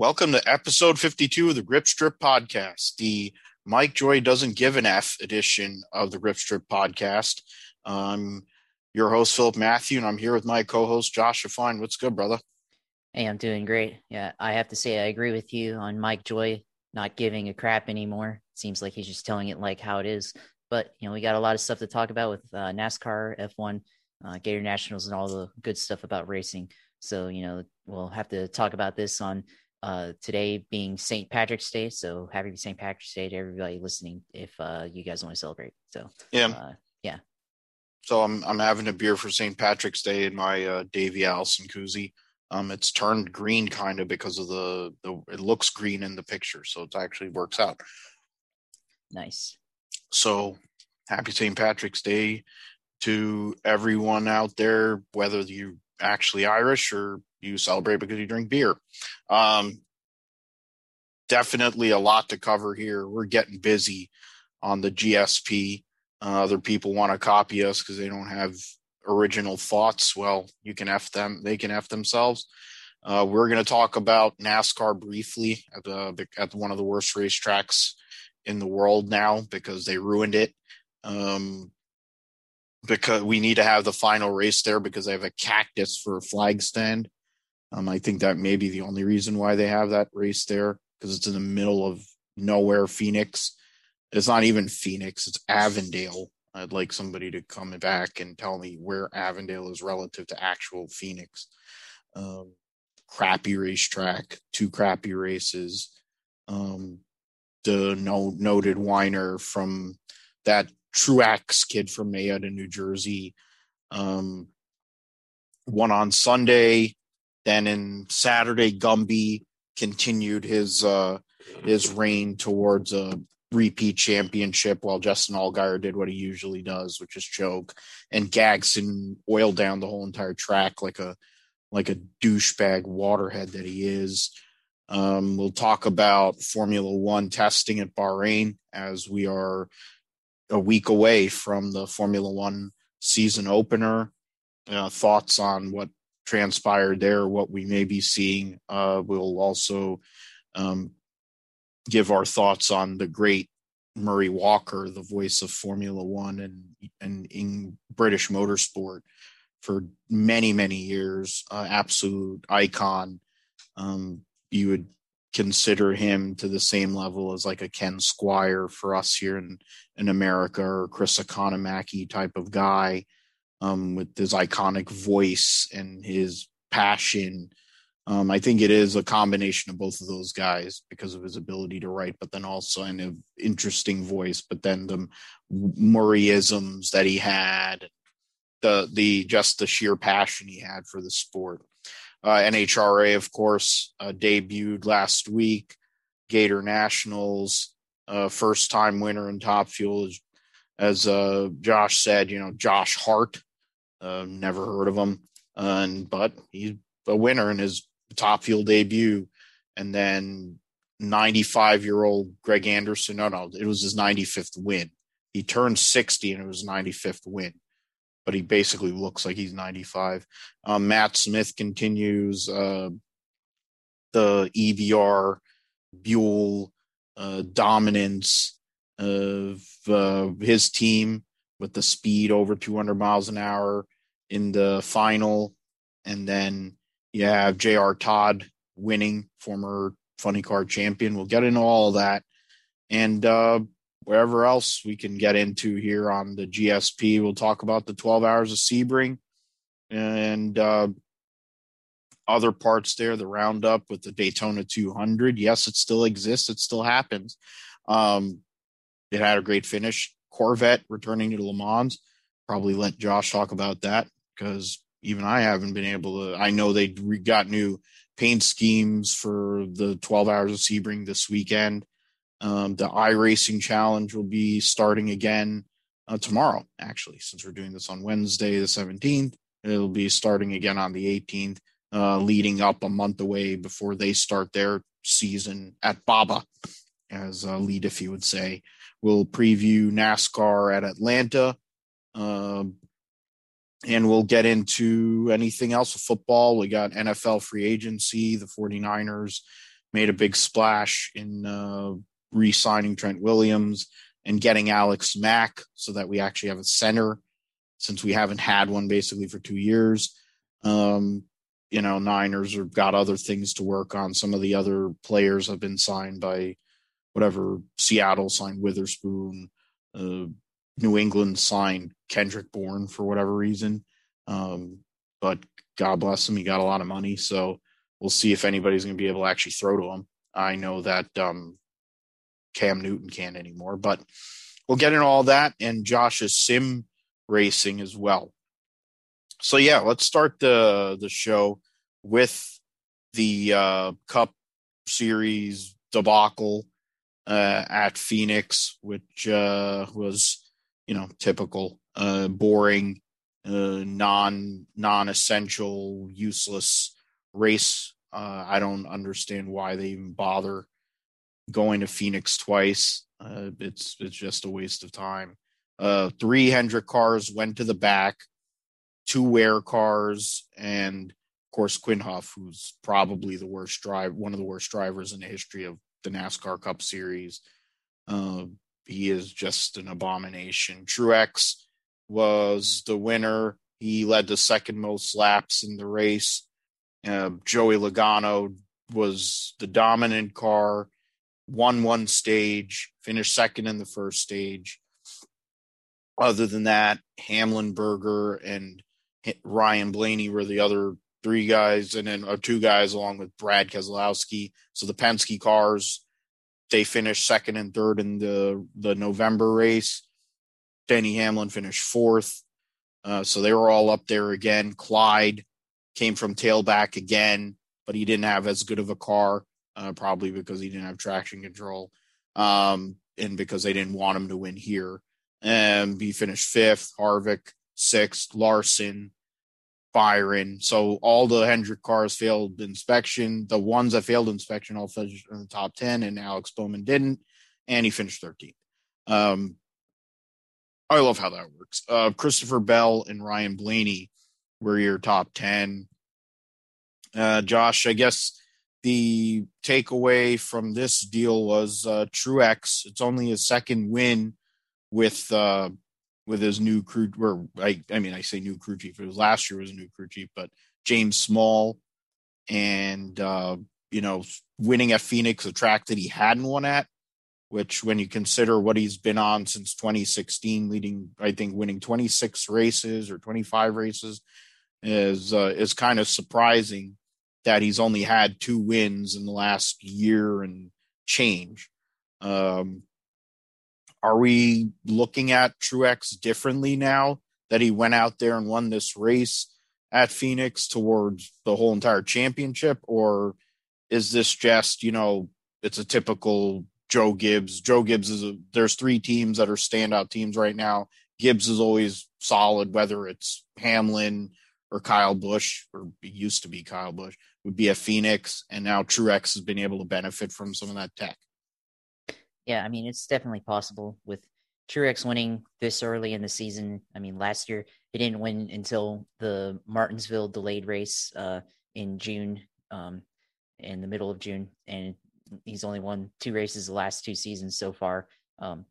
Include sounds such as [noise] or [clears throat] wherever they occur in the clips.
Welcome to episode 52 of the Grip Strip podcast, the Mike Joy Doesn't Give an F edition of the Grip Strip podcast. I'm your host, Philip Matthew, and I'm here with my co host, Josh Fine. What's good, brother? Hey, I'm doing great. Yeah, I have to say, I agree with you on Mike Joy not giving a crap anymore. Seems like he's just telling it like how it is. But, you know, we got a lot of stuff to talk about with uh, NASCAR, F1, uh, Gator Nationals, and all the good stuff about racing. So, you know, we'll have to talk about this on uh, today being St. Patrick's Day. So happy St. Patrick's Day to everybody listening. If uh, you guys want to celebrate, so yeah, uh, yeah. So I'm I'm having a beer for St. Patrick's Day in my uh, Davey Allison koozie. Um, it's turned green kind of because of the the it looks green in the picture, so it actually works out. Nice. So happy St. Patrick's Day to everyone out there, whether you're actually Irish or you celebrate because you drink beer. Um, definitely a lot to cover here. We're getting busy on the GSP. Uh, other people want to copy us because they don't have original thoughts. Well, you can F them, they can F themselves. Uh, we're going to talk about NASCAR briefly at, the, at one of the worst racetracks in the world now because they ruined it. Um, because we need to have the final race there because they have a cactus for a flag stand. Um, I think that may be the only reason why they have that race there because it's in the middle of nowhere, Phoenix. It's not even Phoenix, it's Avondale. I'd like somebody to come back and tell me where Avondale is relative to actual Phoenix. Um, crappy racetrack, two crappy races. Um, the no, noted whiner from that Truex kid from Mayetta, New Jersey. Um, one on Sunday, then in Saturday, Gumby continued his uh, his reign towards a repeat championship, while Justin Allgaier did what he usually does, which is choke and Gragson oiled down the whole entire track like a like a douchebag waterhead that he is. Um, we'll talk about Formula One testing at Bahrain as we are a week away from the Formula One season opener. Uh, thoughts on what transpired there, what we may be seeing. Uh, we'll also um, give our thoughts on the great Murray Walker, the voice of Formula One and, and in British motorsport for many, many years, uh, absolute icon. Um, you would consider him to the same level as like a Ken Squire for us here in, in America or Chris Economaki type of guy um, with his iconic voice and his passion. Um, I think it is a combination of both of those guys because of his ability to write, but then also an interesting voice. But then the Murrayisms that he had, the the just the sheer passion he had for the sport. Uh, NHRA, of course, uh, debuted last week. Gator Nationals, uh, first time winner in Top Fuel, as, as uh, Josh said. You know, Josh Hart uh, never heard of him, and but he's a winner in his top fuel debut. And then 95 year old Greg Anderson. No, no, it was his 95th win. He turned 60 and it was 95th win, but he basically looks like he's 95. Um, Matt Smith continues uh, the EBR Buell uh, dominance of uh, his team with the speed over 200 miles an hour in the final. And then you have J.R. Todd winning, former funny car champion. We'll get into all of that. And uh, wherever else we can get into here on the GSP, we'll talk about the 12 hours of Sebring and uh, other parts there, the roundup with the Daytona 200. Yes, it still exists, it still happens. Um, it had a great finish. Corvette returning to Le Mans. Probably let Josh talk about that because even I haven't been able to. I know they got new paint schemes for the 12 hours of Sebring this weekend. Um, the iRacing Challenge will be starting again uh, tomorrow, actually, since we're doing this on Wednesday, the 17th. It'll be starting again on the 18th, uh, leading up a month away before they start their season at Baba, as uh, Lee Diffie would say. We'll preview NASCAR at Atlanta. Uh, and we'll get into anything else with football. We got NFL free agency, the 49ers made a big splash in uh, re-signing Trent Williams and getting Alex Mack so that we actually have a center since we haven't had one basically for two years. Um, you know, Niners have got other things to work on. Some of the other players have been signed by whatever Seattle signed Witherspoon, uh, New England signed Kendrick Bourne for whatever reason. Um, but God bless him, he got a lot of money. So we'll see if anybody's going to be able to actually throw to him. I know that um, Cam Newton can't anymore, but we'll get into all that and Josh's sim racing as well. So yeah, let's start the the show with the uh, Cup Series debacle uh, at Phoenix, which uh, was you know typical, uh, boring, uh, non non essential, useless race. Uh, I don't understand why they even bother going to Phoenix twice. Uh, it's it's just a waste of time. Three Hendrick cars went to the back, two Ware cars, and of course Quin Houff, who's probably the worst drive, one of the worst drivers in the history of the NASCAR Cup Series. Uh, he is just an abomination. Truex was the winner. He led the second most laps in the race. Uh, Joey Logano was the dominant car, won one stage, finished second in the first stage. Other than that, Hamlin Berger and Ryan Blaney were the other three guys, and then two guys along with Brad Keselowski. So the Penske cars, they finished second and third in the the November race. Denny Hamlin finished fourth. Uh, so they were all up there again. Clyde came from tailback again, but he didn't have as good of a car, uh, probably because he didn't have traction control, um, and because they didn't want him to win here. And he finished fifth. Harvick sixth. Larson, Byron. So all the Hendrick cars failed inspection. The ones that failed inspection all finished in the top ten, and Alex Bowman didn't, and he finished 13th. Um, I love how that works. Uh, Christopher Bell and Ryan Blaney were your top 10. Uh, Josh, I guess the takeaway from this deal was uh, Truex. It's only his second win with uh, with his new crew. Or I, I mean, I say new crew chief. It was last year was a new crew chief, but James Small, and uh, you know, winning at Phoenix, a track that he hadn't won at. Which, when you consider what he's been on since 2016, leading, I think, winning 26 races or 25 races, is uh, is kind of surprising that he's only had two wins in the last year and change. Um, are we looking at Truex differently now that he went out there and won this race at Phoenix towards the whole entire championship, or is this just you know it's a typical Joe Gibbs? Joe Gibbs is a, there's three teams that are standout teams right now. Gibbs is always solid, whether it's Hamlin, or Kyle Busch, or used to be Kyle Busch, would be a Phoenix, and now Truex has been able to benefit from some of that tech. Yeah, I mean it's definitely possible with Truex winning this early in the season. I mean, last year he didn't win until the Martinsville delayed race uh, in June, um, in the middle of June, and he's only won two races the last two seasons so far. Um,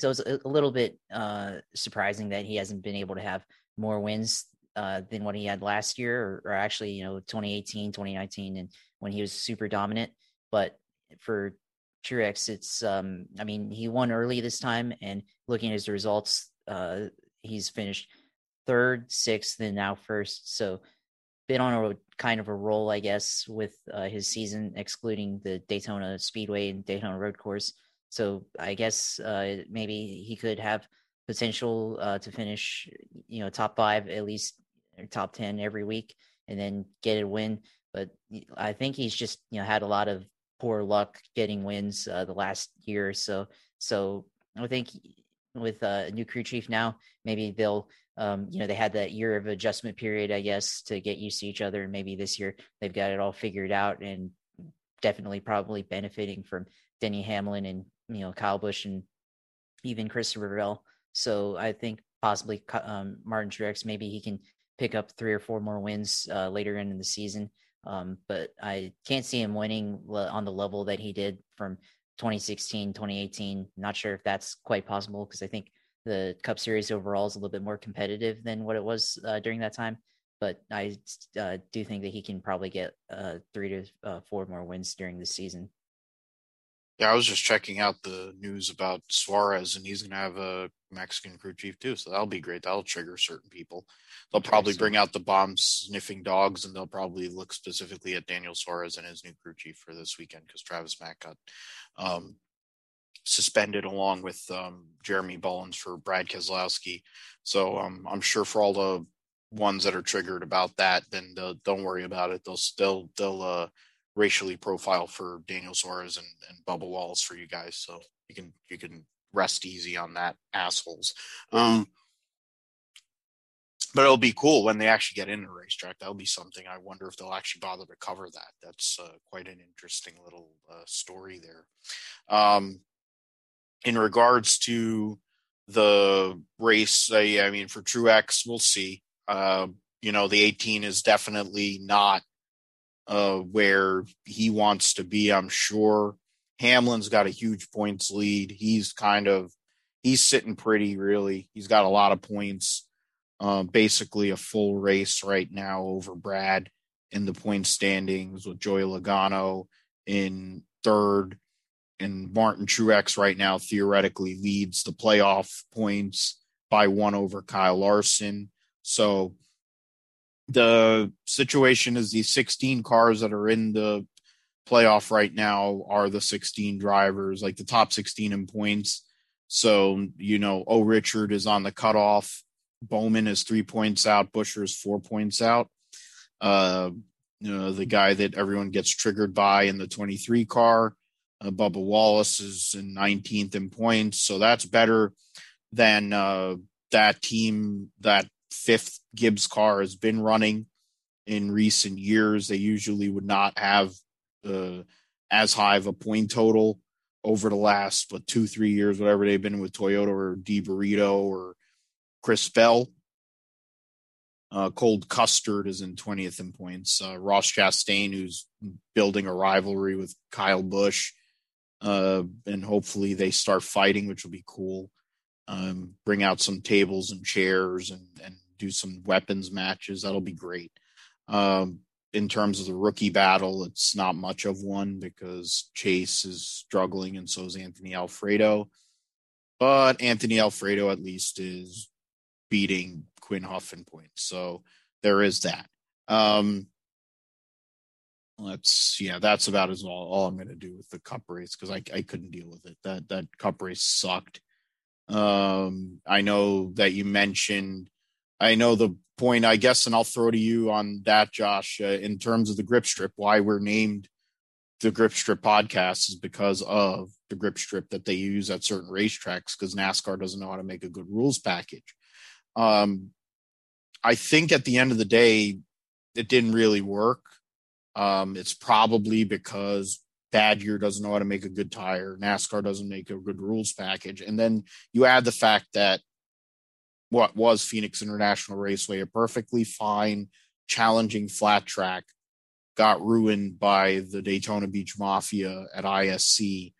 so it's a, little bit uh, surprising that he hasn't been able to have more wins uh, than what he had last year, or, or, actually, you know, 2018, 2019, and when he was super dominant. But for Truex, it's, um, I mean, he won early this time, and looking at his results, uh, he's finished third, sixth, and now first. So, been on a kind of a roll, I guess, with uh, his season, excluding the Daytona Speedway and Daytona Road Course. So, I guess uh, maybe he could have potential uh, to finish, you know, top five at least top 10 every week and then get a win. But I think he's just, you know, had a lot of poor luck getting wins uh, the last year or so. So I think with a new crew chief now, maybe they'll, um, you know, they had that year of adjustment period, I guess, to get used to each other. And maybe this year they've got it all figured out and definitely probably benefiting from Denny Hamlin and, you know, Kyle Busch and even Christopher Bell. So I think possibly um, Martin Truex, maybe he can pick up three or four more wins uh, later in the season Um, but I can't see him winning on the level that he did from 2016, 2018. Not sure if that's quite possible because I think the Cup Series overall is a little bit more competitive than what it was uh, during that time. But I uh, do think that he can probably get uh, three to uh, four more wins during the season. Yeah, I was just checking out the news about Suarez, and he's going to have a Mexican crew chief too. So that'll be great. That'll trigger certain people. They'll probably bring out the bomb sniffing dogs, and they'll probably look specifically at Daniel Suarez and his new crew chief for this weekend because Travis Mack got um, suspended along with um, Jeremy Bullins for Brad Keselowski. So um, I'm sure for all the ones that are triggered about that, then don't worry about it. They'll still they'll uh, racially profile for Daniel Suarez and, and Wallace for you guys. So you can you can rest easy on that, assholes. Um, but it'll be cool when they actually get in the racetrack. That'll be something. I wonder if they'll actually bother to cover that. That's uh, quite an interesting little uh, story there. Um, in regards to the race, uh, I mean, for Truex, we'll see. Uh, you know, the 18 is definitely not uh, where he wants to be, I'm sure. Hamlin's got a huge points lead. He's kind of he's sitting pretty really. He's got a lot of points. Uh, basically a full race right now over Brad in the point standings with Joey Logano in third. And Martin Truex right now theoretically leads the playoff points by one over Kyle Larson. So the situation is these 16 cars that are in the playoff right now are the 16 drivers, like the top 16 in points. So, you know, O Richard is on the cutoff. Bowman is three points out. Buescher is four points out. Uh, you know, the guy that everyone gets triggered by in the 23 car, uh, Bubba Wallace is in 19th in points. So that's better than uh, that team that fifth Gibbs car has been running in recent years. They usually would not have uh, as high of a point total over the last but two three years, whatever they've been with Toyota or D Burrito or Chris Bell. Uh, Cole Custer is in 20th in points. Uh, Ross Chastain, who's building a rivalry with Kyle Busch, uh, and hopefully they start fighting, which will be cool um, bring out some tables and chairs and, and do some weapons matches. That'll be great. Um, in terms of the rookie battle, it's not much of one because Chase is struggling and so is Anthony Alfredo. But Anthony Alfredo at least is beating Quin Houff in points. So there is that. Um, let's yeah, that's about as all, all I'm going to do with the cup race because I, I couldn't deal with it. That that cup race sucked. Um, I know that you mentioned, I know the point, I guess, and I'll throw to you on that, Josh, uh, in terms of the grip strip, why we're named the grip strip podcast is because of the grip strip that they use at certain racetracks because NASCAR doesn't know how to make a good rules package. Um, I think at the end of the day, it didn't really work. Um, it's probably because Badger doesn't know how to make a good tire. NASCAR doesn't make a good rules package. And then you add the fact that what was Phoenix International Raceway, a perfectly fine, challenging flat track, got ruined by the Daytona Beach Mafia at ISC,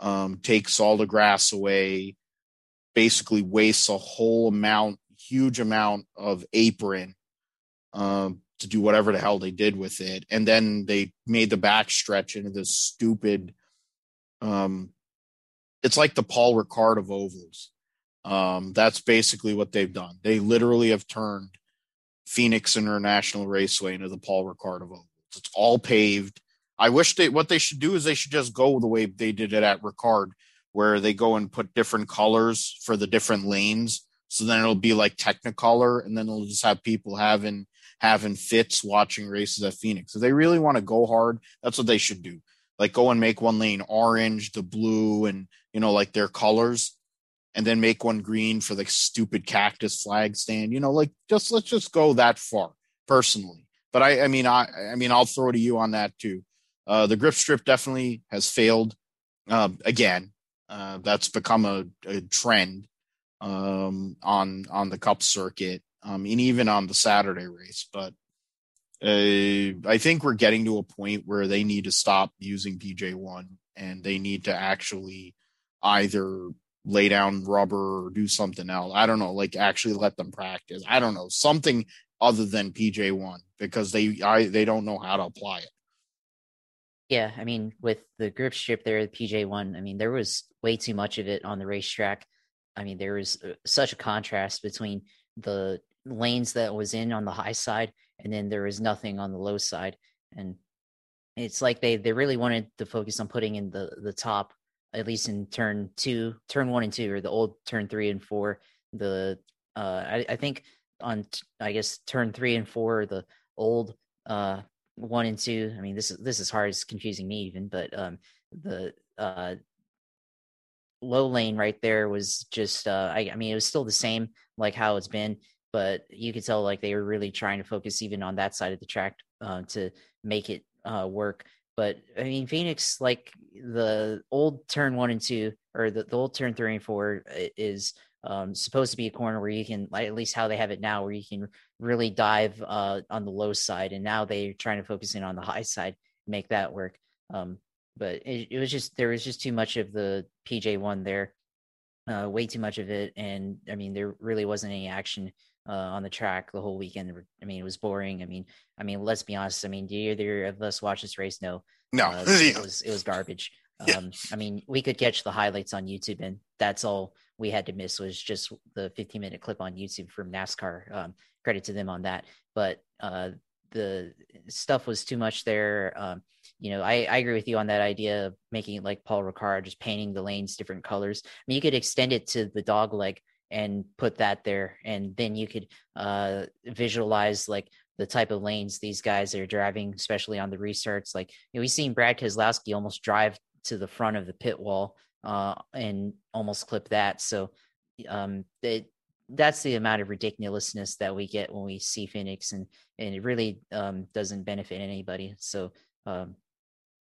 um, takes all the grass away, basically wastes a whole amount, huge amount of apron um, to do whatever the hell they did with it. And then they made the back stretch into this stupid um it's like the Paul Ricard of ovals. Um, that's basically what they've done. They literally have turned Phoenix International Raceway into the Paul Ricard of ovals. It's all paved. I wish they what they should do is they should just go the way they did it at Ricard, where they go and put different colors for the different lanes. So then it'll be like Technicolor, and then it'll just have people having having fits watching races at Phoenix. If they really want to go hard, that's what they should do. Like go and make one lane orange, the blue, and you know, like their colors, and then make one green for the stupid cactus flag stand. You know, like just let's just go that far personally. But I, I mean, I, I mean, I'll throw to you on that too. Uh, the grip strip definitely has failed uh, again. Uh, that's become a, a trend um, on on the Cup circuit um, and even on the Saturday race. But uh, I think we're getting to a point where they need to stop using PJ1 and they need to actually either lay down rubber or do something else. I don't know, like actually let them practice. I don't know, something other than PJ1 because they I they don't know how to apply it. Yeah, I mean, with the grip strip there, the PJ1, I mean, there was way too much of it on the racetrack. I mean, there was uh, such a contrast between the lanes that was in on the high side and then there was nothing on the low side. And it's like they they really wanted to focus on putting in the the top, at least in turn two, turn one and two, or the old turn three and four. The uh, I, I think on I guess turn three and four, the old uh one and two. I mean, this is this is hard. It's confusing me even, but um, the uh, low lane right there was just. Uh, I, I mean, it was still the same like how it's been, but you could tell like they were really trying to focus even on that side of the track uh, to make it uh, work. But I mean, Phoenix, like the old turn one and two, or the, the old turn three and four, is um, supposed to be a corner where you can, at least how they have it now, where you can really dive uh, on the low side. And now they're trying to focus in on the [laughs] high side, make that work. Um, but it, it was just there was just too much of the PJ one there, uh, way too much of it, and I mean there really wasn't any action uh, on the track the whole weekend. I mean, it was boring. I mean, I mean, let's be honest. I mean, do either of us watch this race? No, no, uh, [laughs] it was it was garbage. [laughs] Yeah. Um, I mean, we could catch the highlights on YouTube, and that's all we had to miss was just the 15 minute clip on YouTube from NASCAR. Um, credit to them on that. But uh, the stuff was too much there. Um, you know, I, I agree with you on that idea of making it like Paul Ricard, just painting the lanes different colors. I mean, you could extend it to the dog leg and put that there, and then you could uh, visualize like the type of lanes these guys are driving, especially on the restarts. Like you know, we've seen Brad Keselowski almost drive to the front of the pit wall uh, and almost clip that. So um, it, that's the amount of ridiculousness that we get when we see Phoenix, and and it really um, doesn't benefit anybody. So um,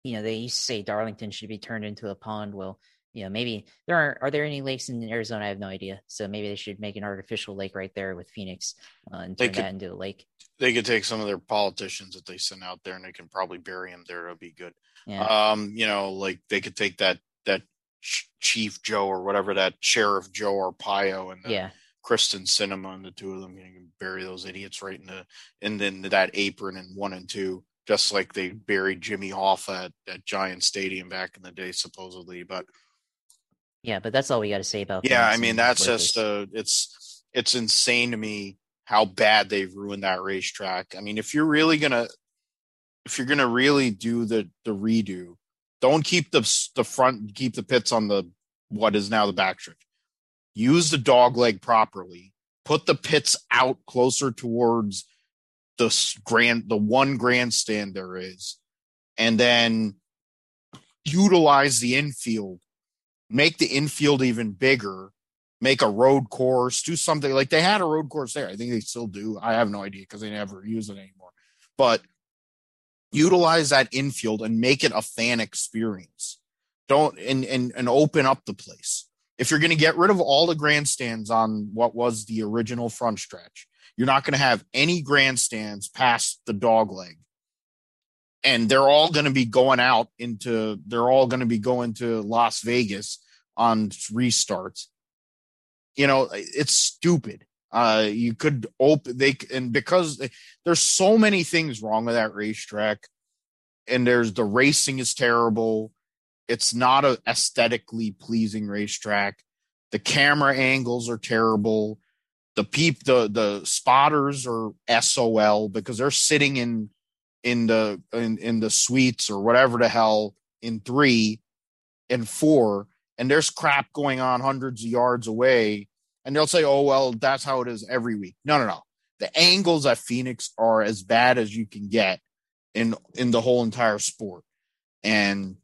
you know, they used to say Darlington should be turned into a pond. Well, you know, maybe there are are there any lakes in Arizona? I have no idea. So maybe they should make an artificial lake right there with Phoenix uh, and turn could, that into a lake. They could take some of their politicians that they send out there, and they can probably bury them there. It'll be good. Yeah. Um, you know, like they could take that that Chief Joe or whatever that Sheriff Joe Arpaio and yeah. Kyrsten Sinema and the two of them. You can bury those idiots right in the and then that apron in one and two, just like they buried Jimmy Hoffa at, at Giant Stadium back in the day, supposedly. But yeah, but that's all we got to say about. Yeah, I mean that's just uh, it's it's insane to me how bad they've ruined that racetrack. I mean, if you're really gonna if you're gonna really do the the redo, don't keep the the front, keep the pits on the what is now the back backstretch. Use the dog leg properly. Put the pits out closer towards the grand, the one grandstand there is, and then utilize the infield. Make the infield even bigger. Make a road course. Do something like they had a road course there. I think they still do. I have no idea because they never use it anymore. But utilize that infield and make it a fan experience. Don't and and, and open up the place. If you're going to get rid of all the grandstands on what was the original front stretch, you're not going to have any grandstands past the dog leg. And they're all going to be going out into they're all going to be going to Las Vegas on restarts. You know, it's stupid. Uh, you could open they and because there's so many things wrong with that racetrack, and there's the racing is terrible. It's not a aesthetically pleasing racetrack. The camera angles are terrible. The peep the the spotters are SOL because they're sitting in in the in, in the suites or whatever the hell in three and four, and there's crap going on hundreds of yards away and they'll say, "Oh well, that's how it is every week." No, no, no. The angles at Phoenix are as bad as you can get in in the whole entire sport, and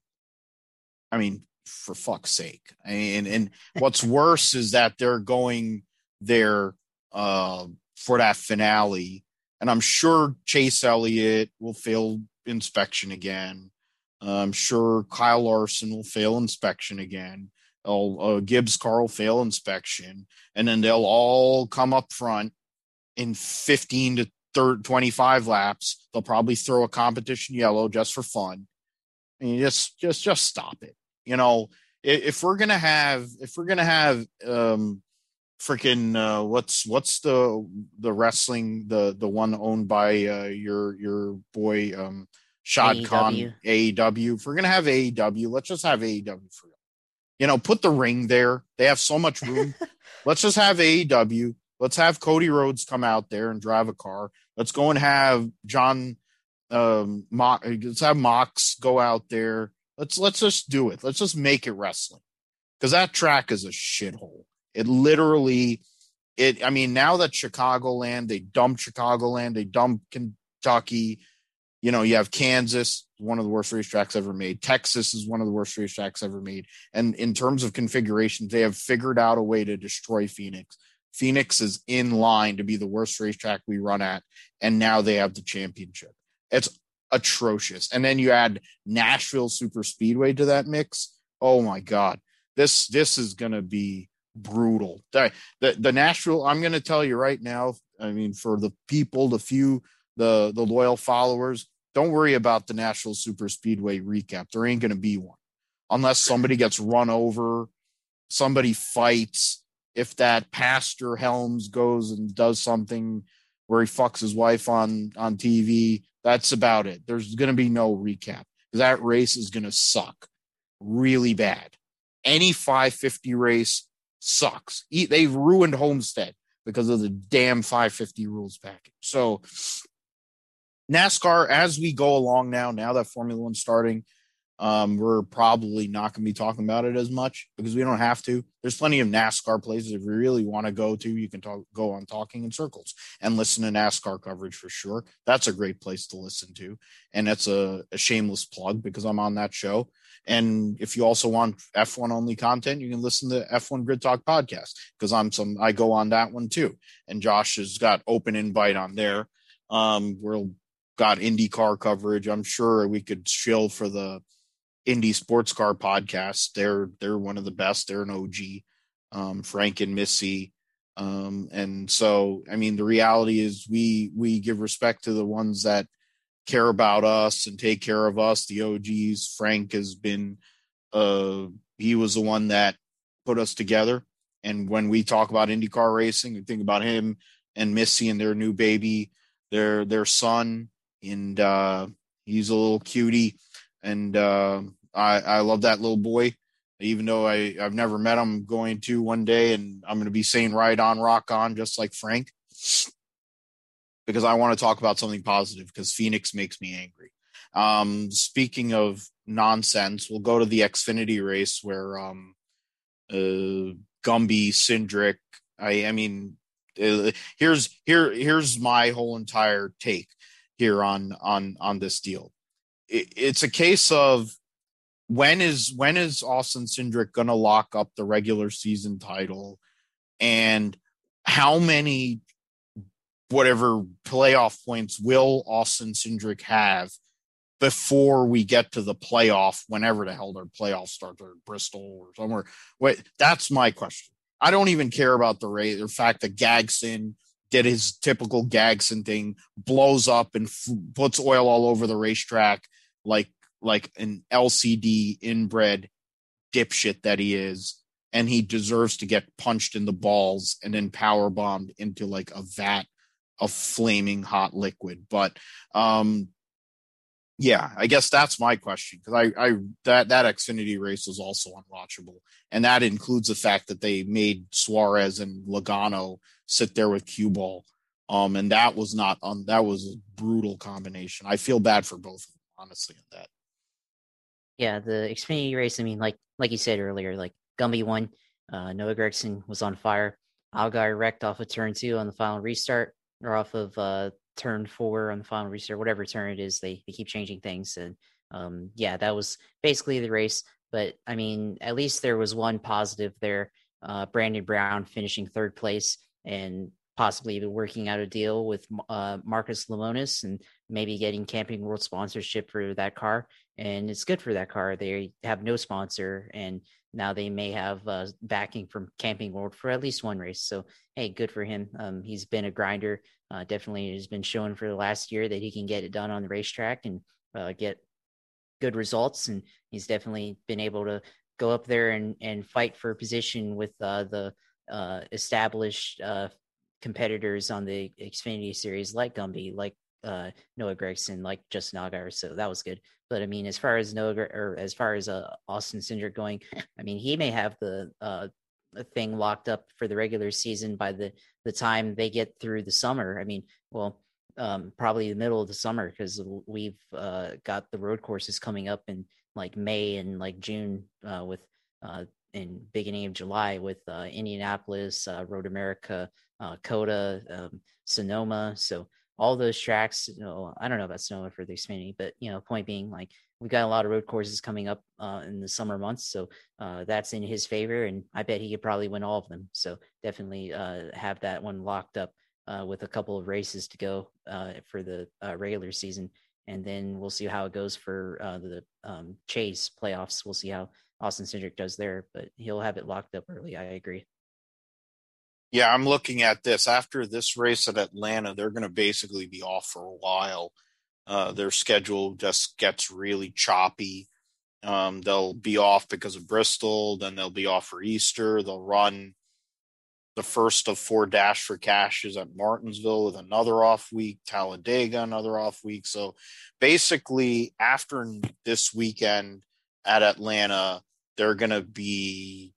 I mean, for fuck's sake. Mean, and what's worse is that they're going there uh, for that finale, and I'm sure Chase Elliott will fail inspection again. I'm sure Kyle Larson will fail inspection again. Uh, Gibbs Carl fail inspection, and then they'll all come up front in 15 to third 25 laps. They'll probably throw a competition yellow just for fun. And just just just stop it. You know, if we're gonna have if we're gonna have um freaking uh what's what's the the wrestling the the one owned by uh your your boy um Shad AEW. Khan AEW. If we're gonna have AEW, let's just have AEW for real. you know, put the ring there. They have so much room. [laughs] let's just have AEW. Let's have Cody Rhodes come out there and drive a car. Let's go and have John um Mox, let's have Mox go out there. Let's let's just do it. Let's just make it wrestling. Because that track is a shithole. It literally it I mean, now that Chicagoland, they dumped Chicagoland, they dumped Kentucky. You know, you have Kansas, one of the worst racetracks ever made. Texas is one of the worst racetracks ever made. And in terms of configurations, they have figured out a way to destroy Phoenix. Phoenix is in line to be the worst racetrack we run at, and now they have the championship. It's atrocious. And then you add Nashville Super Speedway to that mix. Oh my God, this this is gonna be brutal. The the, Nashville. I'm gonna tell you right now. I mean, for the people, the few, the the loyal followers, don't worry about the Nashville Super Speedway recap. There ain't gonna be one unless somebody gets run over, somebody fights if that pastor Helms goes and does something where he fucks his wife on on TV, that's about it. There's going to be no recap. That race is going to suck really bad. Any 550 race sucks. They've ruined Homestead because of the damn 550 rules package. So NASCAR, as we go along now, now that Formula One's starting, um, we're probably not going to be talking about it as much because we don't have to. There's plenty of NASCAR places if you really want to go to. You can talk, go on Talking in Circles and listen to NASCAR coverage for sure. That's a great place to listen to, and that's a, a shameless plug because I'm on that show. And if you also want F1 only content, you can listen to F1 Grid Talk podcast because I'm some I go on that one too. And Josh has got open invite on there. Um, we're got IndyCar coverage. I'm sure we could chill for the Indy Sports Car podcast. They're they're one of the best. They're an OG. Um, Frank and Missy. Um, and so, I mean, the reality is we we give respect to the ones that care about us and take care of us. The OGs. Frank has been. Uh, he was the one that put us together. And when we talk about IndyCar racing, we think about him and Missy and their new baby, their their son, and uh, he's a little cutie and uh, I I love that little boy. Even though I I've never met him, I'm going to one day, and I'm going to be saying "Ride on, rock on," just like Frank, because I want to talk about something positive. Because Phoenix makes me angry. Um, speaking of nonsense, we'll go to the Xfinity race where um, uh, Gumby, Cindric. I I mean, uh, here's here here's my whole entire take here on on on this deal it's a case of when is when is Austin Cindric going to lock up the regular season title, and how many whatever playoff points will Austin Cindric have before we get to the playoff, whenever the hell their playoff starts, or Bristol or somewhere. Wait, that's my question. I don't even care about the rate, the fact that Gagson did his typical Gagson thing, blows up and f- puts oil all over the racetrack like like an LCD inbred dipshit that he is, and he deserves to get punched in the balls and then power bombed into like a vat of flaming hot liquid. But um yeah, I guess that's my question because I, I that that Xfinity race was also unwatchable, and that includes the fact that they made Suarez and Logano sit there with cue ball, um, and that was not on that was a brutal combination. I feel bad for both of them honestly in that. Yeah, the Xfinity race. I mean, like like you said earlier, like Gumby won. Uh, Noah Gragson was on fire. Allgaier wrecked off of turn two on the final restart, or off of uh, turn four on the final restart, whatever turn it is. They they keep changing things, and um, yeah, that was basically the race. But I mean, at least there was one positive there. Uh, Brandon Brown finishing third place and possibly even working out a deal with uh, Marcus Lemonis and maybe getting Camping World sponsorship for that car. and it's good for that car. They have no sponsor, and now they may have uh, backing from Camping World for at least one race. So hey, good for him. Um, he's been a grinder. Uh, definitely has been showing for the last year that he can get it done on the racetrack and uh, get good results. And he's definitely been able to go up there and and fight for a position with uh, the uh, established competitors on the Xfinity series like Gumby, like uh, Noah Gragson, like Justin Allgaier. So that was good. But I mean, as far as Noah or as far as uh, Austin Cindric going, I mean, he may have the uh, thing locked up for the regular season by the the time they get through the summer. I mean, well, um, probably the middle of the summer because we've uh, got the road courses coming up in like May and like June uh, with uh, in beginning of July with uh, Indianapolis, uh, Road America, uh, COTA, um, Sonoma. So all those tracks, you know, I don't know about Sonoma for the Xfinity, but you know, point being like we've got a lot of road courses coming up uh, in the summer months, so uh, that's in his favor, and I bet he could probably win all of them. So definitely uh, have that one locked up uh, with a couple of races to go uh, for the regular season, and then we'll see how it goes for the um, Chase playoffs. We'll see how Austin Cindric does there, but he'll have it locked up early. I agree. Yeah, I'm looking at this. After this race at Atlanta, they're going to basically be off for a while. Uh, their schedule just gets really choppy. Um, they'll be off because of Bristol, then they'll be off for Easter. They'll run the first of four dash for cashes at Martinsville with another off week, Talladega, another off week. So basically, after this weekend at Atlanta, they're going to be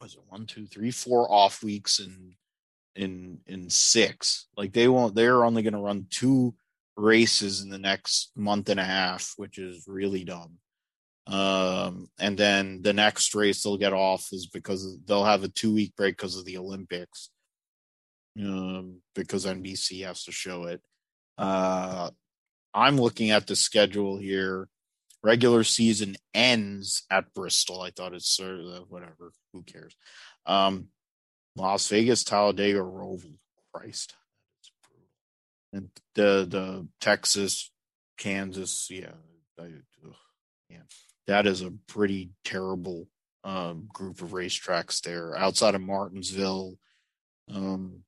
was it one, two, three, four off weeks in in in six. Like they won't. They're only going to run two races in the next month and a half, which is really dumb. Um, and then the next race they'll get off is because they'll have a two week break because of the Olympics. Um, because NBC has to show it. Uh, I'm looking at the schedule here regular season ends at Bristol. I thought it's sort of whatever. Who cares? Um, Las Vegas, Talladega, Roval. Christ, and the the Texas, Kansas. Yeah, I, ugh, yeah, that is a pretty terrible um, group of racetracks there. Outside of Martinsville, um,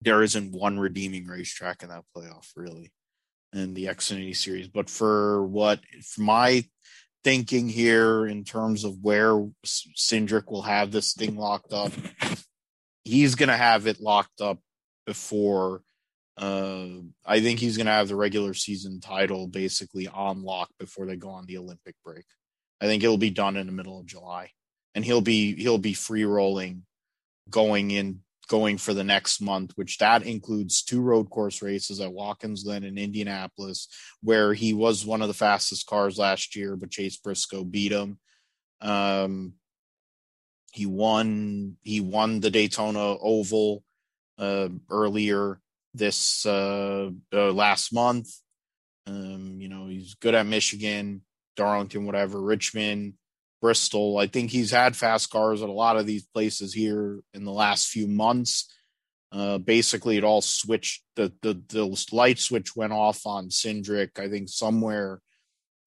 there isn't one redeeming racetrack in that playoff, really in the Xfinity series. But for what for my thinking here in terms of where Cindric will have this thing locked up, he's going to have it locked up before. Uh, I think he's going to have the regular season title basically on lock before they go on the Olympic break. I think it'll be done in the middle of July, and he'll be he'll be free rolling going in going for the next month, which that includes two road course races at Watkins Glen and Indianapolis, where he was one of the fastest cars last year, but Chase Briscoe beat him. Um, he won. He won the Daytona Oval uh, earlier this uh, uh, last month. Um, you know, he's good at Michigan, Darlington, whatever, Richmond. Bristol. I think he's had fast cars at a lot of these places here in the last few months. Uh, basically, it all switched. The, the the light switch went off on Cindric. I think somewhere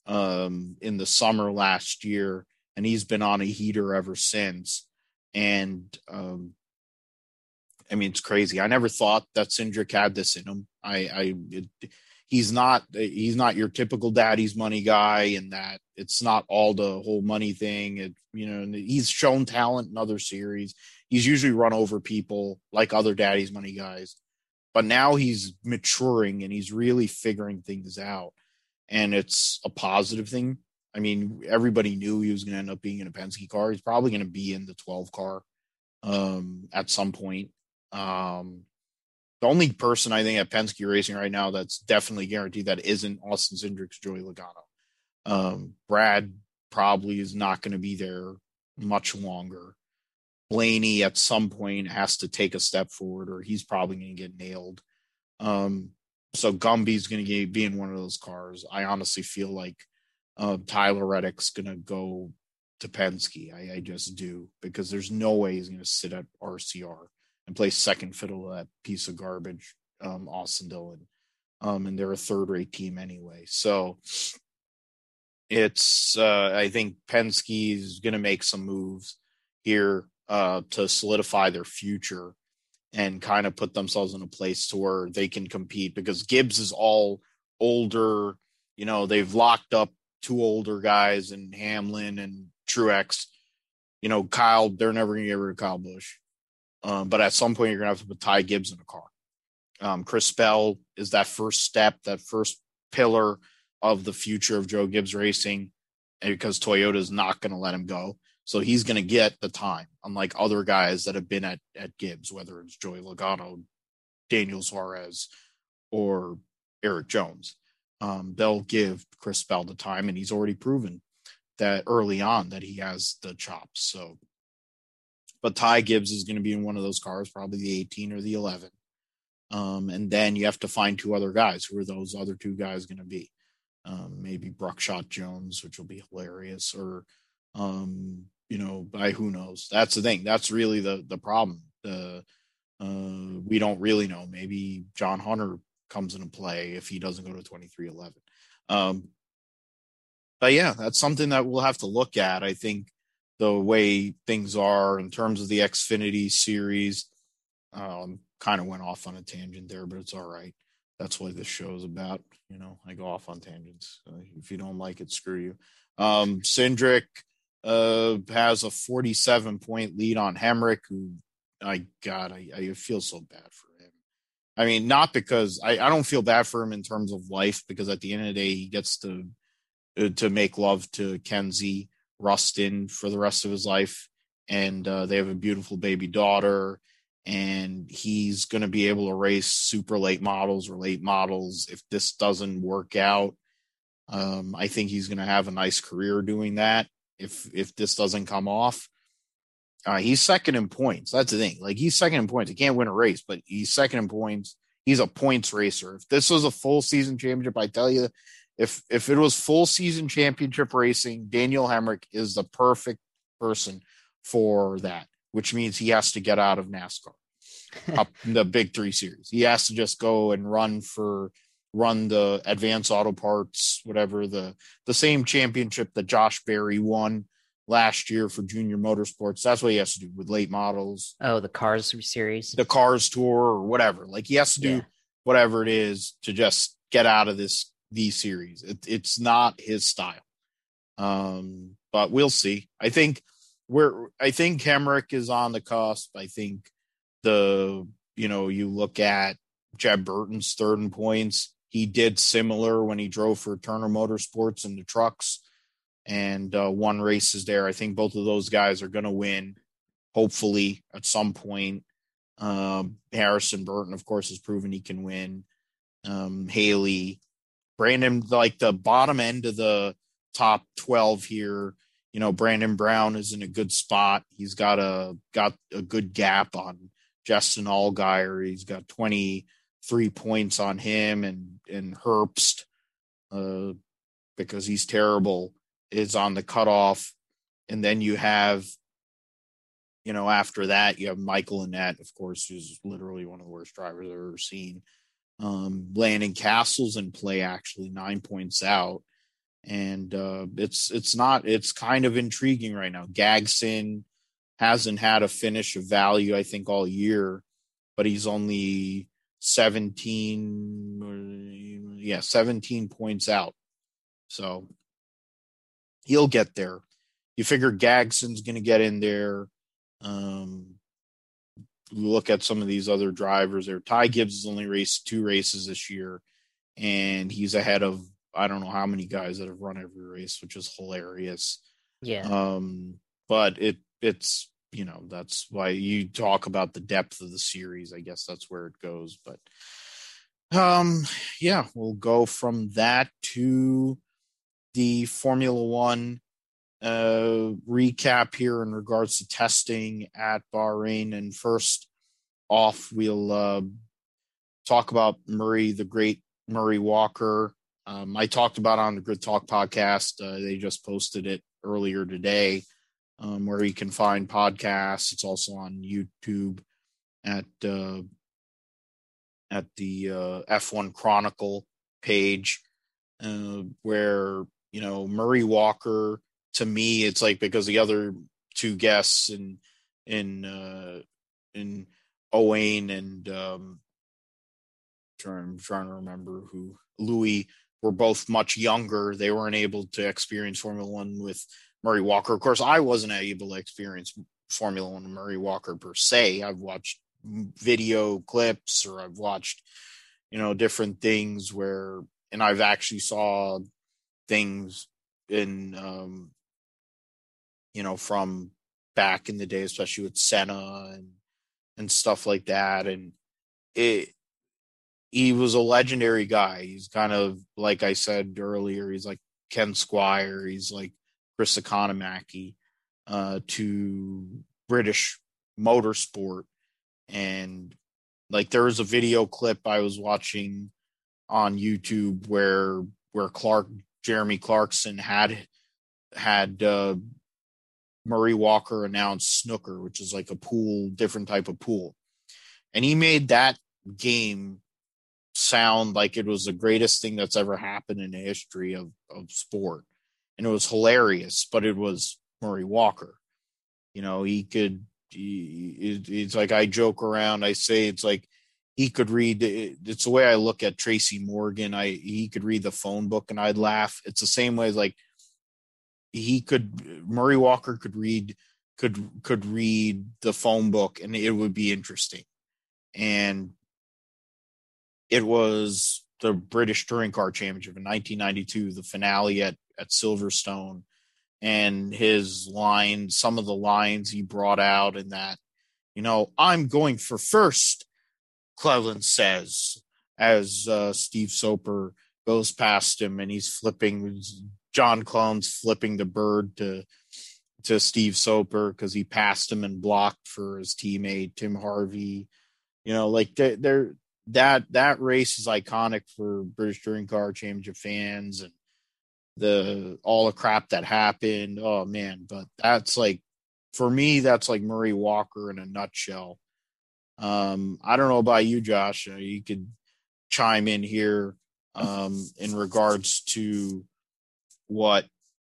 um, in the summer last year, and he's been on a heater ever since. And um, I mean, it's crazy. I never thought that Cindric had this in him. I, I it, he's not he's not your typical daddy's money guy and that it's not all the whole money thing. It, you know he's shown talent in other series. He's usually run over people like other daddy's money guys but now he's maturing and he's really figuring things out. And it's a positive thing. I mean everybody knew he was going to end up being in a penske car. He's probably going to be in the 12 car um, at some point. Um, the only person I think at Penske Racing right now that's definitely guaranteed that isn't Austin Cindric's Joey Logano. Um, Brad probably is not going to be there much longer. Blaney at some point has to take a step forward, or he's probably going to get nailed. Um, so Gumby's going to be in one of those cars. I honestly feel like uh, Tyler Reddick's going to go to Penske. I, I, just do because there's no way he's going to sit at RCR and play second fiddle to that piece of garbage, um, Austin Dillon. Um, and they're a third rate team anyway. So it's uh, I think Penske is going to make some moves here uh, to solidify their future and kind of put themselves in a place to where they can compete because Gibbs is all older. You know, they've locked up two older guys and Hamlin and Truex. You know, Kyle, they're never going to get rid of Kyle Busch. Um, but at some point, you're going to have to put Ty Gibbs in a car. Um, Chris Bell is that first step, that first pillar of the future of Joe Gibbs Racing because Toyota is not going to let him go. So he's going to get the time, unlike other guys that have been at, at Gibbs, whether it's Joey Logano, Daniel Suarez, or Erik Jones. Um, they'll give Chris Bell the time, and he's already proven that early on that he has the chops. So, but Ty Gibbs is going to be in one of those cars, probably the 18 or the 11. Um, and then you have to find two other guys. Who are those other two guys going to be? Um, maybe Buckshot Jones, which will be hilarious, or um, you know, by who knows? That's the thing. That's really the the problem. The uh, we don't really know. Maybe John Hunter comes into play if he doesn't go to twenty three eleven. Um, but yeah, that's something that we'll have to look at. I think the way things are in terms of the Xfinity series, um, kind of went off on a tangent there, but it's all right. That's what this show is about. You know, I go off on tangents. Uh, if you don't like it, screw you. Um, uh, has a 47 point lead on Hemric, who I God, I, I feel so bad for him. I mean, not because I, I don't feel bad for him in terms of life, because at the end of the day, he gets to uh, to make love to Kenzie Ruston for the rest of his life, and uh, they have a beautiful baby daughter. And he's going to be able to race super late models or late models if this doesn't work out. Um, I think he's going to have a nice career doing that if if this doesn't come off. Uh, he's second in points. That's the thing. Like he's second in points. He can't win a race, but he's second in points. He's a points racer. If this was a full season championship, I tell you, if if it was full season championship racing, Daniel Hemric is the perfect person for that. Which means he has to get out of NASCAR, [laughs] up the Big Three series. He has to just go and run for run the advanced auto parts, whatever the the same championship that Josh Berry won last year for junior motorsports. That's what he has to do with late models. Oh, the cars series, the cars tour, or whatever. Like he has to do yeah. whatever it is to just get out of this V series. It, it's not his style. Um, but we'll see. I think we're I think Hemric is on the cusp. I think the you know you look at Jeb Burton's third in points he did similar when he drove for Turner Motorsports in the trucks and uh, won races there. I think both of those guys are going to win, hopefully, at some point. Um, Harrison Burton, of course, has proven he can win. Um, Haley, Brandon, like the bottom end of the top 12 here. You know, Brandon Brown is in a good spot. He's got a got a good gap on Justin Allgaier. He's got 20 three points on him and and Herbst uh, because he's terrible is on the cutoff, and then you have you know after that you have Michael Annett, of course, who's literally one of the worst drivers I've ever seen. Um, Landon Cassill's in play actually nine points out, and uh, it's it's not it's kind of intriguing right now. Gragson hasn't had a finish of value I think all year, but he's only 17 yeah 17 points out. So he'll get there. You figure Gragson's going to get in there. Um look at some of these other drivers there. Ty gibbs has only raced two races this year and he's ahead of i don't know how many guys that have run every race which is hilarious. Yeah. Um but it it's you know that's why you talk about the depth of the series. I guess that's where it goes but um yeah we'll go from that to the formula one uh recap here in regards to testing at bahrain and first off we'll uh talk about murray the great murray walker um, i talked about on the grid talk podcast uh, they just posted it earlier today um, where you can find podcasts. It's also on YouTube at uh, at the uh, F1 Chronicle page, uh, where you know, Murray Walker to me, it's like because the other two guests in in uh in Owain and um I'm trying to remember who Louis were both much younger. They weren't able to experience Formula One with Murray Walker. Of course, I wasn't able to experience Formula One with Murray Walker per se. I've watched video clips or I've watched, you know, different things where, and I've actually saw things in, um, you know, from back in the day, especially with Senna and and stuff like that. And it he was a legendary guy. He's kind of like I said earlier, he's like Ken Squier, he's like Chris Economaki uh, to British motorsport. And like there was a video clip I was watching on YouTube where where Clark Jeremy Clarkson had had uh, Murray Walker announced snooker, which is like a pool, different type of pool. And he made that game sound like it was the greatest thing that's ever happened in the history of, of sport. And it was hilarious, but it was Murray Walker. You know, he could, he, it's like I joke around, I say it's like he could read, it's the way I look at Tracy Morgan. I, he could read the phone book and I'd laugh. It's the same way as like he could Murray Walker could read could could read the phone book and it would be interesting. And it was the British Touring Car Championship in 1992, the finale at at Silverstone, and his line, some of the lines he brought out in that, you know, I'm going for first, Cleland says, as uh, Steve Soper goes past him and he's flipping John Cleland's flipping the bird to to Steve Soper because he passed him and blocked for his teammate Tim Harvey. You know, like they're, they're that that race is iconic for British Touring Car Championship fans and the all the crap that happened. Oh man, but that's like for me, that's like Murray Walker in a nutshell. Um, I don't know about you, Josh. You could chime in here um, in regards to what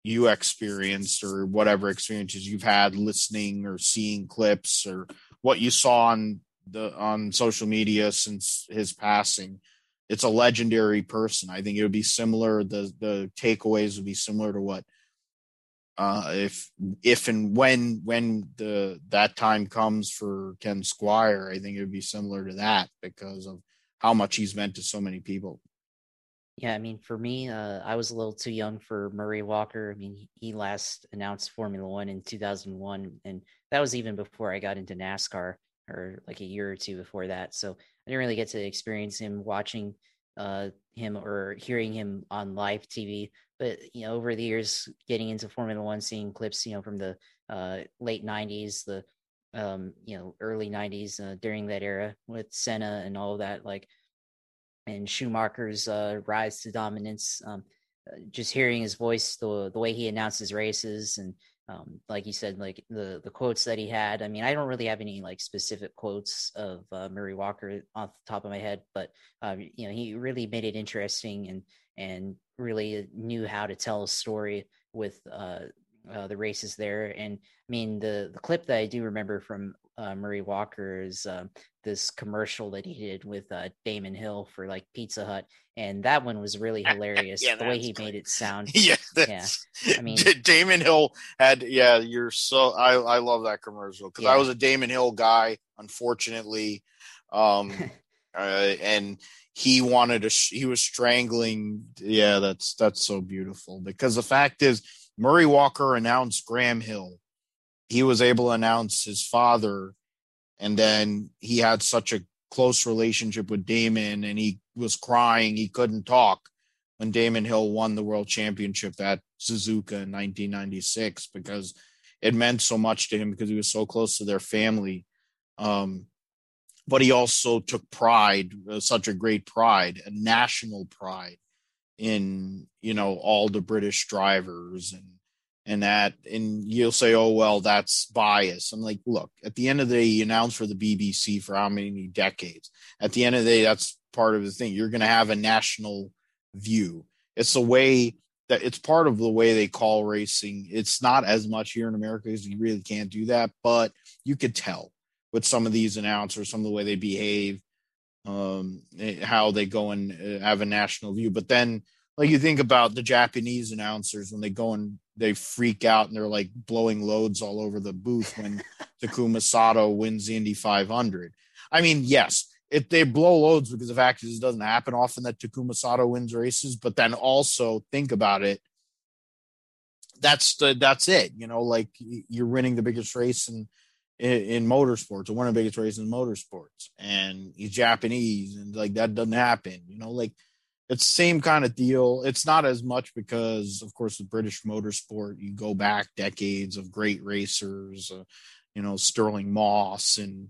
you experienced or whatever experiences you've had listening or seeing clips or what you saw on the on social media since his passing. It's a legendary person. I think it would be similar the the takeaways would be similar to what uh if if and when when the that time comes for ken Squier, i think it would be similar to that because of how much he's meant to so many people yeah, I mean, for me, uh, I was a little too young for Murray Walker. I mean, he last announced Formula One in 2001, and that was even before I got into NASCAR, or like a year or two before that. So I didn't really get to experience him watching uh, him or hearing him on live TV. But you know, over the years, getting into Formula One, seeing clips, you know, from the uh, late '90s, the um, you know, early '90s uh, during that era with Senna and all of that, like and Schumacher's uh, rise to dominance. Um, uh, just hearing his voice, the the way he announces races, and um, like you said, like the the quotes that he had. I mean, I don't really have any like specific quotes of uh, Murray Walker off the top of my head, but uh, you know, he really made it interesting and and really knew how to tell a story with uh, uh, the races there. And I mean, the the clip that I do remember from uh, Murray Walker is uh, this commercial that he did with uh, Damon Hill for like Pizza Hut, and that one was really [laughs] hilarious. yeah, the way he great. made it sound. [laughs] yeah, yeah. I [laughs] mean, Damon Hill had. Yeah, you're so. I I love that commercial because yeah. I was a Damon Hill guy. Unfortunately, um, uh, and he wanted to. he was strangling. Yeah, that's that's so beautiful because the fact is, Murray Walker announced Graham Hill. He was able to announce his father and then he had such a close relationship with Damon and he was crying. He couldn't talk when Damon Hill won the world championship at Suzuka in 1996 because it meant so much to him because he was so close to their family. Um, but he also took pride, uh, such a great pride, a national pride in, you know, all the British drivers and and that and you'll say oh well that's bias i'm like look at the end of the day you announce for the bbc for how many decades at the end of the day that's part of the thing you're going to have a national view it's the way that it's part of the way they call racing. It's not as much here in America because you really can't do that, but you could tell with some of these announcers, some of the way they behave, um, eh, how they go and uh, have a national view. But then, like you think about the Japanese announcers when they go and they freak out and they're like blowing loads all over the booth when [laughs] Takuma Sato wins the Indy 500. I mean, yes, if they blow loads because the fact is it doesn't happen often that Takuma Sato wins races, but then also think about it. That's the that's it. You know, like you're winning the biggest race in in, in motorsports, or one of the biggest races in motorsports, and he's Japanese, and like that doesn't happen. You know, like it's same kind of deal. It's not as much because, of course, the British motorsport, you go back decades of great racers, uh, you know, Stirling Moss and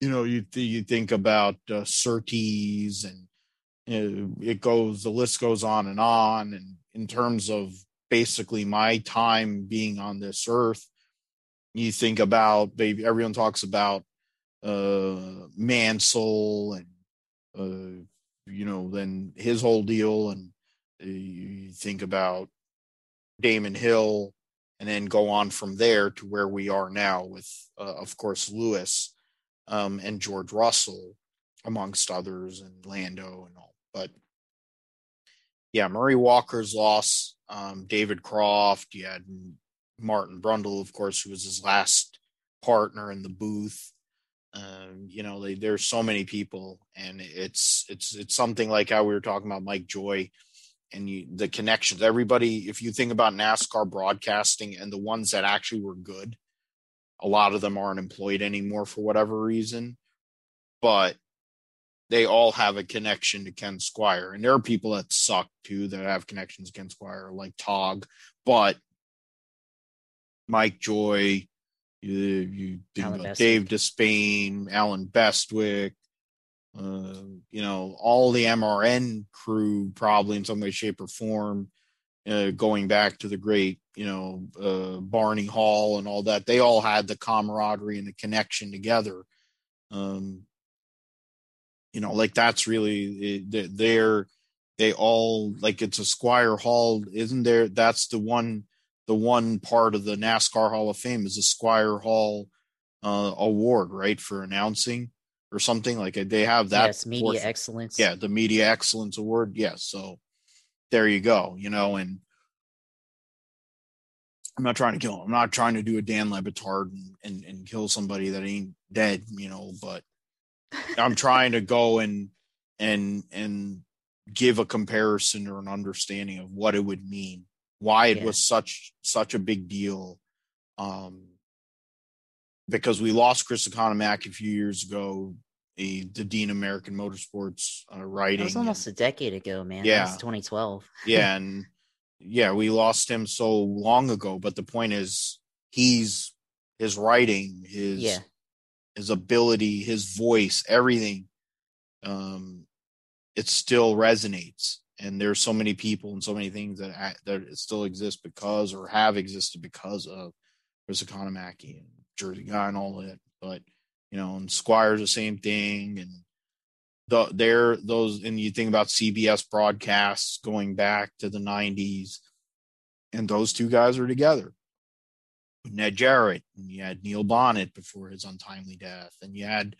you know, you th- you think about uh, Surtees and uh, it goes, the list goes on and on. And in terms of basically my time being on this earth, you think about baby. Everyone talks about uh, Mansell and uh, you know, then his whole deal, and uh, you think about Damon Hill, and then go on from there to where we are now with, uh, of course, Lewis um, and George Russell, amongst others, and Lando and all. But yeah, Murray Walker's loss, um, David Croft, you had Martin Brundle, of course, who was his last partner in the booth. Um, you know, they, there's so many people, and it's it's it's something like how we were talking about Mike Joy and you, the connections. Everybody, if you think about NASCAR broadcasting and the ones that actually were good, a lot of them aren't employed anymore for whatever reason, but they all have a connection to Ken Squier And there are people that suck too that have connections to Ken Squier, like Tog, but Mike Joy, you, you Dave Despain, Allen Bestwick, uh, you know, all the MRN crew probably in some way, shape, or form uh, going back to the great, you know, uh, Barney Hall and all that, they all had the camaraderie and the connection together. Um, you know, like that's really they're they all like it's a Squier Hall, isn't there? That's the one the one part of the NASCAR Hall of Fame is the Squier Hall uh, award, right, for announcing or something like they have that. Yes, media portion. excellence. Yeah, the media excellence award. Yes, so there you go, you know, and I'm not trying to kill him. I'm not trying to do a Dan Le Batard and, and, and kill somebody that ain't dead, you know, but I'm trying to go and and and give a comparison or an understanding of what it would mean, why it yeah. was such such a big deal. Um because we lost Chris Economaki a few years ago a the Dean American Motorsports uh, writing. That was almost and, a decade ago, man. Yeah, 2012. yeah, [laughs] and yeah, we lost him so long ago. But the point is, he's his writing, his yeah. his ability, his voice, everything. Um, it still resonates, and there's so many people and so many things that that still exist because or have existed because of Chris Economaki and Jersey Guy and all that. But you know, and Squier's the same thing, and the there those and you think about CBS broadcasts going back to the '90s, and those two guys are together. Ned Jarrett, and you had Neil Bonnett before his untimely death, and you had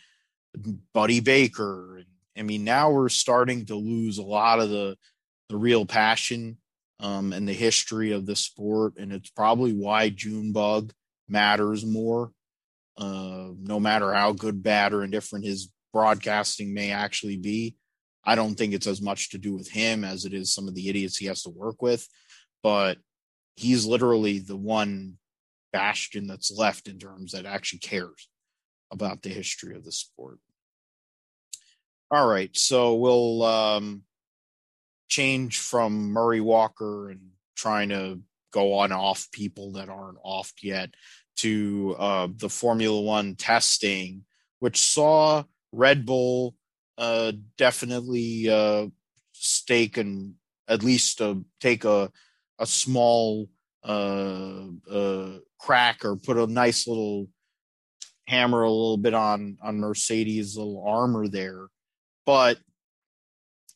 Buddy Baker. And, I mean, now we're starting to lose a lot of the the real passion um, and the history of the sport, and it's probably why Junebug matters more uh, no matter how good, bad, or indifferent his broadcasting may actually be. I don't think it's as much to do with him as it is some of the idiots he has to work with. But he's literally the one bastion that's left in terms that actually cares about the history of the sport. All right, so we'll um, change from Murray Walker and trying to go on off people that aren't off yet to uh, the Formula One testing, which saw Red Bull uh, definitely uh, stake and at least uh, take a a small uh, uh, crack or put a nice little hammer a little bit on on Mercedes' little armor there, but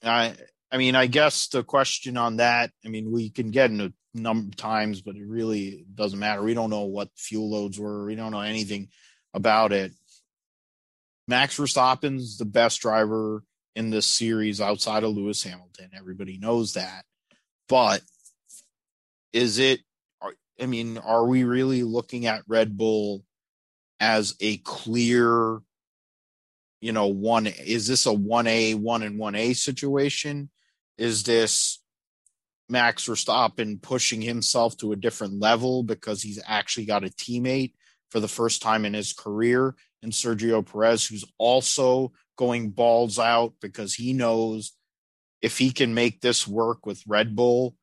I I mean, I guess the question on that, I mean, we can get into a number of times, but it really doesn't matter. We don't know what fuel loads were. We don't know anything about it. Max Verstappen's the best driver in this series outside of Lewis Hamilton. Everybody knows that. But is it, I mean, are we really looking at Red Bull as a clear, you know, one? Is this a 1A, 1 and 1A situation? Is this Max Verstappen pushing himself to a different level because he's actually got a teammate for the first time in his career and Sergio Perez, who's also going balls out because he knows if he can make this work with Red Bull,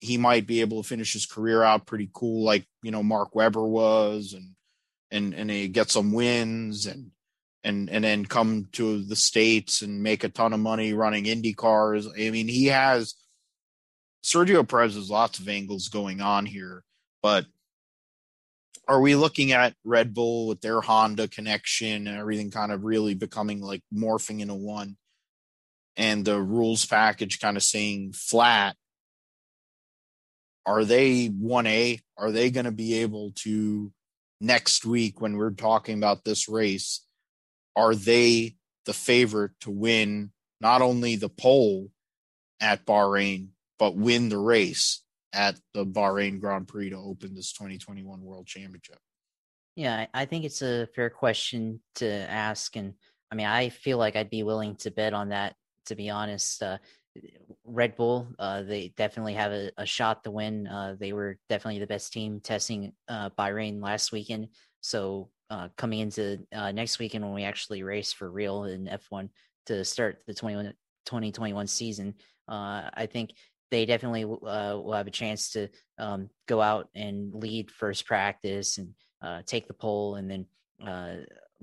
he might be able to finish his career out pretty cool, like you know Mark Webber was, and and and he get some wins and and and then come to the states and make a ton of money running Indy cars. I mean, he has Sergio Perez has lots of angles going on here, but are we looking at Red Bull with their Honda connection and everything kind of really becoming like morphing into one and the rules package kind of saying flat? Are they 1A? Are they going to be able to next week when we're talking about this race? Are they the favorite to win not only the pole at Bahrain, but win the race at the Bahrain Grand Prix to open this 2021 World Championship? Yeah, I think it's a fair question to ask. And I mean, I feel like I'd be willing to bet on that, to be honest. Uh, Red Bull, uh, they definitely have a, a shot to win. Uh, they were definitely the best team testing uh, Bahrain last weekend. So uh, coming into uh, next weekend when we actually race for real in F1 to start the 2021 season, I think they definitely uh, will have a chance to um, go out and lead first practice and uh, take the pole and then uh,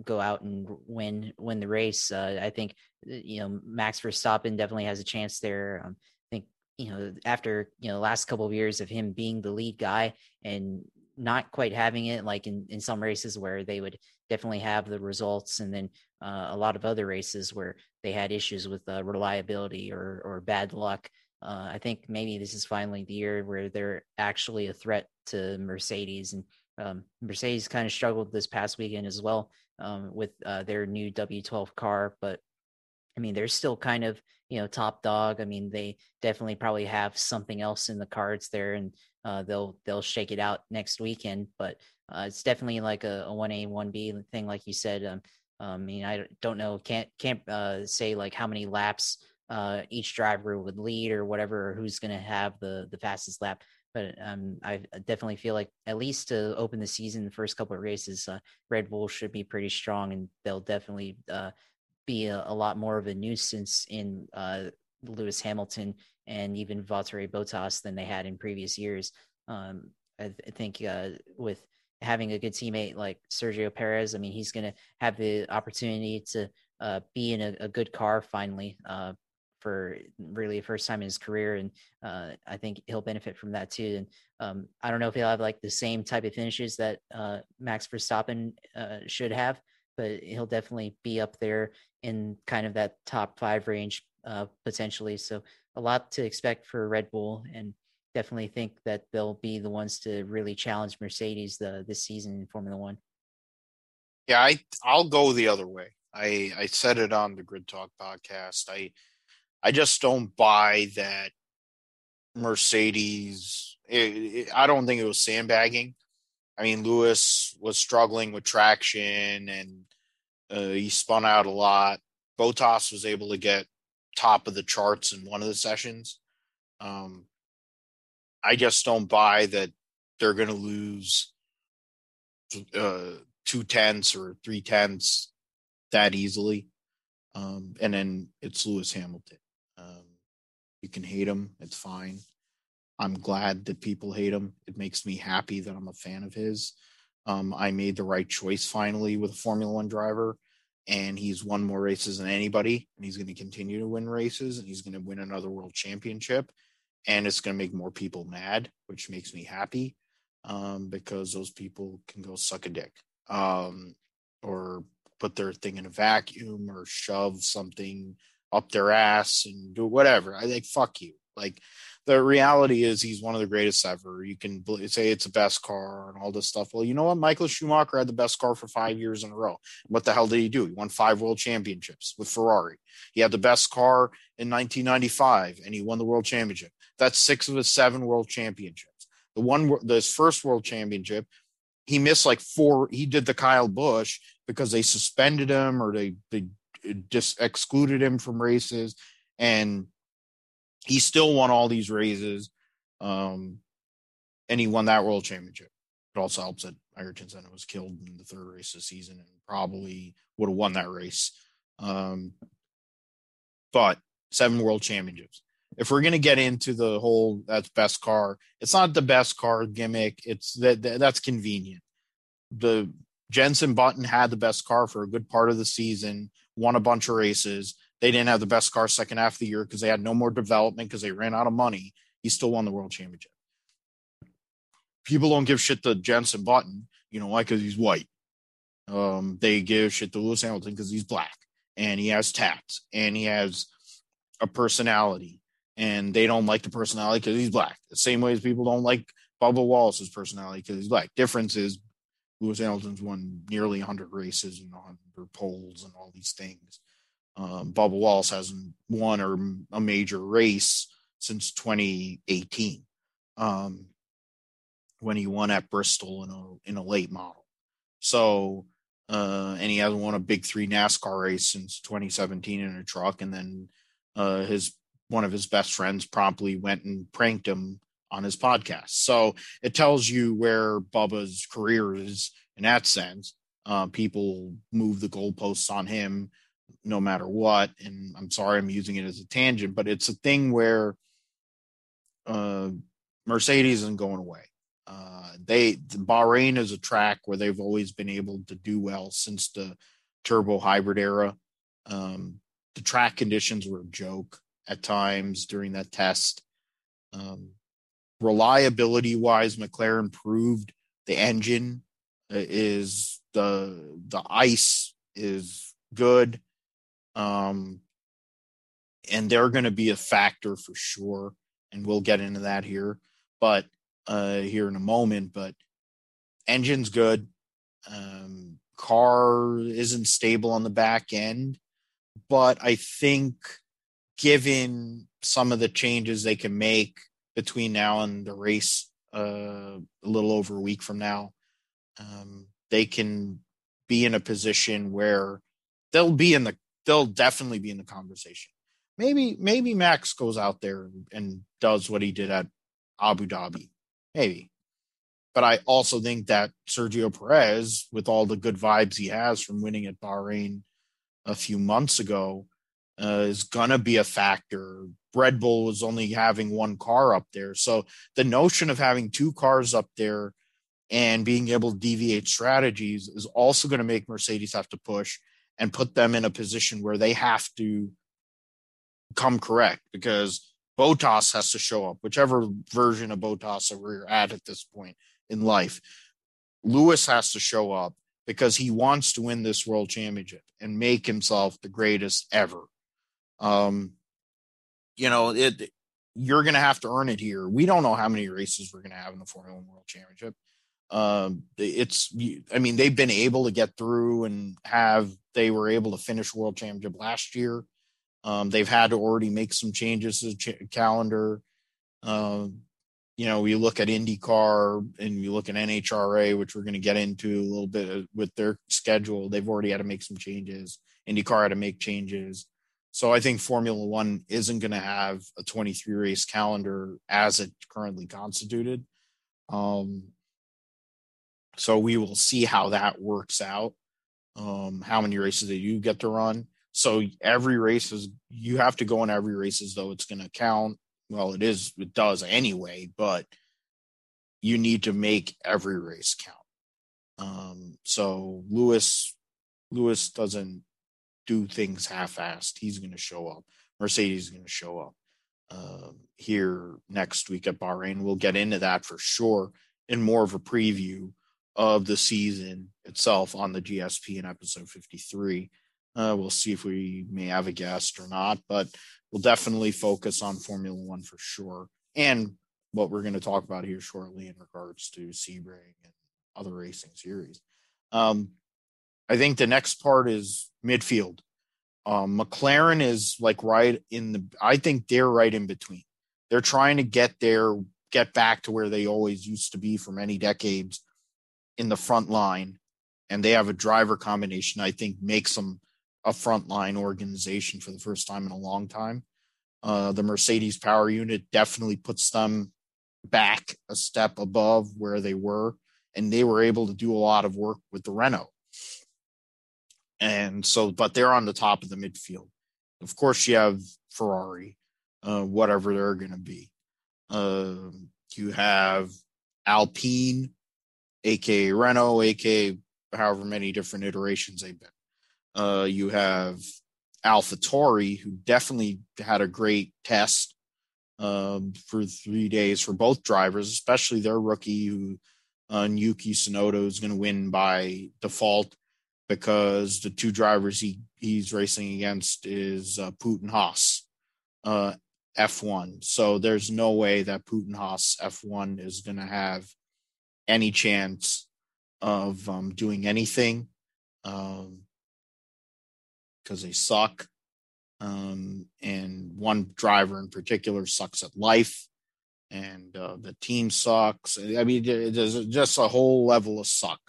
go out and win win the race. Uh, I think uh, you know Max Verstappen definitely has a chance there. Um, I think you know after you know the last couple of years of him being the lead guy and not quite having it like in, in some races where they would definitely have the results and then uh, a lot of other races where they had issues with reliability or or bad luck uh, I think maybe this is finally the year where they're actually a threat to Mercedes, and um, Mercedes kind of struggled this past weekend as well um, with uh, their new W12 car. But I mean, they're still kind of you know top dog. I mean, they definitely probably have something else in the cards there, and uh, they'll they'll shake it out next weekend. But uh, it's definitely like a one A one B thing, like you said. Um, I mean, I don't know, can't can't uh, say like how many laps uh, each driver would lead or whatever, or who's going to have the the fastest lap. But um, I definitely feel like at least to open the season, the first couple of races, uh, Red Bull should be pretty strong, and they'll definitely uh, be a, a, lot more of a nuisance in uh, Lewis Hamilton and even Valtteri Bottas than they had in previous years. Um, I, I, think uh, with having a good teammate like Sergio Perez, I mean, he's going to have the opportunity to uh, be in a, a, good car finally. Uh, for really the first time in his career, and uh, I think he'll benefit from that too. And um, I don't know if he'll have like the same type of finishes that uh, Max Verstappen uh, should have, but he'll definitely be up there in kind of that top five range uh, potentially. So a lot to expect for Red Bull, and definitely think that they'll be the ones to really challenge Mercedes the this season in Formula One. Yeah, I I'll go the other way. I I said it on the Grid Talk podcast. I I just don't buy that Mercedes. It, it, I don't think it was sandbagging. I mean, Lewis was struggling with traction and uh, he spun out a lot. Bottas was able to get top of the charts in one of the sessions. Um, I just don't buy that they're going to lose uh, two tenths or three tenths that easily. Um, and then it's Lewis Hamilton. Um, you can hate him, it's fine. I'm glad that people hate him. It makes me happy that I'm a fan of his. Um, I made the right choice finally with a Formula One driver, and he's won more races than anybody, and he's going to continue to win races, and he's going to win another world championship, and it's going to make more people mad, which makes me happy um, because those people can go suck a dick um, or put their thing in a vacuum or shove something up their ass and do whatever. I think fuck you. Like the reality is he's one of the greatest ever. You can say it's the best car and all this stuff. Well, you know what? Michael Schumacher had the best car for five years in a row. What the hell did he do? He won five world championships with Ferrari. He had the best car in 1995 and he won the world championship. That's six of his seven world championships. The one, this first world championship, he missed like four. He did the Kyle Busch because they suspended him or they, they just excluded him from races. And he still won all these races. Um, and he won that world championship. It also helps that Ayrton Senna was killed in the third race of the season and probably would have won that race. Um, but seven world championships. If we're going to get into the whole that's best car, it's not the best car gimmick. It's that, that that's convenient. The Jenson Button had the best car for a good part of the season, won a bunch of races. They didn't have the best car second half of the year because they had no more development because they ran out of money. He still won the world championship. People don't give shit to Jenson Button, you know why? Because he's white. Um, they give shit to Lewis Hamilton because he's black and he has tats and he has a personality. And they don't like the personality because he's black. The same way as people don't like Bubba Wallace's personality because he's black. Difference is Lewis Hamilton's won nearly 100 races and 100 poles and all these things. Um, Bubba Wallace hasn't won or a major race since 2018 um, when he won at Bristol in a in a late model. So uh, and he hasn't won a big three NASCAR race since 2017 in a truck. And then uh, his one of his best friends promptly went and pranked him on his podcast. So it tells you where Bubba's career is in that sense. Uh, people move the goalposts on him no matter what. And I'm sorry I'm using it as a tangent, but it's a thing where uh, Mercedes isn't going away. Uh, they Bahrain is a track where they've always been able to do well since the turbo hybrid era. Um, the track conditions were a joke at times during that test. Um, reliability wise, McLaren proved the engine is the the ice is good. Um, and they're going to be a factor for sure. And we'll get into that here, but uh, here in a moment. But engine's good. Um, car isn't stable on the back end, but I think given some of the changes they can make between now and the race, uh, a little over a week from now, um, they can be in a position where they'll be in the they'll definitely be in the conversation. Maybe maybe Max goes out there and does what he did at Abu Dhabi. Maybe. But I also think that Sergio Perez, with all the good vibes he has from winning at Bahrain a few months ago, uh, is going to be a factor. Red Bull was only having one car up there. So the notion of having two cars up there and being able to deviate strategies is also going to make Mercedes have to push and put them in a position where they have to come correct because Bottas has to show up, whichever version of Bottas that we're at at this point in life. Lewis has to show up because he wants to win this world championship and make himself the greatest ever. Um, you know, it you're going to have to earn it here. We don't know how many races we're going to have in the Formula One World Championship. Um, it's, I mean, they've been able to get through and have, they were able to finish World Championship last year. Um, they've had to already make some changes to the calendar. Um, you know, we look at IndyCar and we look at NHRA, which we're going to get into a little bit with their schedule. They've already had to make some changes. IndyCar had to make changes. So I think Formula One isn't going to have a 23 race calendar as it currently constituted. Um, so we will see how that works out. Um, how many races that you get to run. So every race is you have to go in every race as though it's going to count. Well, it is, it does anyway, but you need to make every race count. Um, so Lewis, Lewis doesn't do things half-assed. He's going to show up. Mercedes is going to show up um, here next week at Bahrain. We'll get into that for sure in more of a preview of the season itself on the GSP in episode 53. Uh, we'll see if we may have a guest or not, but we'll definitely focus on Formula One for sure, and what we're going to talk about here shortly in regards to Sebring and other racing series. Um, I think the next part is midfield. Um, McLaren is like right in the. I think they're right in between. They're trying to get there, get back to where they always used to be for many decades in the front line, and they have a driver combination. I think makes them a frontline organization for the first time in a long time. Uh, the Mercedes power unit definitely puts them back a step above where they were, and they were able to do a lot of work with the Renault. And so, but they're on the top of the midfield. Of course, you have Ferrari, uh, whatever they're going to be. Uh, you have Alpine, aka Renault, aka however many different iterations they've been. Uh, you have Alpha AlphaTauri, who definitely had a great test um, for three days for both drivers, especially their rookie, who uh, Yuki Tsunoda is going to win by default because the two drivers he, he's racing against is uh, Putin Haas uh, F1. So there's no way that Putin Haas F1 is going to have any chance of um, doing anything. Um, because they suck. Um, and one driver in particular sucks at life, and uh, the team sucks. I mean, there's just a whole level of suck.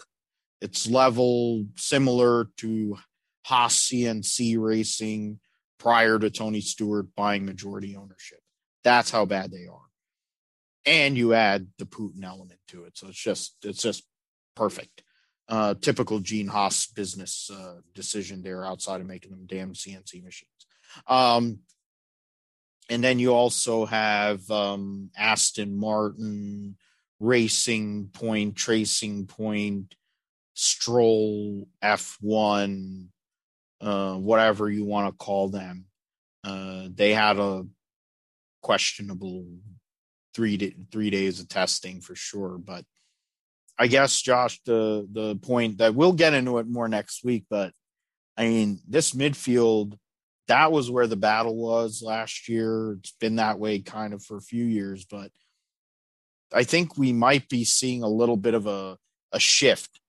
It's level similar to Haas CNC racing prior to Tony Stewart buying majority ownership. That's how bad they are. And you add the Putin element to it. So it's just it's just perfect uh, typical Gene Haas business uh, decision there outside of making them damn CNC machines. Um, and then you also have um, Aston Martin, Racing Point, Tracing Point, Stroll, F1, uh, whatever you want to call them. Uh, they had a questionable three three days of testing for sure, but I guess Josh, the the point that we'll get into it more next week, but I mean, this midfield, that was where the battle was last year. It's been that way kind of for a few years, but I think we might be seeing a little bit of a a shift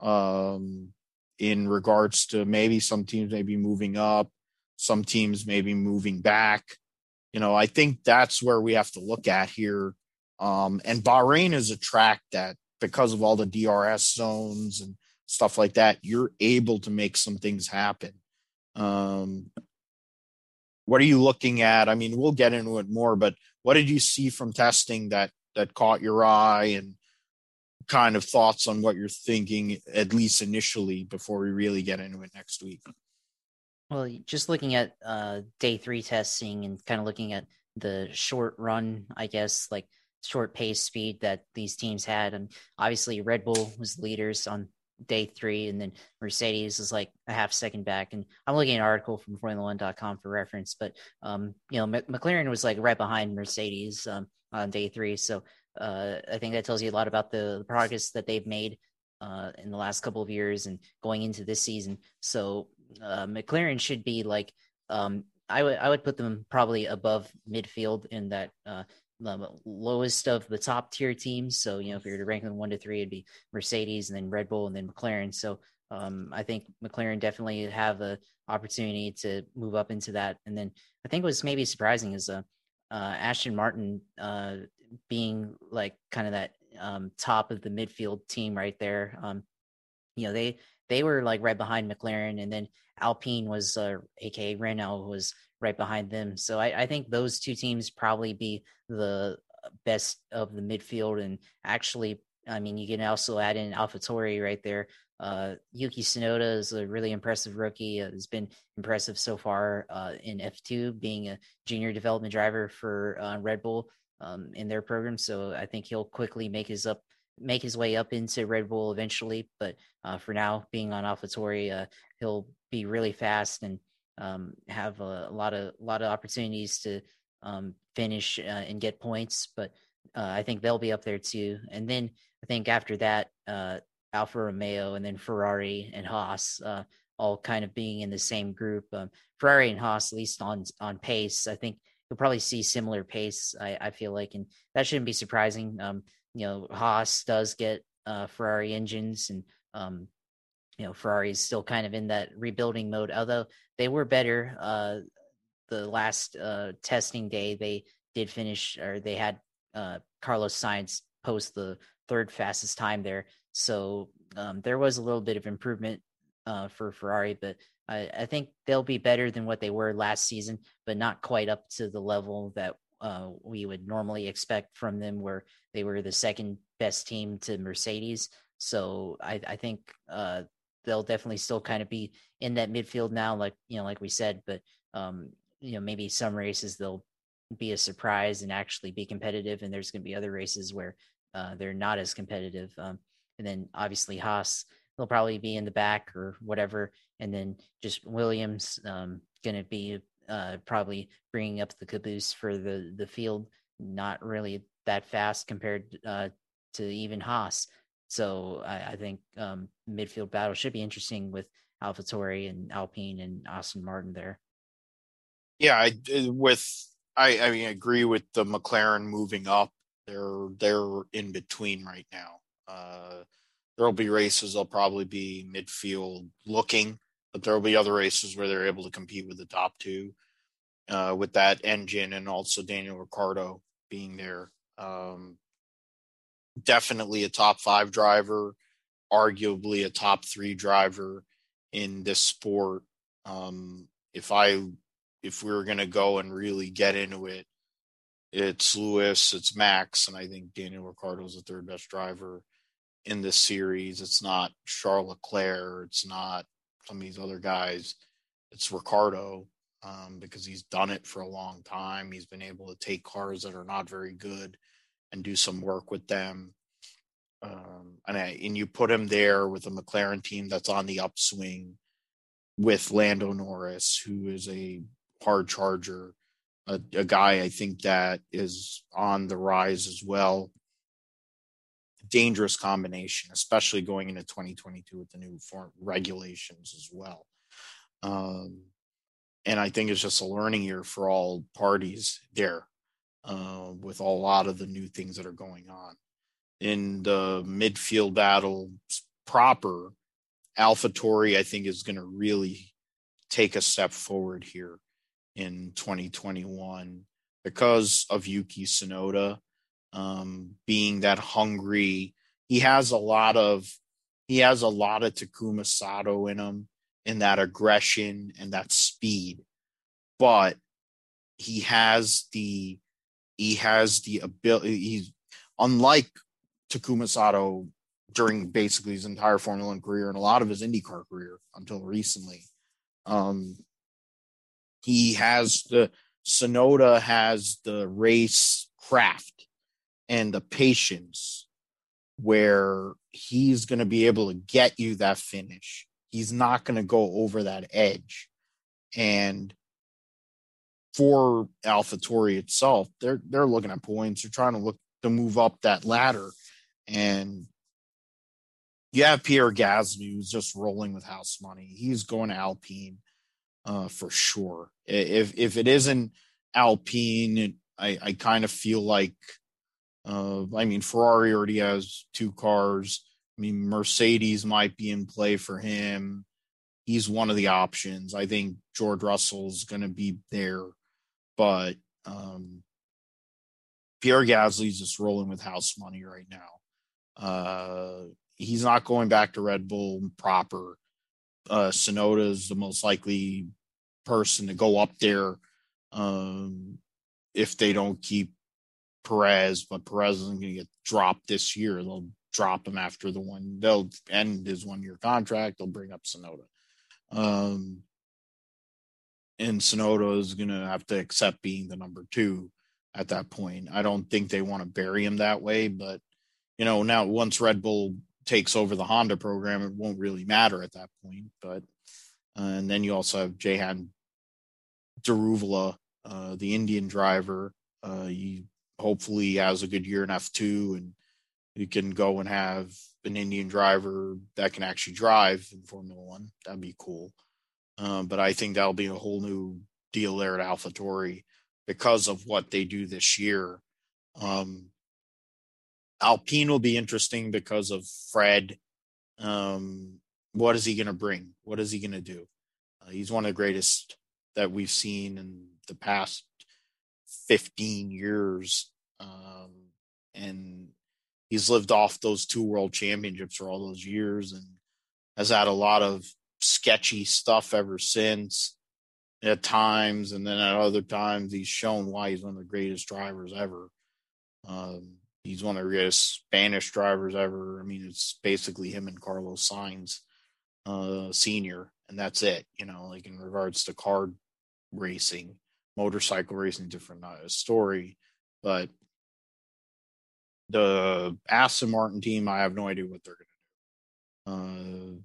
um, in regards to maybe some teams maybe moving up, some teams maybe moving back. You know, I think that's where we have to look at here. Um, and Bahrain is a track that because of all the DRS zones and stuff like that, you're able to make some things happen. Um, what are you looking at? I mean, we'll get into it more, but what did you see from testing that that caught your eye and kind of thoughts on what you're thinking at least initially before we really get into it next week? Well, just looking at uh, day three testing and kind of looking at the short run, I guess, like short pace speed that these teams had. And obviously, Red Bull was leaders on day three, and then Mercedes is like a half second back. And I'm looking at an article from Formula1.com for reference, but um, you know, M- McLaren was like right behind Mercedes um, on day three. So uh, I think that tells you a lot about the, the progress that they've made uh, in the last couple of years and going into this season. So uh, McLaren should be like um, I would I would put them probably above midfield in that uh, the lowest of the top tier teams. So, you know, if you were to rank them one to three, it'd be Mercedes and then Red Bull and then McLaren. So, um, I think McLaren definitely have the opportunity to move up into that. And then I think was maybe surprising is uh, uh, Aston Martin uh, being like kind of that um, top of the midfield team right there. Um, you know, they they were like right behind McLaren, and then Alpine was, uh, aka Renault, was right behind them. So I, I think those two teams probably be the best of the midfield. And actually, I mean, you can also add in AlphaTauri right there. Uh, Yuki Tsunoda is a really impressive rookie. Uh, has been impressive so far uh, in F2, being a junior development driver for uh, Red Bull um, in their program. So I think he'll quickly make his up make his way up into Red Bull eventually. But uh, for now, being on AlphaTauri, uh, he'll be really fast and um, have a, a, lot of a lot of opportunities to um, finish uh, and get points. But uh, I think they'll be up there too. And then I think after that, uh, Alfa Romeo and then Ferrari and Haas. Uh, all kind of being in the same group. Um, Ferrari and Haas, at least on on pace, I think you'll probably see similar pace. I, I feel like, and that shouldn't be surprising. Um, you know, Haas does get uh, Ferrari engines, and um, you know, Ferrari is still kind of in that rebuilding mode. Although they were better uh, the last uh, testing day, they did finish, or they had uh, Carlos Sainz post the third fastest time there. So um, there was a little bit of improvement uh, for Ferrari, but I, I, think they'll be better than what they were last season, but not quite up to the level that uh, we would normally expect from them, where they were the second best team to Mercedes. So I, I think uh, they'll definitely still kind of be in that midfield now, like you know, like we said. But um, you know, maybe some races they'll be a surprise and actually be competitive, and there's going to be other races where uh, they're not as competitive. Um, and then obviously Haas, they'll probably be in the back or whatever. And then just Williams um, going to be uh, probably bringing up the caboose for the the field. Not really that fast compared uh, to even Haas. So I, I think um, midfield battle should be interesting with AlphaTauri and Alpine and Aston Martin there. Yeah, I, with I I mean I agree with the McLaren moving up. They're they're in between right now. Uh, there'll be races they'll probably be midfield looking, but there'll be other races where they're able to compete with the top two uh, with that engine and also Daniel Ricciardo being there. Um, definitely a top five driver, arguably a top three driver in this sport. Um, if I if we were going to go and really get into it, it's Lewis, it's Max, and I think Daniel Ricciardo is the third best driver in this series. It's not Charles Leclerc. It's not some of these other guys. It's Ricciardo um, because he's done it for a long time. He's been able to take cars that are not very good and do some work with them. Um, and, I, and you put him there with a McLaren team that's on the upswing with Lando Norris, who is a hard charger, a, a guy I think that is on the rise as well dangerous combination, especially going into 2022 with the new form regulations as well. Um, and I think it's just a learning year for all parties there, uh, with a lot of the new things that are going on in the midfield battle proper. AlphaTauri, I think, is going to really take a step forward here in 2021 because of Yuki Tsunoda um, being that hungry. He has a lot of he has a lot of Takuma Sato in him, in that aggression and that speed, but he has the he has the ability. He's unlike Takuma Sato during basically his entire Formula One career and a lot of his IndyCar career until recently. Um, he has the Tsunoda has the race craft and the patience where he's going to be able to get you that finish. He's not going to go over that edge. And for AlphaTauri itself, they're they're looking at points. They're trying to look to move up that ladder. And you have Pierre Gasly who's just rolling with house money. He's going to Alpine uh, for sure. If if it isn't Alpine, I, I kind of feel like uh, I mean, Ferrari already has two cars. I mean, Mercedes might be in play for him. He's one of the options. I think George Russell's going to be there, but um, Pierre Gasly's just rolling with house money right now. Uh, he's not going back to Red Bull proper. Uh, Tsunoda is the most likely person to go up there um, if they don't keep Perez, but Perez isn't going to get dropped this year. They'll drop him after the one. They'll end his one year contract. They'll bring up Tsunoda. Um, and Tsunoda is going to have to accept being the number two at that point. I don't think they want to bury him that way, but you know, now once Red Bull takes over the Honda program, it won't really matter at that point. But uh, and then you also have Jehan Daruvala, uh, the Indian driver. Uh, you hopefully has a good year in F2 and you can go and have an Indian driver that can actually drive in Formula One. That'd be cool. Um, but I think that'll be a whole new deal there at AlphaTauri because of what they do this year. Um, Alpine will be interesting because of Fred. Um, what is he going to bring? What is he going to do? Uh, he's one of the greatest that we've seen in the past 15 years. Um, and he's lived off those two world championships for all those years and has had a lot of sketchy stuff ever since at times. And then at other times, he's shown why he's one of the greatest drivers ever. Um, he's one of the greatest Spanish drivers ever. I mean, it's basically him and Carlos Sainz, uh, senior, and that's it. You know, like in regards to car racing, motorcycle racing, different uh, story, but the Aston Martin team, I have no idea what they're going to do. Uh,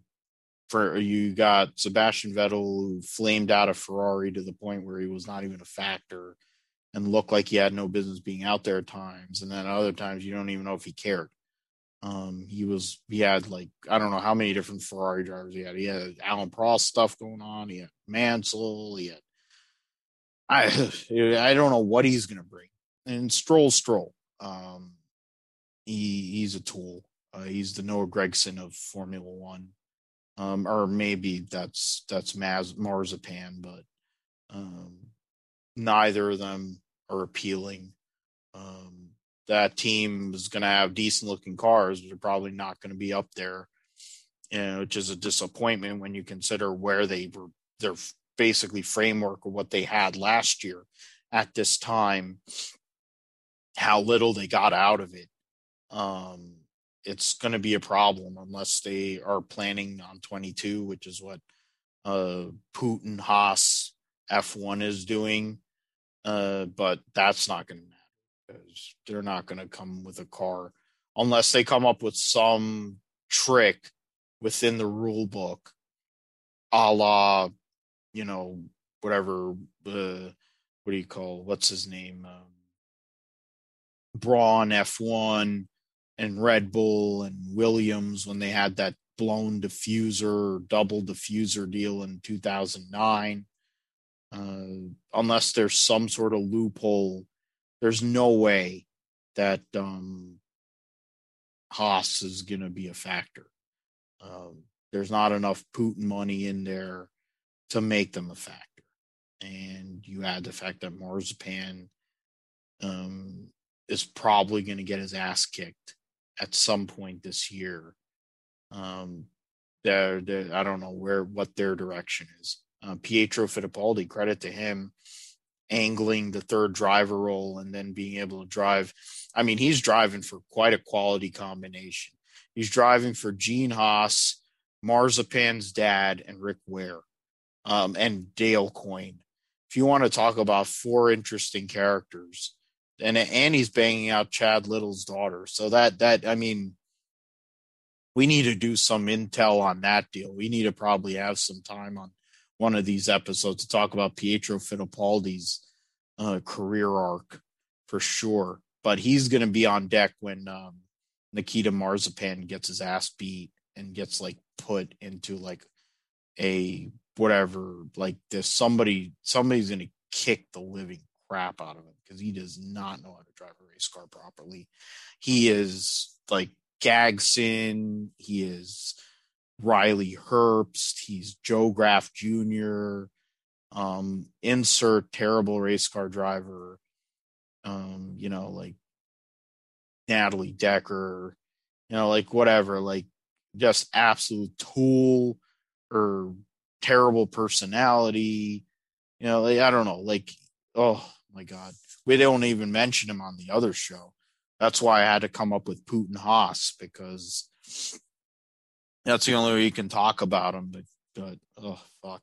for you got Sebastian Vettel who flamed out of Ferrari to the point where he was not even a factor and looked like he had no business being out there at times. And then other times you don't even know if he cared. Um, he was he had like I don't know how many different Ferrari drivers he had. He had Alain Prost stuff going on. He had Mansell. He had I [sighs] I don't know what he's gonna bring. And Stroll Stroll. Um, he he's a tool. Uh, he's the Noah Gragson of Formula One, um, or maybe that's that's Maz, Marzipan, but um, neither of them are appealing. Um, that team is going to have decent looking cars, but they're probably not going to be up there, you know, which is a disappointment when you consider where they were, their basically framework of what they had last year at this time, how little they got out of it um, it's going to be a problem unless they are planning on 22, which is what uh, Putin Haas F1 is doing. Uh, but that's not going to matter because they're not going to come with a car unless they come up with some trick within the rule book, a la, you know, whatever, uh, what do you call, what's his name? Um, Brawn F1 and Red Bull and Williams when they had that blown diffuser, double diffuser deal in 2009. Uh, unless there's some sort of loophole, there's no way that um, Haas is going to be a factor. Um, there's not enough Putin money in there to make them a factor. And you add the fact that Marzipan um, is probably going to get his ass kicked at some point this year. Um, they're, they're, I don't know where what their direction is. Uh, Pietro Fittipaldi, credit to him, angling the third driver role and then being able to drive. I mean, he's driving for quite a quality combination. He's driving for Gene Haas, Marzipan's dad, and Rick Ware, um, and Dale Coyne. If you want to talk about four interesting characters, and he's banging out Chad Little's daughter. So that that I mean, we need to do some intel on that deal. We need to probably have some time on one of these episodes to talk about Pietro Fittipaldi's uh, career arc for sure. But he's going to be on deck when um, Nikita Marzipan gets his ass beat and gets like put into like a whatever like this somebody somebody's to kick the living crap out of him because he does not know how to drive a race car properly. He is like Gragson, He is Riley Herbst. He's Joe Graf Jr. Um, insert terrible race car driver. Um, you know, like Natalie Decker, you know, like whatever, like just absolute tool or terrible personality. You know, like I don't know, like oh my god, we don't even mention him on the other show. That's why I had to come up with Putin Haas because that's the only way you can talk about him. But, but oh fuck.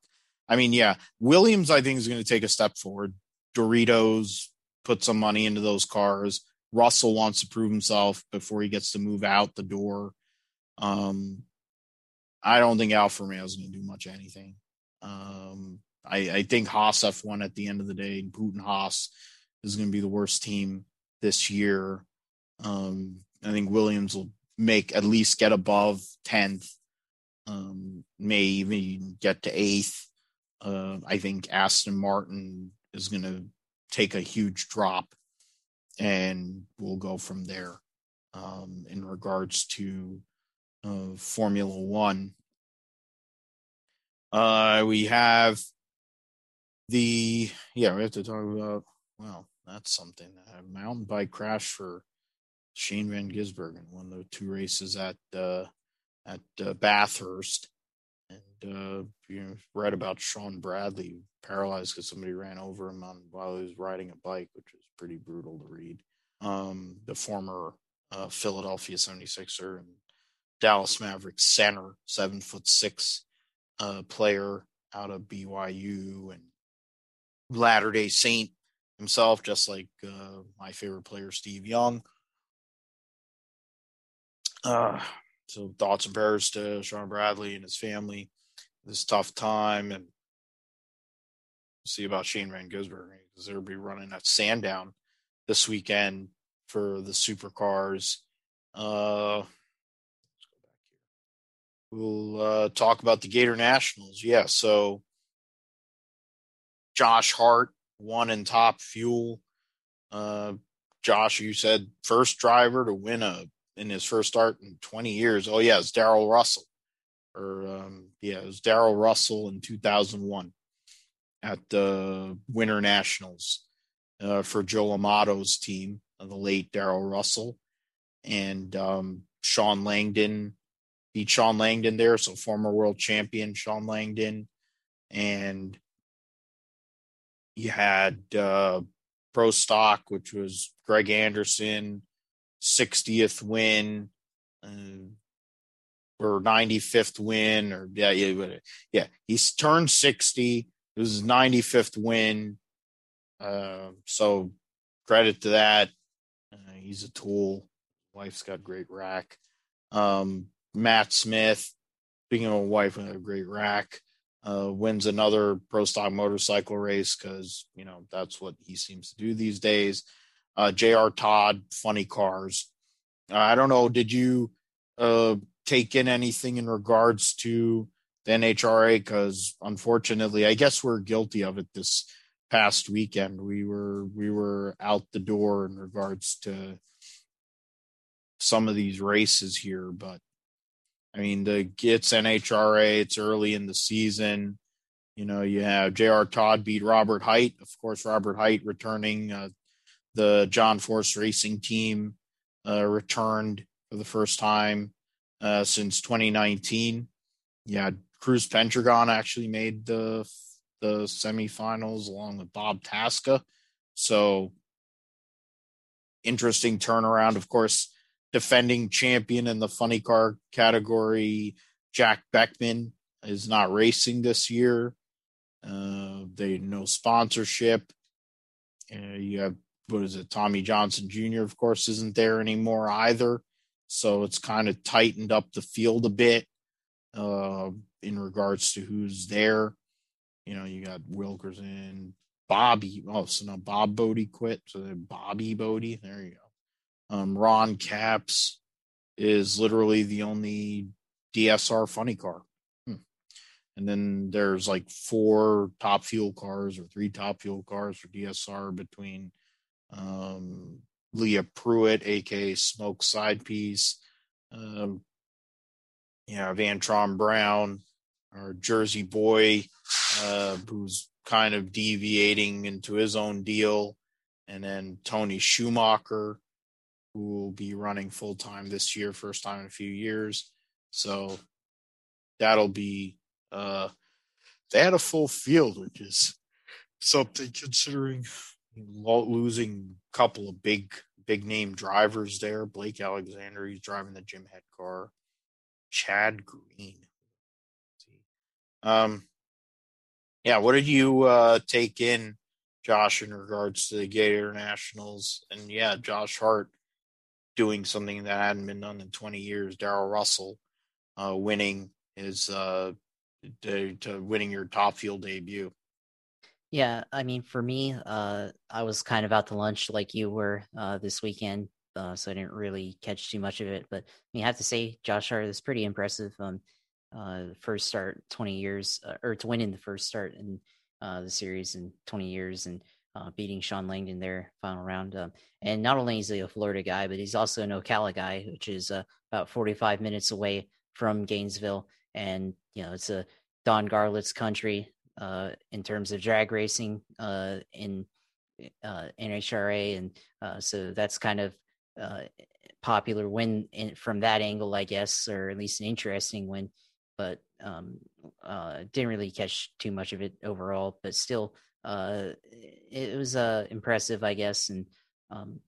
I mean, yeah, Williams I think is going to take a step forward. Doritos put some money into those cars. Russell wants to prove himself before he gets to move out the door. Um, I don't think Alfa Romeo is going to do much anything. Um, I, I think Haas F1 at the end of the day, Putin Haas is going to be the worst team this year. Um, I think Williams will make at least get above 10th, um, may even get to eighth. Uh, I think Aston Martin is going to take a huge drop and we'll go from there um, in regards to uh, Formula One. Uh, we have the, yeah, we have to talk about, well, that's something. A mountain bike crash for Shane Van Gisbergen won the two races at uh, at uh, Bathurst, and uh, you know read about Shawn Bradley paralyzed because somebody ran over him on while he was riding a bike, which was pretty brutal to read. Um, the former uh, Philadelphia 76er and Dallas Mavericks center, seven foot six uh, player out of BYU and Latter Day Saint himself, just like uh, my favorite player Steve Young. Uh, so thoughts and prayers to Shawn Bradley and his family this tough time, and see about Shane Van Gisbergen because they'll be running at Sandown this weekend for the supercars. Uh, we'll uh, talk about the Gator Nationals. Yeah, so Josh Hart won in top fuel. Uh, Josh, you said first driver to win a in his first start in 20 years. Oh yeah, it's Darrell Russell, or um, yeah, it was Darrell Russell in 2001 at the Winter Nationals uh, for Joe Amato's team, the late Darrell Russell, and um, Shawn Langdon Shawn Langdon there, so former world champion Shawn Langdon, and you had uh, Pro Stock, which was Greg Anderson, 60th win uh, or 95th win or yeah yeah yeah he's turned 60 it was his 95th win. Uh, so credit to that. Uh, he's a tool. Wife's got great rack. Um, matt smith of a wife with a great rack uh, wins another pro stock motorcycle race because you know that's what he seems to do these days uh, J.R. Todd, Funny Cars. Uh, I don't know. Did you uh, take in anything in regards to the NHRA? Because unfortunately, I guess we're guilty of it this past weekend. We were we were out the door in regards to some of these races here, but I mean, the it's NHRA. It's early in the season. You know, you have J.R. Todd beat Robert Hight. Of course, Robert Hight returning uh, the John Force Racing team uh, returned for the first time uh, since 2019. Yeah, Cruz Pedregon actually made the the semifinals along with Bob Tasca. So interesting turnaround. Of course, defending champion in the funny car category, Jack Beckman is not racing this year. Uh, they no sponsorship. Uh, you have what is it? Tommy Johnson Jr. of course isn't there anymore either. So it's kind of tightened up the field a bit uh, in regards to who's there. You know, you got Wilkerson, Bobby. Oh, so now Bob Bode quit. So Bobby Bode. There you go. Um, Ron Capps is literally the only DSR funny car. Hmm. And then there's like four top fuel cars or three top fuel cars for DSR between um, Leah Pruett, aka Smoke Side Piece, um, yeah, Van Tron Brown, our Jersey boy, uh, who's kind of deviating into his own deal, and then Tony Schumacher, who will be running full time this year, first time in a few years. So that'll be uh, they had a full field, which is something considering losing a couple of big big name drivers there. Blake Alexander, he's driving the Jim Head car. Chad Green. Um, yeah, what did you uh, take in, Josh, in regards to the Gator Nationals? And yeah, Josh Hart doing something that hadn't been done in 20 years. Darrell Russell uh, winning his uh, to, to winning your top fuel debut. Yeah, I mean, for me, uh, I was kind of out to lunch like you were uh, this weekend. uh, so I didn't really catch too much of it. But I, mean, I have to say, Josh Hart is pretty impressive. Um, uh, first start 20 years, or to win in the first start in the series in 20 years, and uh, beating Shawn Langdon there final round. Um, and not only is he a Florida guy, but he's also an Ocala guy, which is uh, about 45 minutes away from Gainesville. And you know, it's a Don Garlits country uh, in terms of drag racing uh, in uh, NHRA, and uh, so that's kind of popular win in, from that angle, I guess, or at least an interesting win. But um, didn't really catch too much of it overall. But still, uh, it was uh, impressive, I guess. And um,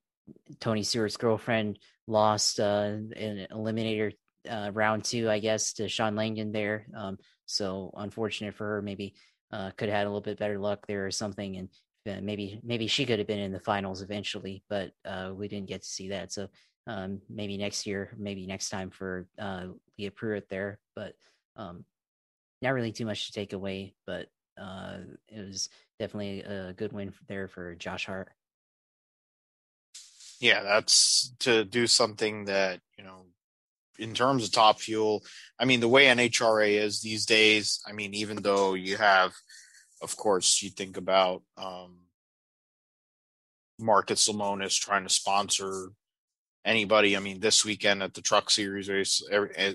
Tony Stewart's girlfriend lost uh, in eliminator uh, round two, I guess, to Shawn Langdon there. Um, so unfortunate for her. Maybe uh, could have had a little bit better luck there or something, and uh, maybe maybe she could have been in the finals eventually, but uh, we didn't get to see that. So um, maybe next year, maybe next time for uh, Leah Pruett there, but um, not really too much to take away. But uh, it was definitely a good win there for Josh Hart. Yeah, that's to do something that you know in terms of top fuel, I mean, the way NHRA is these days, I mean, even though you have, of course, you think about um, Marcus Lemonis trying to sponsor anybody. I mean, this weekend at the Truck Series race,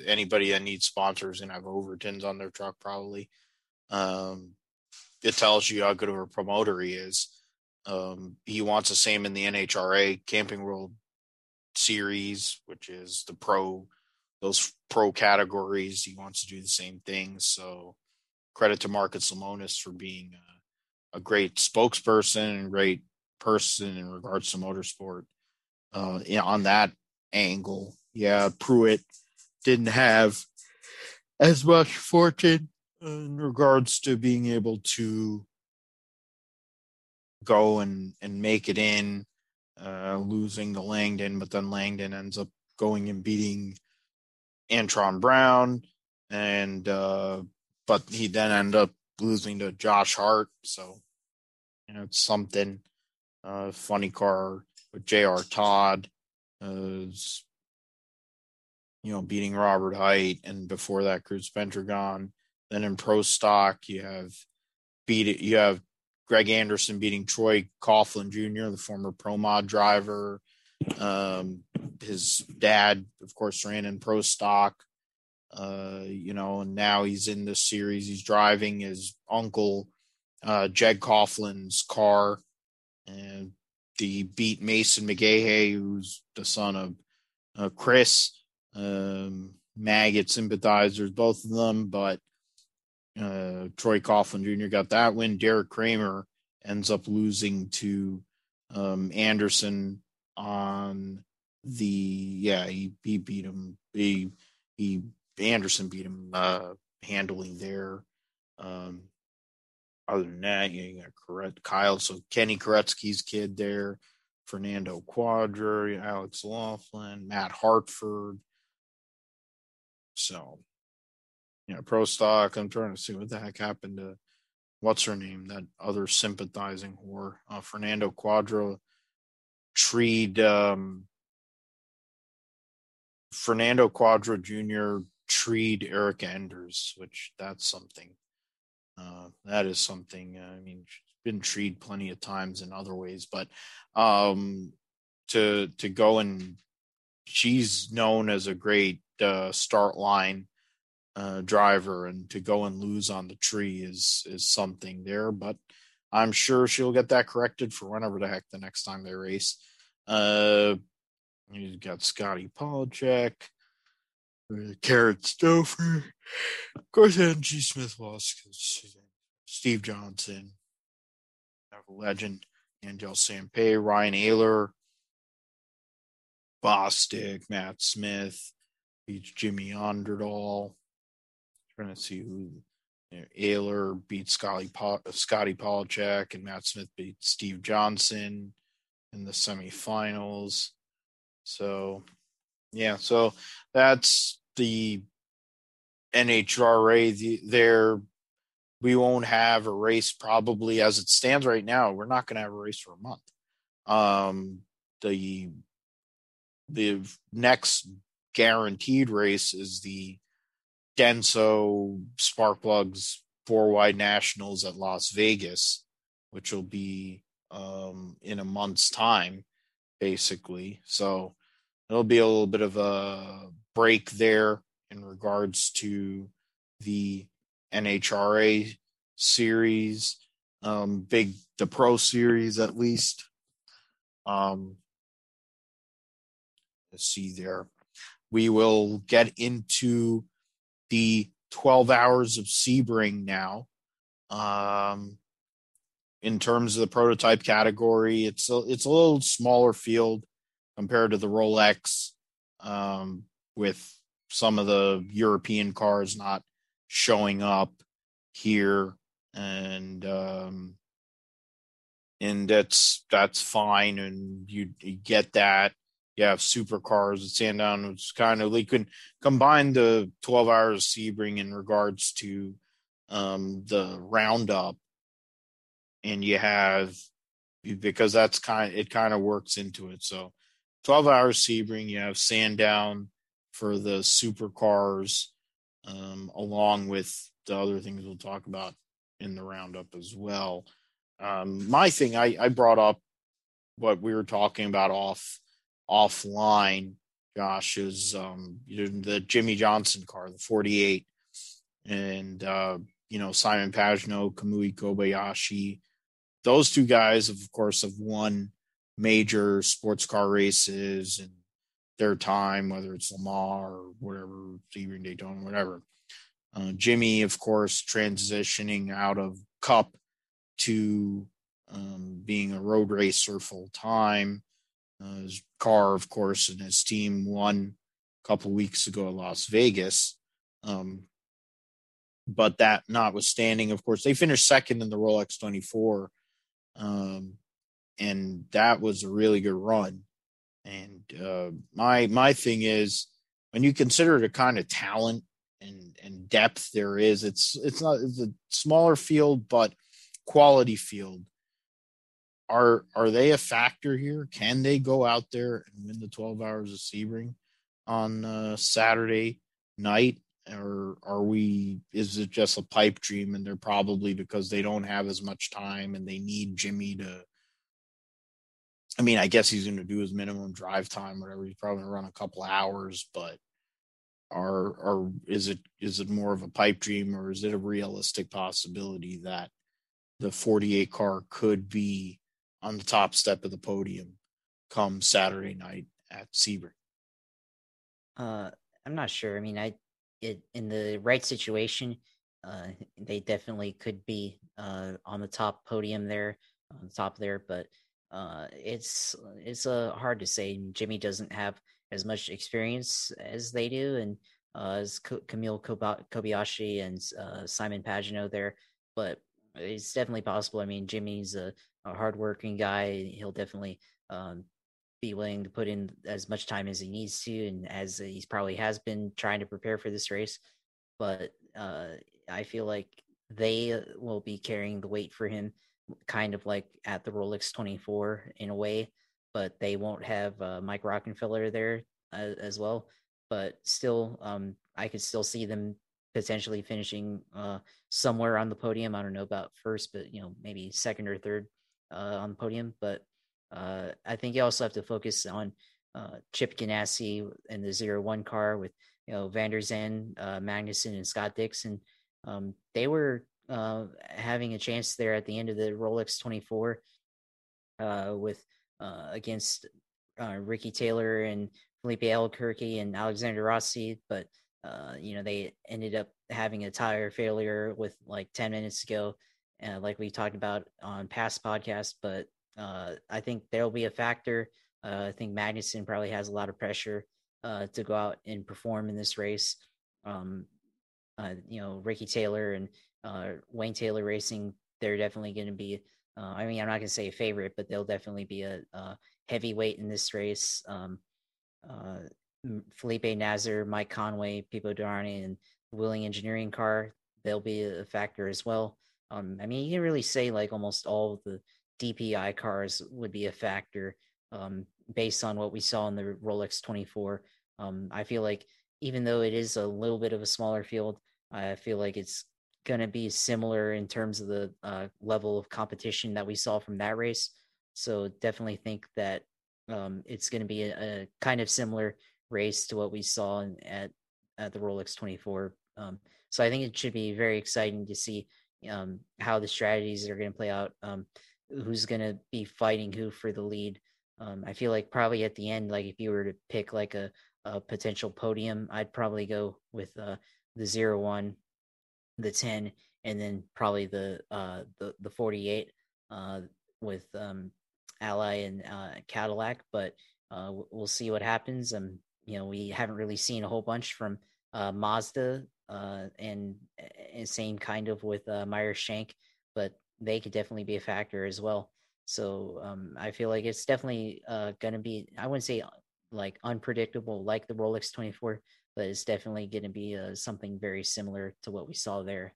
anybody that needs sponsors and have Overtons on their truck probably. Um, it tells you how good of a promoter he is. Um, he wants the same in the NHRA Camping World Series, which is the pro those pro categories. He wants to do the same thing. So credit to Marcus Lemonis for being a, a, great spokesperson and great person in regards to motorsport. Uh, on that angle, yeah, Pruett didn't have as much fortune in regards to being able to go and and make it in, uh, losing to Langdon, but then Langdon ends up going and beating Antron Brown, and uh, but he then ended up losing to Josh Hart. So you know it's something. Uh, funny car with J.R. Todd, is, you know, beating Robert Hight, and before that, Cruz Pedregon. Then in pro stock, you have beat it. You have Greg Anderson beating Troy Coughlin Jr., the former Pro Mod driver. Um, his dad, of course, ran in pro stock. Uh, you know, and now he's in this series. He's driving his uncle, uh, Jeg Coughlin's car, and the beat Mason McGaha, who's the son of uh, Chris, um, maggot sympathizers, both of them. But uh, Troy Coughlin Jr. got that win. Deric Kramer ends up losing to um, Anderson on the yeah he, he beat him he he Anderson beat him uh handling there um other than that you got correct Kyle so Kenny Koretsky's kid there Fernando Cuadra Alex Laughlin Matt Hartford so you know pro stock I'm trying to see what the heck happened to what's her name that other sympathizing whore uh, Fernando Cuadra treed um, Fernando Cuadra Jr. treed Erica Enders, which that's something. Uh, that is something. Uh, I mean, she's been treed plenty of times in other ways, but um, to to go and she's known as a great uh, start line uh, driver, and to go and lose on the tree is is something there. But I'm sure she'll get that corrected for whenever the heck the next time they race. Uh, you got Scotty Pollacheck, Carrot Stouffer, of course, Angie Smith lost because Steve Johnson, a legend, Angel Sampey, Ryan Oehler, Bostic, Matt Smith, beats Jimmy Underdahl. Trying to see who you know, Oehler beat Scotty pa- Scotty Pollacheck and Matt Smith beat Steve Johnson in the semifinals. So, yeah, so that's the NHRA. The, there, we won't have a race probably as it stands right now. We're not going to have a race for a month. Um, the the next guaranteed race is the Denso Sparkplugs four wide nationals at Las Vegas, which will be um, in a month's time, basically. So it'll be a little bit of a break there in regards to the NHRA series, um, big the Pro Series at least. Um, let's see there. We will get into the 12 hours of Sebring now. Um, in terms of the prototype category, it's a, it's a little smaller field compared to the Rolex, um, with some of the European cars not showing up here, and um, and that's that's fine, and you, you get that. You have supercars at Sandown, which kind of they can combine the 12 hours Sebring in regards to um, the roundup, and you have because that's kind it kind of works into it. So 12 hours Sebring, you have Sandown for the supercars, um, along with the other things we'll talk about in the roundup as well. Um, my thing, I, I brought up what we were talking about off offline, Josh, is um, the Jimmie Johnson car, the 48, and uh, you know Simon Pagenaud, Kamui Kobayashi. Those two guys, of course, have won major sports car races in their time, whether it's Le Mans or whatever, Sebring Daytona, whatever. Uh, Jimmy, of course, transitioning out of Cup to um, being a road racer full time. Uh, his car, of course, and his team won a couple weeks ago in Las Vegas. Um, but that notwithstanding, of course, they finished second in the Rolex 24. Um, and that was a really good run. And uh, my my thing is when you consider the kind of talent and and depth there is, it's it's not it's a smaller field, but quality field are are they a factor here? Can they go out there and win the 12 hours of Sebring on uh, Saturday night? Or are we, is it just a pipe dream? And they're probably because they don't have as much time and they need Jimmy to. I mean, I guess he's going to do his minimum drive time, whatever. He's probably to run a couple hours, but are, are, is it, is it more of a pipe dream or is it a realistic possibility that the 48 car could be on the top step of the podium come Saturday night at Sebring? Uh, I'm not sure. I mean, I it in the right situation, uh, they definitely could be uh on the top podium there, on the top there. But uh, it's it's uh hard to say. Jimmy doesn't have as much experience as they do, and uh, as Kamui Kobayashi and uh, Simon Pagenaud there. But it's definitely possible. I mean, Jimmy's a a hardworking guy. He'll definitely um, be willing to put in as much time as he needs to, and as he's probably has been trying to prepare for this race. But uh, I feel like they will be carrying the weight for him, kind of like at the Rolex 24 in a way. But they won't have uh, Mike Rockenfeller there uh, as well. But still, um, I could still see them potentially finishing uh, somewhere on the podium. I don't know about first, but you know maybe second or third uh, on the podium. But uh, I think you also have to focus on uh, Chip Ganassi and the zero one car with you know Van der Zande, uh, Magnussen, and Scott Dixon. Um, they were uh, having a chance there at the end of the Rolex 24 uh, with against Ricky Taylor and Filipe Albuquerque and Alexander Rossi, but you know they ended up having a tire failure with like 10 minutes to go uh, like we talked about on past podcasts. But uh, I think there'll be a factor. Uh, I think Magnussen probably has a lot of pressure uh, to go out and perform in this race. Um, uh, you know, Ricky Taylor and uh, Wayne Taylor Racing, they're definitely going to be. I mean, I'm not going to say a favorite, but they'll definitely be a, a heavyweight in this race. Um, Felipe Nasr, Mike Conway, Pipo Derani, and Whelen Engineering car, they'll be a factor as well. Um, I mean, you can really say like almost all the DPI cars would be a factor. Um, based on what we saw in the Rolex 24. Um, I feel like even though it is a little bit of a smaller field, I feel like it's going to be similar in terms of the uh, level of competition that we saw from that race. So definitely think that um, it's going to be a, a, kind of similar race to what we saw in, at at the Rolex 24. Um, so I think it should be very exciting to see um, how the strategies are going to play out. Um, who's going to be fighting who for the lead? Um, I feel like probably at the end, like if you were to pick like a, a potential podium, I'd probably go with uh, the zero one, the ten, and then probably the uh, the the forty eight uh, with um, Ally and uh, Cadillac. But uh, we'll see what happens. Um, you know, we haven't really seen a whole bunch from uh, Mazda, uh, and, and same kind of with uh, Meyer Shank, but they could definitely be a factor as well. So um, I feel like it's definitely uh, going to be, I wouldn't say like unpredictable like the Rolex 24, but it's definitely going to be uh, something very similar to what we saw there.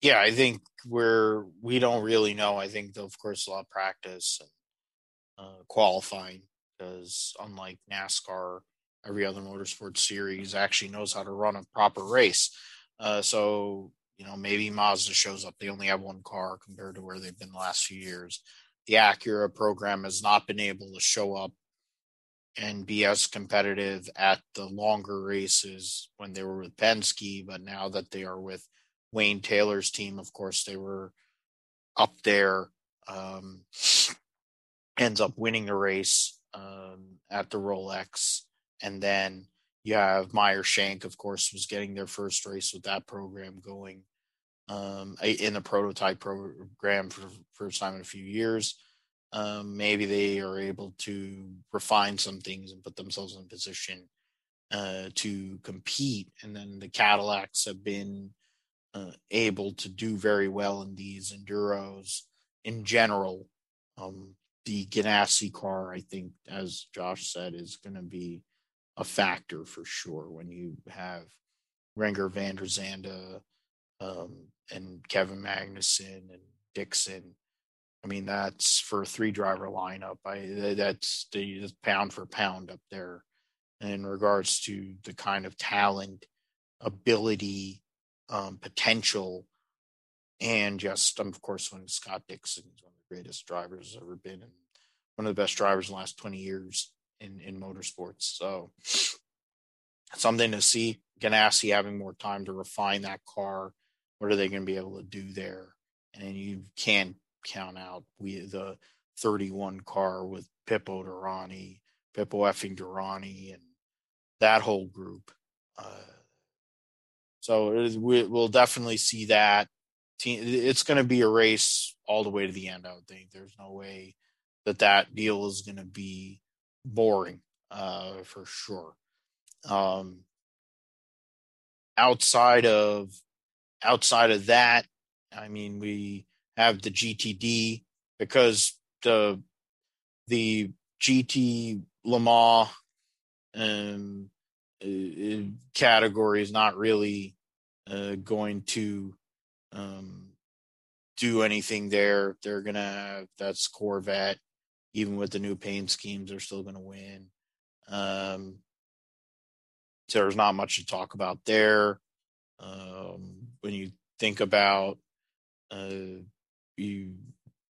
Yeah, I think we're we don't really know. I think of course a lot of practice and uh, qualifying because unlike NASCAR, every other motorsports series actually knows how to run a proper race. Uh, so you know maybe Mazda shows up. They only have one car compared to where they've been the last few years. The Acura program has not been able to show up and be as competitive at the longer races when they were with Penske, but now that they are with Wayne Taylor's team, of course, they were up there. Um, ends up winning the race um, at the Rolex. And then you have Meyer Shank, of course, was getting their first race with that program going um, in the prototype program for the first time in a few years. Um, maybe they are able to refine some things and put themselves in position uh, to compete. And then the Cadillacs have been uh, able to do very well in these enduros in general. Um, the Ganassi car, I think, as Josh said, is going to be a factor for sure when you have Renger van der Zande um, and Kevin Magnussen and Dixon. I mean, that's for a three driver lineup. I that's the pound for pound up there in regards to the kind of talent, ability, um, potential, and just um, of course when Scott Dixon is one of the greatest drivers ever been and one of the best drivers in the last 20 years in, in motorsports. So something to see. Ganassi having more time to refine that car. What are they going to be able to do there? And you can't count out we the 31 car with Pipo Derani, Pipo effing Derani, and that whole group. Uh, so we, will definitely see that. It's going to be a race all the way to the end. I would think there's no way that that deal is going to be boring uh, for sure. Um, outside of outside of that, I mean, we have the GTD because the the GT Le Mans um, category is not really uh, going to um, do anything there. They're gonna have that's Corvette even with the new paint schemes, they're still going to win. Um, so there's not much to talk about there. Um, when you think about, uh, you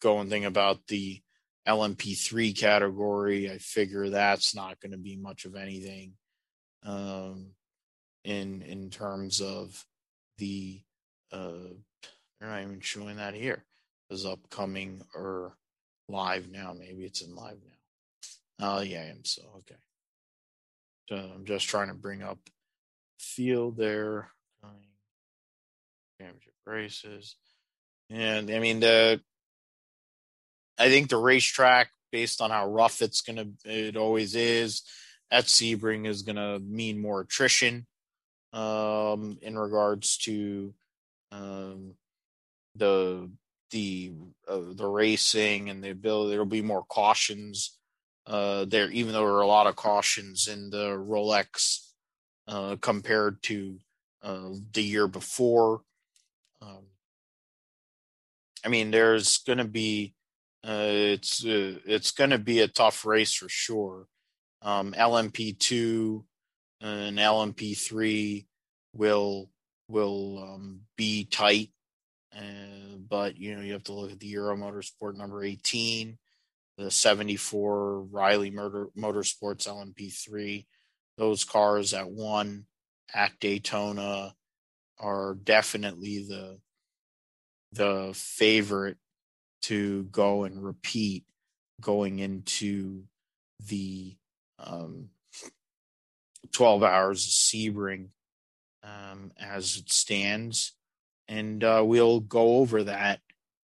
go and think about the LMP3 category, I figure that's not going to be much of anything um, in in terms of the. Uh, they're not even showing that here. Is upcoming or live now. Maybe it's in live now. Oh yeah, I am so okay. So I'm just trying to bring up field there. Championship races. And I mean the I think the racetrack, based on how rough it's gonna it always is, at Sebring is gonna mean more attrition um in regards to um the the uh, the racing and the ability. There'll be more cautions uh, there, even though there are a lot of cautions in the Rolex uh, compared to uh, the year before. Um, I mean, there's going to be Uh, it's uh, it's going to be a tough race for sure. Um, LMP2 and LMP3 will will um, be tight, but you know you have to look at the Era Motorsport number 18, the 74 Riley Motor, Motorsports LMP3. Those cars at one at Daytona are definitely the the favorite to go and repeat going into the um, 12 hours of Sebring um, as it stands. And uh, we'll go over that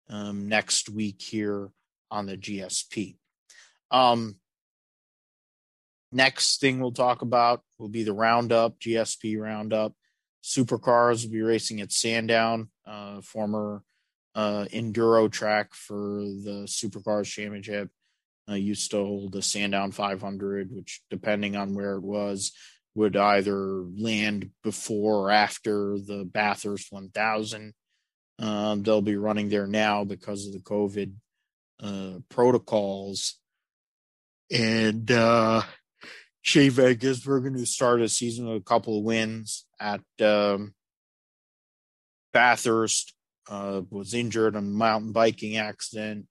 um, next week here on the GSP. Um, next thing we'll talk about will be the Roundup, GSP Roundup. Supercars will be racing at Sandown, uh, former uh, enduro track for the Supercars Championship. Uh, used to hold the Sandown 500, which, depending on where it was, would either land before or after the Bathurst 1000. Um, they'll be running there now because of the COVID uh, protocols. And uh, we're going to start a season with a couple of wins at um, Bathurst. Uh, was injured on a mountain biking accident,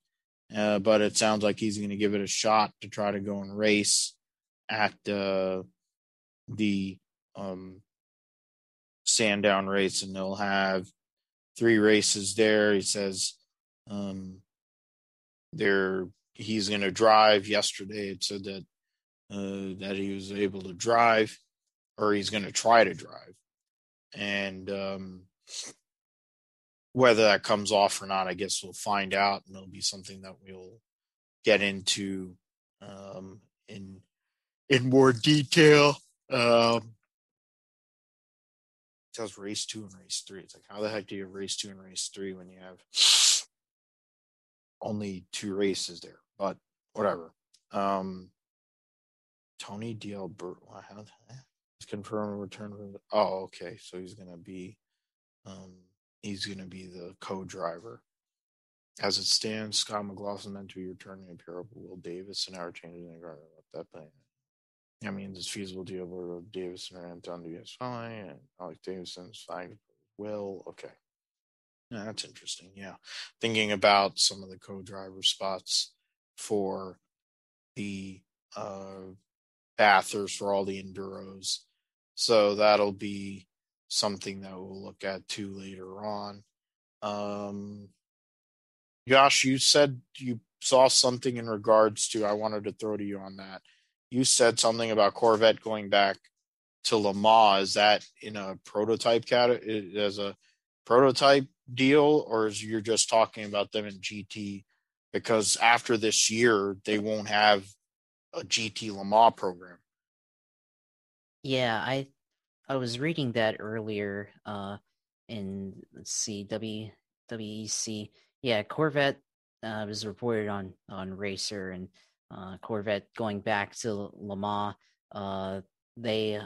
uh, but it sounds like he's going to give it a shot to try to go and race at uh, the um, Sandown race, and they'll have three races there. He says um, they're he's going to drive. Yesterday, it said that uh, that he was able to drive, or he's going to try to drive, and um, whether that comes off or not, I guess we'll find out, and it'll be something that we'll get into um, in in more detail um, says race two and race three. It's like, how the heck do you have race two and race three when you have only two races there? But whatever. Um, Tony D'Alberto, how heck? Confirmed return the, oh, okay. So he's to be, um, he's to be the co-driver. As it stands, Scott McLaughlin meant to be returning a pair Will Davis and our changing the guard. That thing. I mean, it's feasible to deal Davison or Anton fine, and Alex Davison's fine. Will okay. Yeah, that's interesting. Yeah, thinking about some of the co-driver spots for the uh, Bathurst for all the enduros, so that'll be something that we'll look at too later on. Um, Josh, you said you saw something in regards to. I wanted to throw to you on that you said something about Corvette going back to Le Mans. Is that in a prototype category as a prototype deal, or is you're just talking about them in GT? Because after this year, they won't have a GT Le Mans program. Yeah, I I was reading that earlier uh in let's see W WEC. Yeah, Corvette uh, was reported on on Racer and uh, Corvette going back to Le Mans. Uh, they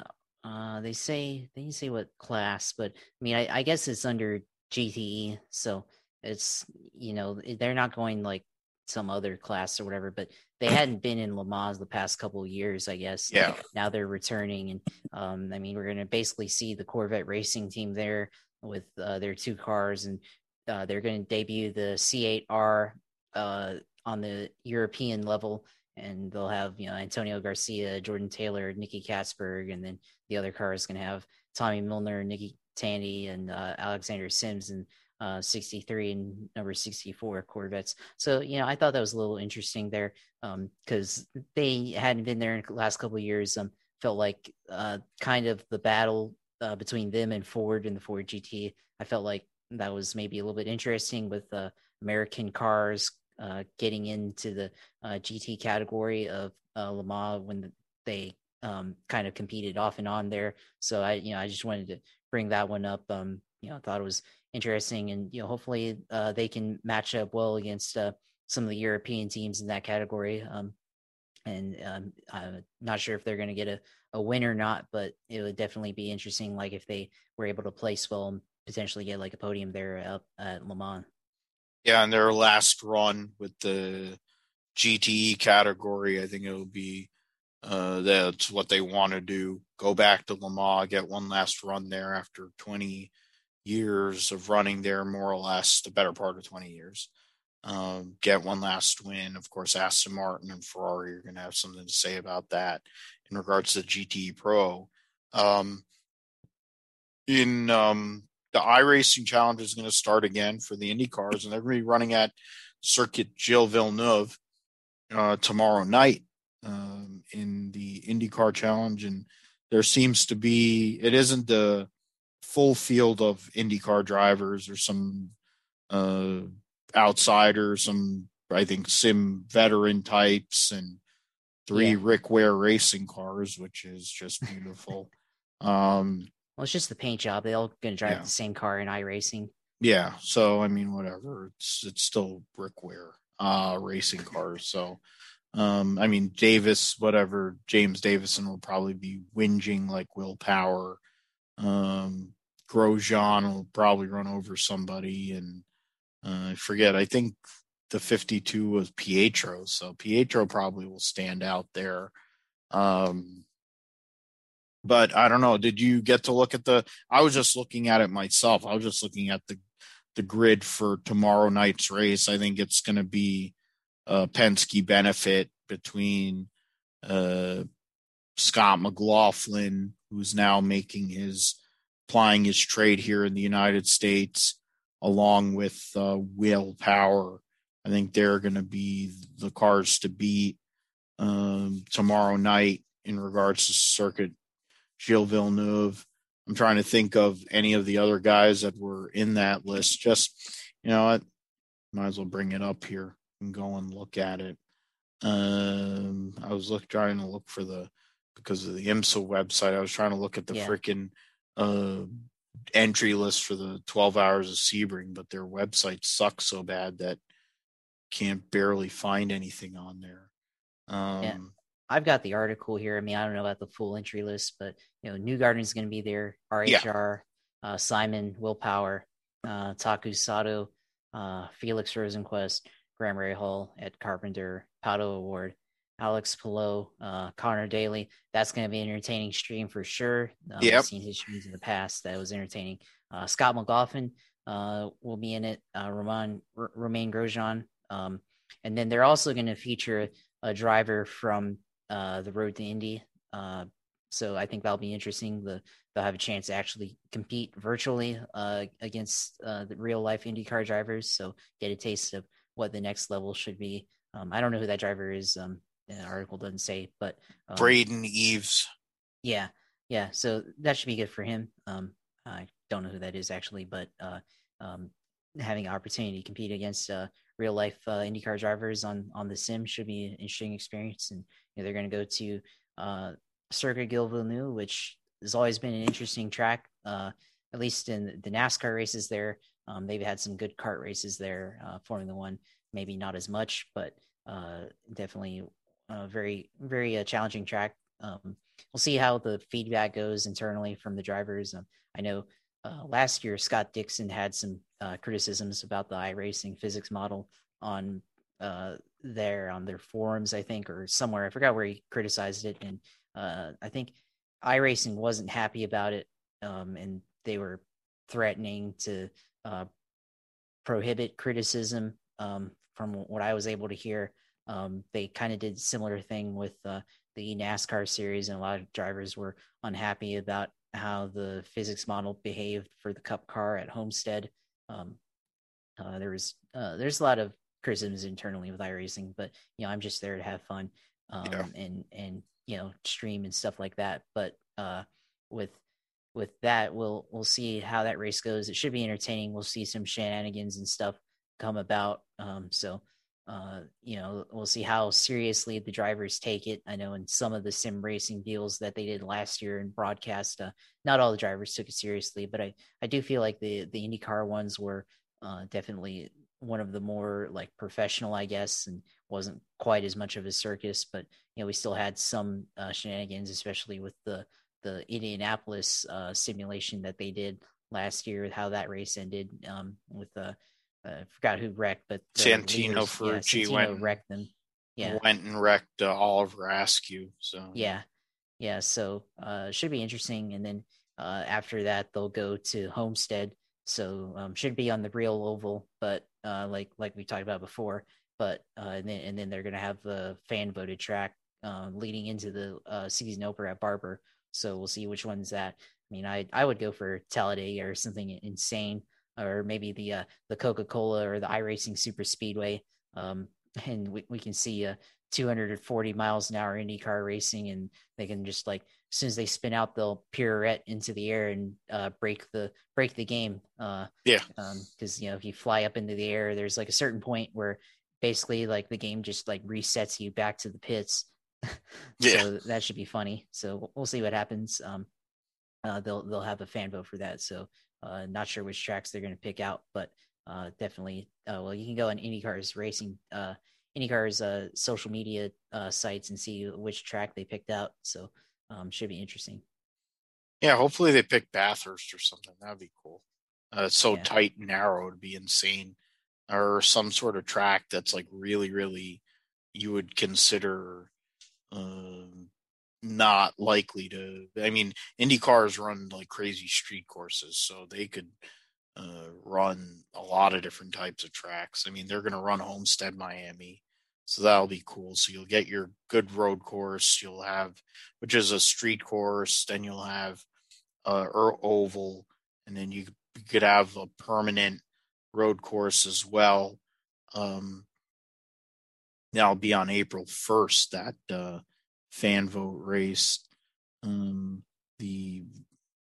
uh, they say they say what class, but I mean, I, I guess it's under GTE, so it's you know they're not going like some other class or whatever, but they [clears throat] hadn't been in Le Mans the past couple years, I guess. Yeah. Now they're returning, and um, I mean, we're going to basically see the Corvette racing team there with uh, their two cars, and uh, they're going to debut the C8R uh, on the European level, and they'll have you know Antonio Garcia, Jordan Taylor, Nicky Catsburg, and then the other car is going to have Tommy Milner, Nikki Tandy, and uh, Alexander Sims and uh, 63 and number 64 Corvettes. So you know I thought that was a little interesting there because um, they hadn't been there in the last couple of years. Um, felt like uh, kind of the battle uh, between them and Ford and the Ford GT. I felt like that was maybe a little bit interesting with uh, American cars uh, getting into the uh, GT category of uh, Le Mans when they um, kind of competed off and on there. So I, you know, I just wanted to bring that one up. Um, you know, I thought it was interesting, and you know, hopefully uh, they can match up well against uh, some of the European teams in that category. Um, and um, I'm not sure if they're going to get a, a win or not, but it would definitely be interesting. Like if they were able to place well and potentially get like a podium there at, at Le Mans. Yeah, and their last run with the GTE category, I think it'll be uh, that's what they want to do. Go back to Le Mans, get one last run there after 20 years of running there, more or less, the better part of 20 years. Um, get one last win. Of course, Aston Martin and Ferrari are going to have something to say about that in regards to GTE Pro. Um, in um, the iRacing Challenge is going to start again for the Indy cars, and they're going to be running at Circuit Gilles Villeneuve uh, tomorrow night um, in the IndyCar Challenge, and there seems to be it isn't the full field of IndyCar drivers or some uh, outsiders, some I think sim veteran types, and three yeah. Rick Ware racing cars, which is just [laughs] beautiful. um, well, it's just the paint job. They all going to drive yeah. the same car in iRacing. Yeah, so I mean, whatever. It's it's still Rick Ware uh, racing cars. So, um, I mean, Davis, whatever. James Davison will probably be whinging like Will Power. Um, Grosjean will probably run over somebody, and uh, I forget. I think the 52 was Pietro, so Pietro probably will stand out there. Um, but I don't know. Did you get to look at the? I was just looking at it myself. I was just looking at the the grid for tomorrow night's race. I think it's going to be a Penske benefit between uh, Scott McLaughlin, who's now making his applying his trade here in the United States, along with uh, Will Power. I think they're going to be the cars to beat um, tomorrow night in regards to circuit. Gilles Villeneuve. I'm trying to think of any of the other guys that were in that list. Just you know, I might as well bring it up here and go and look at it. Um, I was look trying to look for the because of the IMSA website. I was trying to look at the yeah. freaking uh, entry list for the 12 hours of Sebring, but their website sucks so bad that can't barely find anything on there. Um, yeah. I've got the article here. I mean, I don't know about the full entry list, but you know, Newgarden is going to be there. RHR, yeah. uh, Simon, Will Power, uh, Taku Sato, uh, Felix Rosenqvist, Graham Rahal Ed Carpenter, Pato O'Ward, Alex Palou, uh, Conor Daly. That's going to be an entertaining stream for sure. Um, yep. I've seen his streams in the past. That was entertaining. Uh, Scott McLaughlin uh, will be in it. Uh, Roman R- Romain Grosjean. Um, and then they're also going to feature a driver from uh, the Road to Indy. Uh, so I think that'll be interesting. The, they'll have a chance to actually compete virtually uh, against uh, the real life IndyCar drivers. So get a taste of what the next level should be. Um, I don't know who that driver is. Um, the article doesn't say, but um, Braden Eves. Yeah, yeah. So that should be good for him. Um, I don't know who that is actually, but uh, um, having an opportunity to compete against uh, real life uh, IndyCar drivers on on the sim should be an interesting experience. And you know, they're going to go to uh, Circuit Villeneuve, which has always been an interesting track. Uh, at least in the NASCAR races there, um, they've had some good kart races there. Uh, Formula One, maybe not as much, but uh, definitely a very very uh, challenging track. Um, we'll see how the feedback goes internally from the drivers. Um, I know uh, last year Scott Dixon had some uh, criticisms about the iRacing physics model on uh, there on their forums, I think, or somewhere. I forgot where he criticized it, and uh, I think iRacing wasn't happy about it, um, and they were threatening to uh, prohibit criticism. Um, from what I was able to hear, um, they kind of did similar thing with uh, the NASCAR series, and a lot of drivers were unhappy about how the physics model behaved for the Cup car at Homestead. Um, uh, there was uh, there's a lot of criticisms internally with iRacing, but you know I'm just there to have fun um, yeah. and and you know stream and stuff like that. But uh, with with that, we'll we'll see how that race goes. It should be entertaining. We'll see some shenanigans and stuff come about. Um, so uh, you know, we'll see how seriously the drivers take it. I know in some of the sim racing deals that they did last year in broadcast, uh, not all the drivers took it seriously, but I, I do feel like the the IndyCar ones were uh, definitely one of the more like professional, I guess, and wasn't quite as much of a circus. But you know, we still had some uh, shenanigans, especially with the the Indianapolis uh, simulation that they did last year, how that race ended um, with uh, I forgot who wrecked, but Santino for yeah, Santino went wrecked them. Yeah, went and wrecked uh, Oliver Askew. So yeah, yeah. So uh, should be interesting. And then uh, after that, they'll go to Homestead. So um, should be on the real oval, but uh, like like we talked about before. But uh, and then and then they're gonna have the fan voted track uh, leading into the uh, season opener at Barber. So we'll see which one's that. I mean, I I would go for Talladega or something insane, or maybe the uh, the Coca Cola or the iRacing Super Speedway. Um, [laughs] and we, we can see uh, 240 miles an hour IndyCar racing, and they can just like as soon as they spin out, they'll pirouette into the air and uh, break the break the game. Uh, yeah, because um, you know if you fly up into the air, there's like a certain point where basically like the game just like resets you back to the pits. [laughs] yeah, so that should be funny. So we'll see what happens. Um, uh, they'll they'll have a fan vote for that. So uh, not sure which tracks they're going to pick out, but uh, definitely. Uh, well, you can go on IndyCar's racing, uh, IndyCar's uh, social media uh, sites and see which track they picked out. So um, should be interesting. Yeah, hopefully they pick Bathurst or something. That'd be cool. Uh, it's so yeah. tight and narrow to be insane, or some sort of track that's like really, really you would consider um, not likely to. I mean, Indy cars run like crazy street courses, so they could uh, run a lot of different types of tracks. I mean, they're going to run Homestead Miami, so that'll be cool. So you'll get your good road course. You'll have, which is a street course. Then you'll have uh, oval, and then you could have a permanent road course as well. Um, that'll be on April first. That uh, fan vote race. Um, the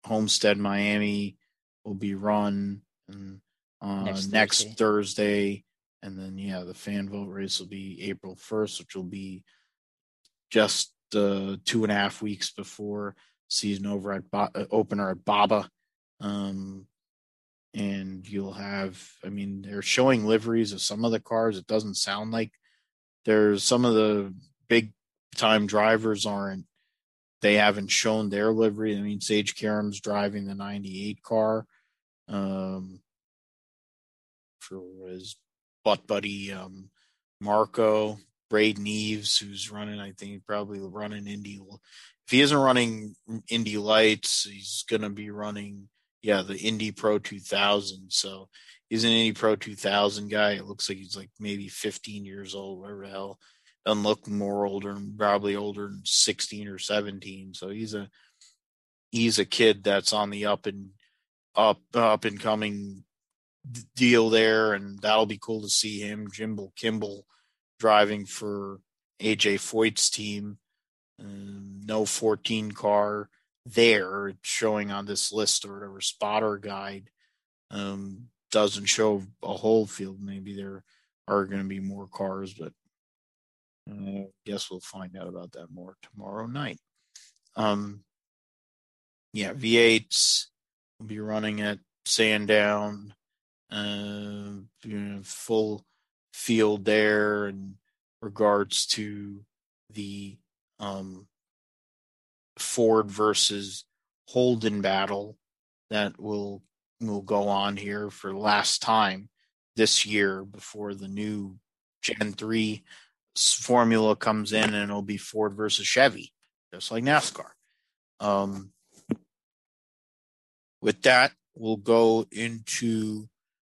Homestead Miami will be run and, uh, next, next Thursday. Thursday. And then, yeah, the fan vote race will be April 1st, which will be just uh, two and a half weeks before season over at ba- uh, opener at Barber. Um, and you'll have, I mean, they're showing liveries of some of the cars. It doesn't sound like there's some of the big time drivers aren't they haven't shown their livery. I mean, Sage Karam's driving the 98 car. Um, for his butt buddy, um, Marco, Braden Eves, who's running, I think probably running Indy. If he isn't running Indy Lights, he's going to be running, yeah, the Indy Pro 2000. So he's an Indy Pro 2000 guy. It looks like he's like maybe 15 years old, whatever the hell doesn't look more older and probably older than 16 or 17 so he's a he's a kid that's on the up and up up and coming deal there. And that'll be cool to see him jimbo kimball driving for aj foyt's team. Um, no 14 car there showing on this list or whatever spotter guide. Um, doesn't show a whole field. Maybe there are going to be more cars but I guess we'll find out about that more tomorrow night. Um, yeah, V8s will be running at Sandown, uh, you know, full field there in regards to the um, Ford versus Holden battle that will will go on here for last time this year before the new Gen 3 formula comes in and it'll be Ford versus Chevy, just like NASCAR. Um, with that, we'll go into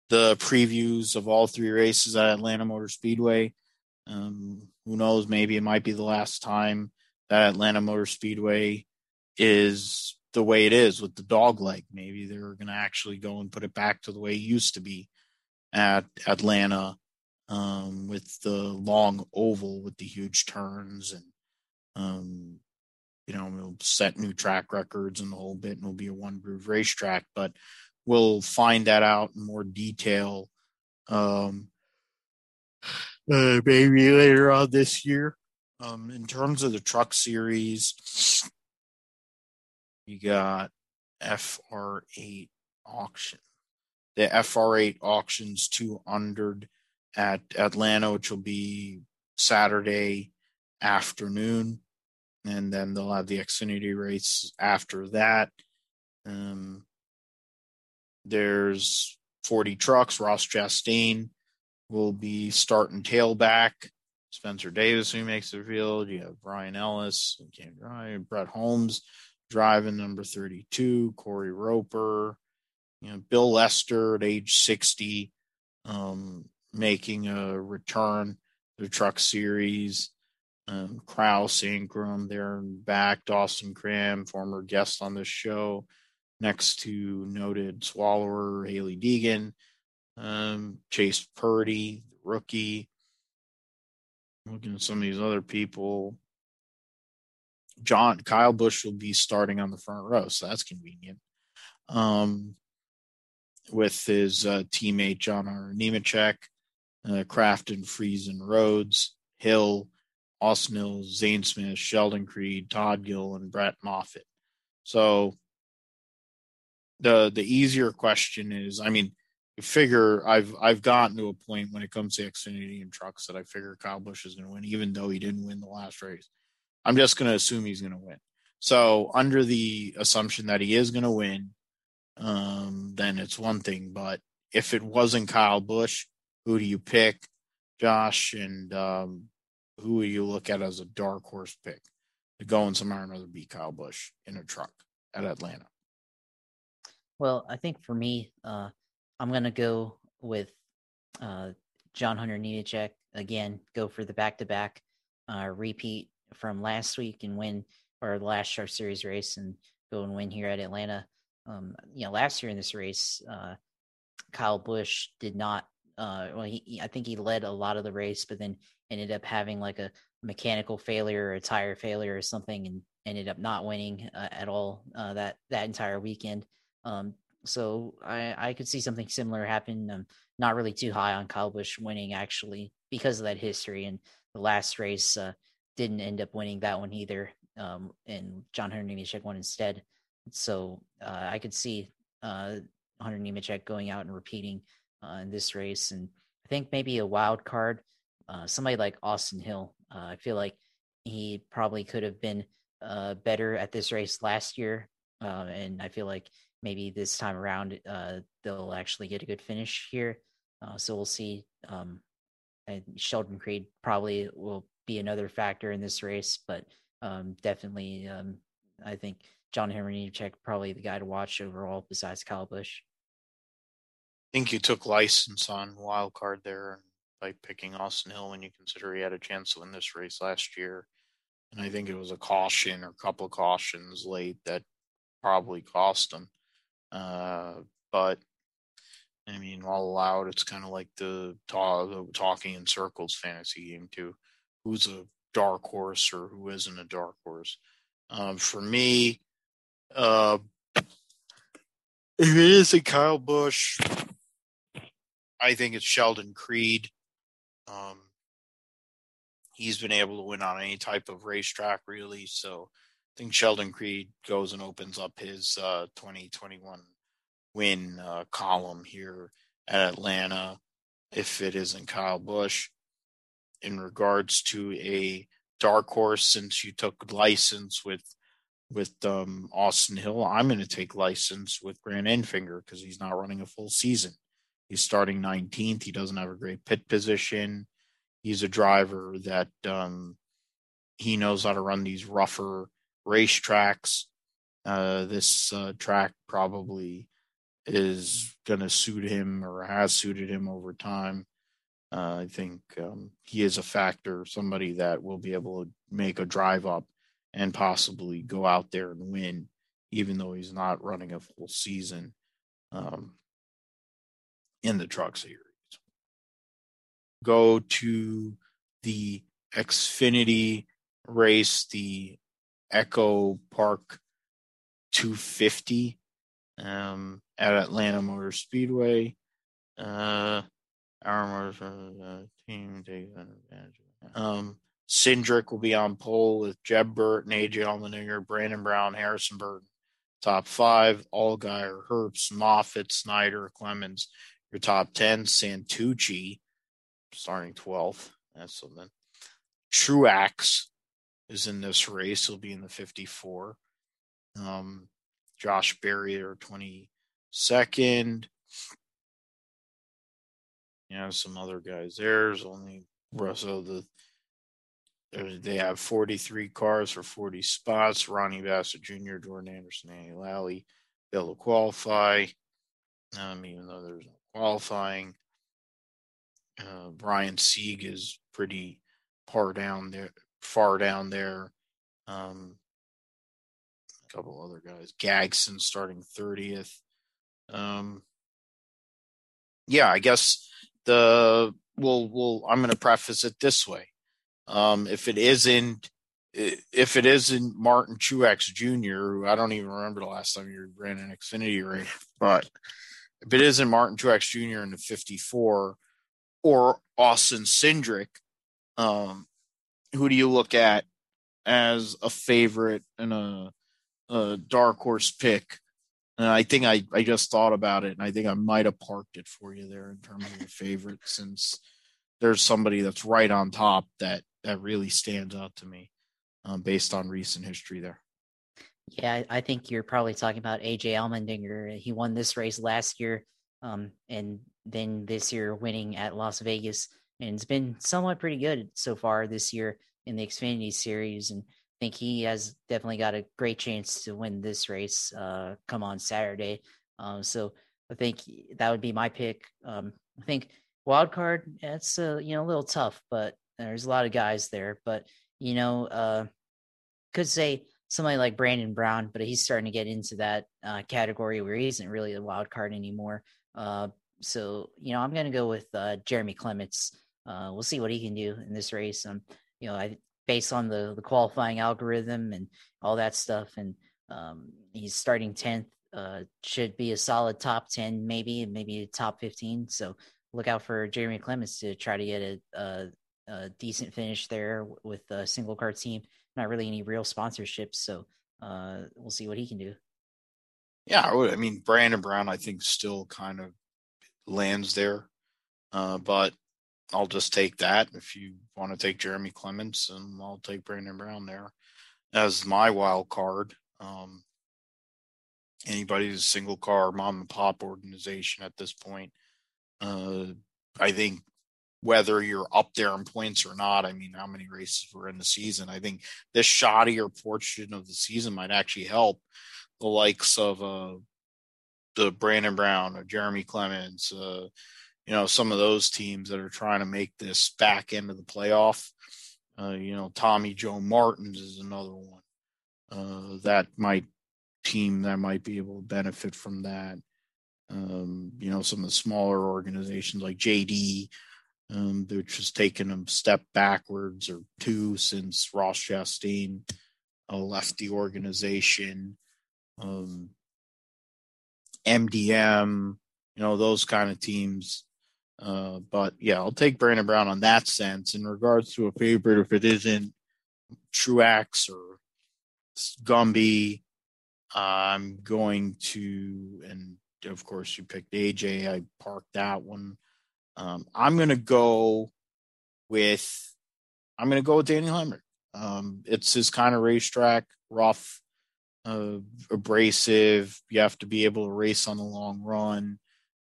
the previews of all three races at Atlanta Motor Speedway. Um, who knows? Maybe it might be the last time that Atlanta Motor Speedway is the way it is with the dog leg. Maybe they're going to actually go and put it back to the way it used to be at Atlanta um, with the long oval with the huge turns and um, you know we'll set new track records and the whole bit and it'll be a one groove racetrack but we'll find that out in more detail um, uh, maybe later on this year. Um, in terms of the truck series you got fr8 auction. The fr8 auctions 200 at Atlanta, which will be Saturday afternoon. And then they'll have the Xfinity race after that. Um, there's 40 trucks. Ross Chastain will be starting tailback. Spencer Davis, who makes the field. You have Brian Ellis, can't drive. Brett Holmes driving number 32. Corey Roper, you know, Bill Lester at age 60, um, making a return to the truck series. Um, Kraus, Ingram, they're back. Dawson Cram, former guest on this show, next to noted swallower Hailie Deegan, um, Chase Purdy, rookie. Looking at some of these other people. John Kyle Busch will be starting on the front row, so that's convenient. Um, with his uh, teammate John R. Nemechek, uh, Crafton, Friesen, Rhodes, Hill, Austin Hill, Zane Smith, Sheldon Creed, Todd Gill, and Brett Moffitt. So the the easier question is, I mean, figure I've I've gotten to a point when it comes to Xfinity and trucks that I figure Kyle Busch is going to win, even though he didn't win the last race. I'm just going to assume he's going to win. So under the assumption that he is going to win, um, then it's one thing. But if it wasn't Kyle Busch, who do you pick, Josh? And um, who will you look at as a dark horse pick to go in somewhere or another beat Kyle Busch in a truck at Atlanta? Well, I think for me, uh, I'm gonna go with uh, John Hunter Nemechek again. Go for the back-to-back uh, repeat from last week and win our last Shark Series race and go and win here at Atlanta. Um, you know, last year in this race, uh, Kyle Busch did not. Uh, well, he, I think he led a lot of the race, but then ended up having like a mechanical failure or a tire failure or something, and ended up not winning uh, at all uh, that that entire weekend. Um, so I, I could see something similar happen. Not really too high on Kyle Busch winning actually because of that history. And the last race uh, didn't end up winning that one either. Um, and John Hunter Nemechek won instead. So uh, I could see uh, Hunter Nemechek going out and repeating uh, in this race. And I think maybe a wild card, uh, somebody like Austin Hill. Uh, I feel like he probably could have been uh, better at this race last year. and I feel like maybe this time around uh, they'll actually get a good finish here. So we'll see. Um, and Sheldon Creed probably will be another factor in this race, but um, definitely, um, I think John Henry Nemechek probably the guy to watch overall besides Kyle Busch. Think you took license on wild card there by picking Austin Hill when you consider he had a chance to win this race last year. And I think it was a caution or a couple of cautions late that probably cost him. Uh, but I mean, all allowed, it's kind of like the, the talking in circles fantasy game too. Who's a dark horse or who isn't a dark horse? Um, for me, uh, if it isn't Kyle Busch, I think it's Sheldon Creed. Um, he's been able to win on any type of racetrack, really. So I think Sheldon Creed goes and opens up his uh, 2021 win uh, column here at Atlanta if it isn't Kyle Busch. In regards to a dark horse, since you took license with with um, Austin Hill, I'm going to take license with Grant Enfinger because he's not running a full season. He's starting 19th. He doesn't have a great pit position. He's a driver that um, he knows how to run these rougher racetracks. Uh, this uh, track probably is going to suit him or has suited him over time. Uh, I think um, he is a factor, somebody that will be able to make a drive up and possibly go out there and win, even though he's not running a full season um, in the truck series. Go to the Xfinity race, the Echo Park 250 um, at Atlanta Motor Speedway. Uh, our uh, team takes advantage. Um, Cindric will be on pole with Jeb Burt and AJ Allmendinger, Brandon Brown, Harrison Burton. Top five, Allgaier, Herbst, Moffitt, Snyder, Clements. Your top 10, Santucci, starting 12th. That's something. Truex, is in this race. He'll be in the 54. Um, Josh Berry, or 22nd. You know, some other guys. There's only Russell. The they have 43 cars for 40 spots. Ronnie Bassett Jr., Jordan Anderson, Andy Lally, they'll qualify. Um, even though there's no qualifying. Uh, Brian Sieg is pretty far down there. Far down there. Um, a couple other guys. Gragson starting 30th. Um, yeah, I guess the we'll we'll I'm going to preface it this way. Um, if it isn't if it isn't Martin Truex Jr., who I don't even remember the last time you ran an Xfinity race, but if it isn't Martin Truex Jr. in the 54 or Austin Cindric, um, who do you look at as a favorite and a, a dark horse pick? And I think I, I just thought about it, and I think I might have parked it for you there in terms of the favorite, since there's somebody that's right on top that that really stands out to me um, based on recent history there. Yeah, I think you're probably talking about AJ Allmendinger. He won this race last year, um, and then this year winning at Las Vegas, and it's been somewhat pretty good so far this year in the Xfinity Series. And I think he has definitely got a great chance to win this race uh, come on Saturday. Um, so I think that would be my pick. Um, I think wild card, it's uh, you know a little tough, but there's a lot of guys there. But you know, uh, could say somebody like Brandon Brown, but he's starting to get into that uh, category where he isn't really a wild card anymore. Uh, so you know, I'm going to go with uh, Jeremy Clements. Uh, we'll see what he can do in this race. Um, you know, I based on the the qualifying algorithm and all that stuff, and um, he's starting tenth. Uh, should be a solid top ten, maybe, maybe top fifteen. So look out for Jeremy Clements to try to get a, a, a decent finish there with a single car team not really any real sponsorships. So uh, we'll see what he can do. Yeah, I, would, I mean Brandon Brown, I think still kind of lands there, uh, but I'll just take that. If you want to take Jeremy Clements, and I'll take Brandon Brown there as my wild card. Um, anybody's a single car mom and pop organization at this point. Uh, I think whether you're up there in points or not. I mean, how many races were in the season? I think this shoddier portion of the season might actually help the likes of uh, the Brandon Brown or Jeremy Clements, uh, you know, some of those teams that are trying to make this back of the playoff. Uh, you know, Tommy Joe Martins is another one uh, that might team that might be able to benefit from that. Um, you know, some of the smaller organizations like JD, um, which has taken a step backwards or two since Ross Chastain uh, left the organization. Um, MDM, you know, those kind of teams. Uh, but yeah, I'll take Brandon Brown on that sense. In regards to a favorite, if it isn't Truex or Gumby, I'm going to, and of course, you picked AJ. I parked that one. Um, I'm going to go with I'm going to go with Daniel Hemric. Um, it's his kind of racetrack, rough, uh, abrasive. You have to be able to race on the long run,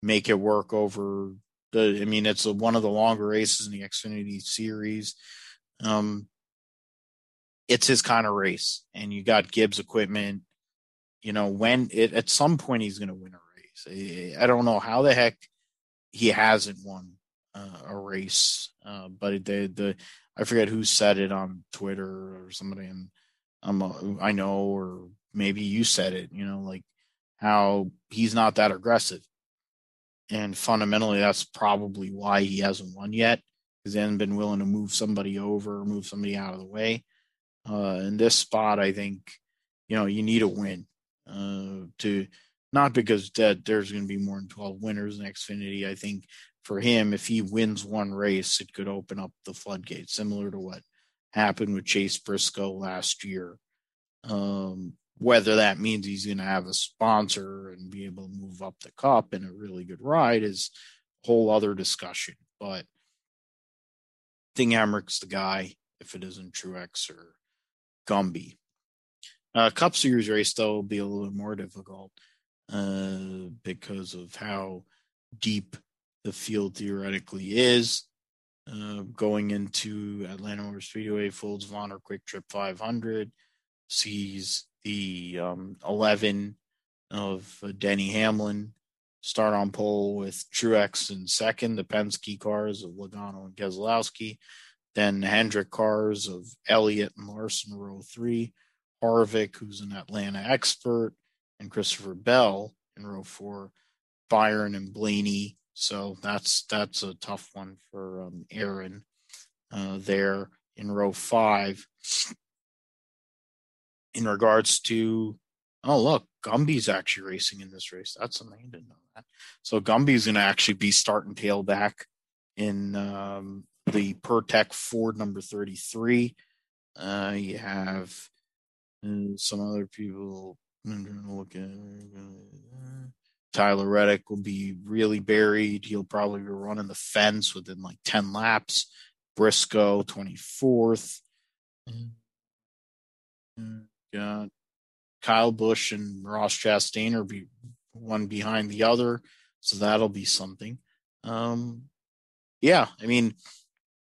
make it work over the. I mean, it's a, one of the longer races in the Xfinity Series. Um, it's his kind of race, and you got Gibbs equipment. You know, when it at some point he's going to win a race. I don't know how the heck he hasn't won uh, a race. Uh, but the the I forget who said it on Twitter or somebody, and I'm um, I know, or maybe you said it. You know, like how he's not that aggressive, and fundamentally, that's probably why he hasn't won yet because he hasn't been willing to move somebody over, move somebody out of the way. Uh, in this spot, I think you know you need a win uh, to not because that there's going to be more than 12 winners in Xfinity. I think for him, if he wins one race, it could open up the floodgates, similar to what happened with Chase Briscoe last year. Um, whether that means he's going to have a sponsor and be able to move up the cup in a really good ride is a whole other discussion. But I think the guy if it isn't Truex or Gumby. Uh, Cup Series race, though, will be a little more difficult uh, because of how deep the field theoretically is. Uh, going into Atlanta Motor Speedway, Folds of Honor QuikTrip 500 sees the um, 11 of uh, Denny Hamlin start on pole with Truex in second, the Penske cars of Logano and Keselowski, then Hendrick cars of Elliott and Larson row three, Harvick, who's an Atlanta expert, and Christopher Bell in row four, Byron and Blaney so that's that's a tough one for um, Aaron uh, there in row five. In regards to, oh look, Gumby's actually racing in this race. That's something I didn't know that. So Gumby's going to actually be starting tailback in um, the Pertec Ford number thirty three. Uh, you have uh, some other people. Look at uh, Tyler Reddick will be really buried. He'll probably be running the fence within like 10 laps. Briscoe, 24th. Got uh, uh, Kyle Busch and Ross Chastain are be one behind the other. So that'll be something. Um, yeah, I mean,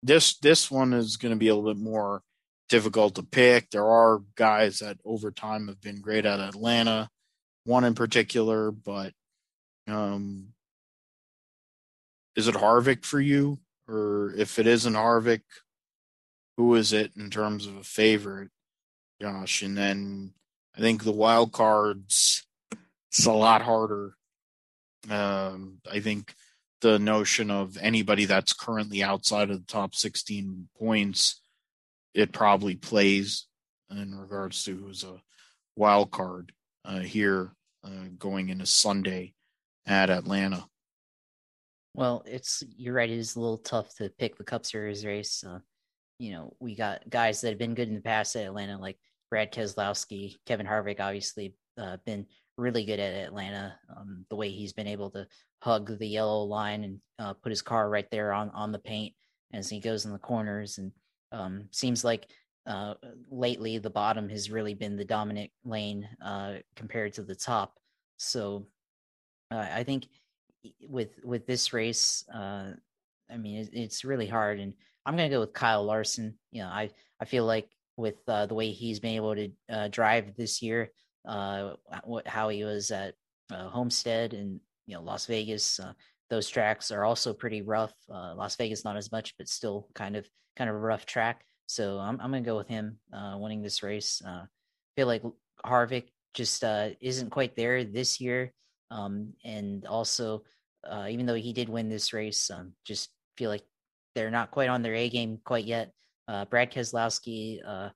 this this one is going to be a little bit more difficult to pick. There are guys that over time have been great at Atlanta, one in particular, but um, is it Harvick for you? Or if it isn't Harvick, who is it in terms of a favorite, Josh? And then I think the wild cards, it's a lot harder. Um, I think the notion of anybody that's currently outside of the top 16 points, it probably plays in regards to who's a wild card uh, here uh, going into Sunday at Atlanta. Well, it's you're right. It is a little tough to pick the Cup Series race. Uh, you know, we got guys that have been good in the past at Atlanta, like Brad Keselowski, Kevin Harvick. Obviously, uh, been really good at Atlanta. Um, the way he's been able to hug the yellow line and uh, put his car right there on on the paint as he goes in the corners, and um, seems like uh, lately the bottom has really been the dominant lane uh, compared to the top. So uh, I think with with this race, uh, I mean, it, it's really hard, and I'm going to go with Kyle Larson. You know, I I feel like with uh, the way he's been able to uh, drive this year, uh, what how he was at Homestead and you know Las Vegas, those tracks are also pretty rough. Uh, Las Vegas not as much, but still kind of kind of a rough track. So I'm I'm to go with him uh, winning this race. Uh, feel like Harvick just uh, isn't quite there this year. Um, and also, uh, even though he did win this race, um, just feel like they're not quite on their A game quite yet. Uh, Brad Keselowski, uh,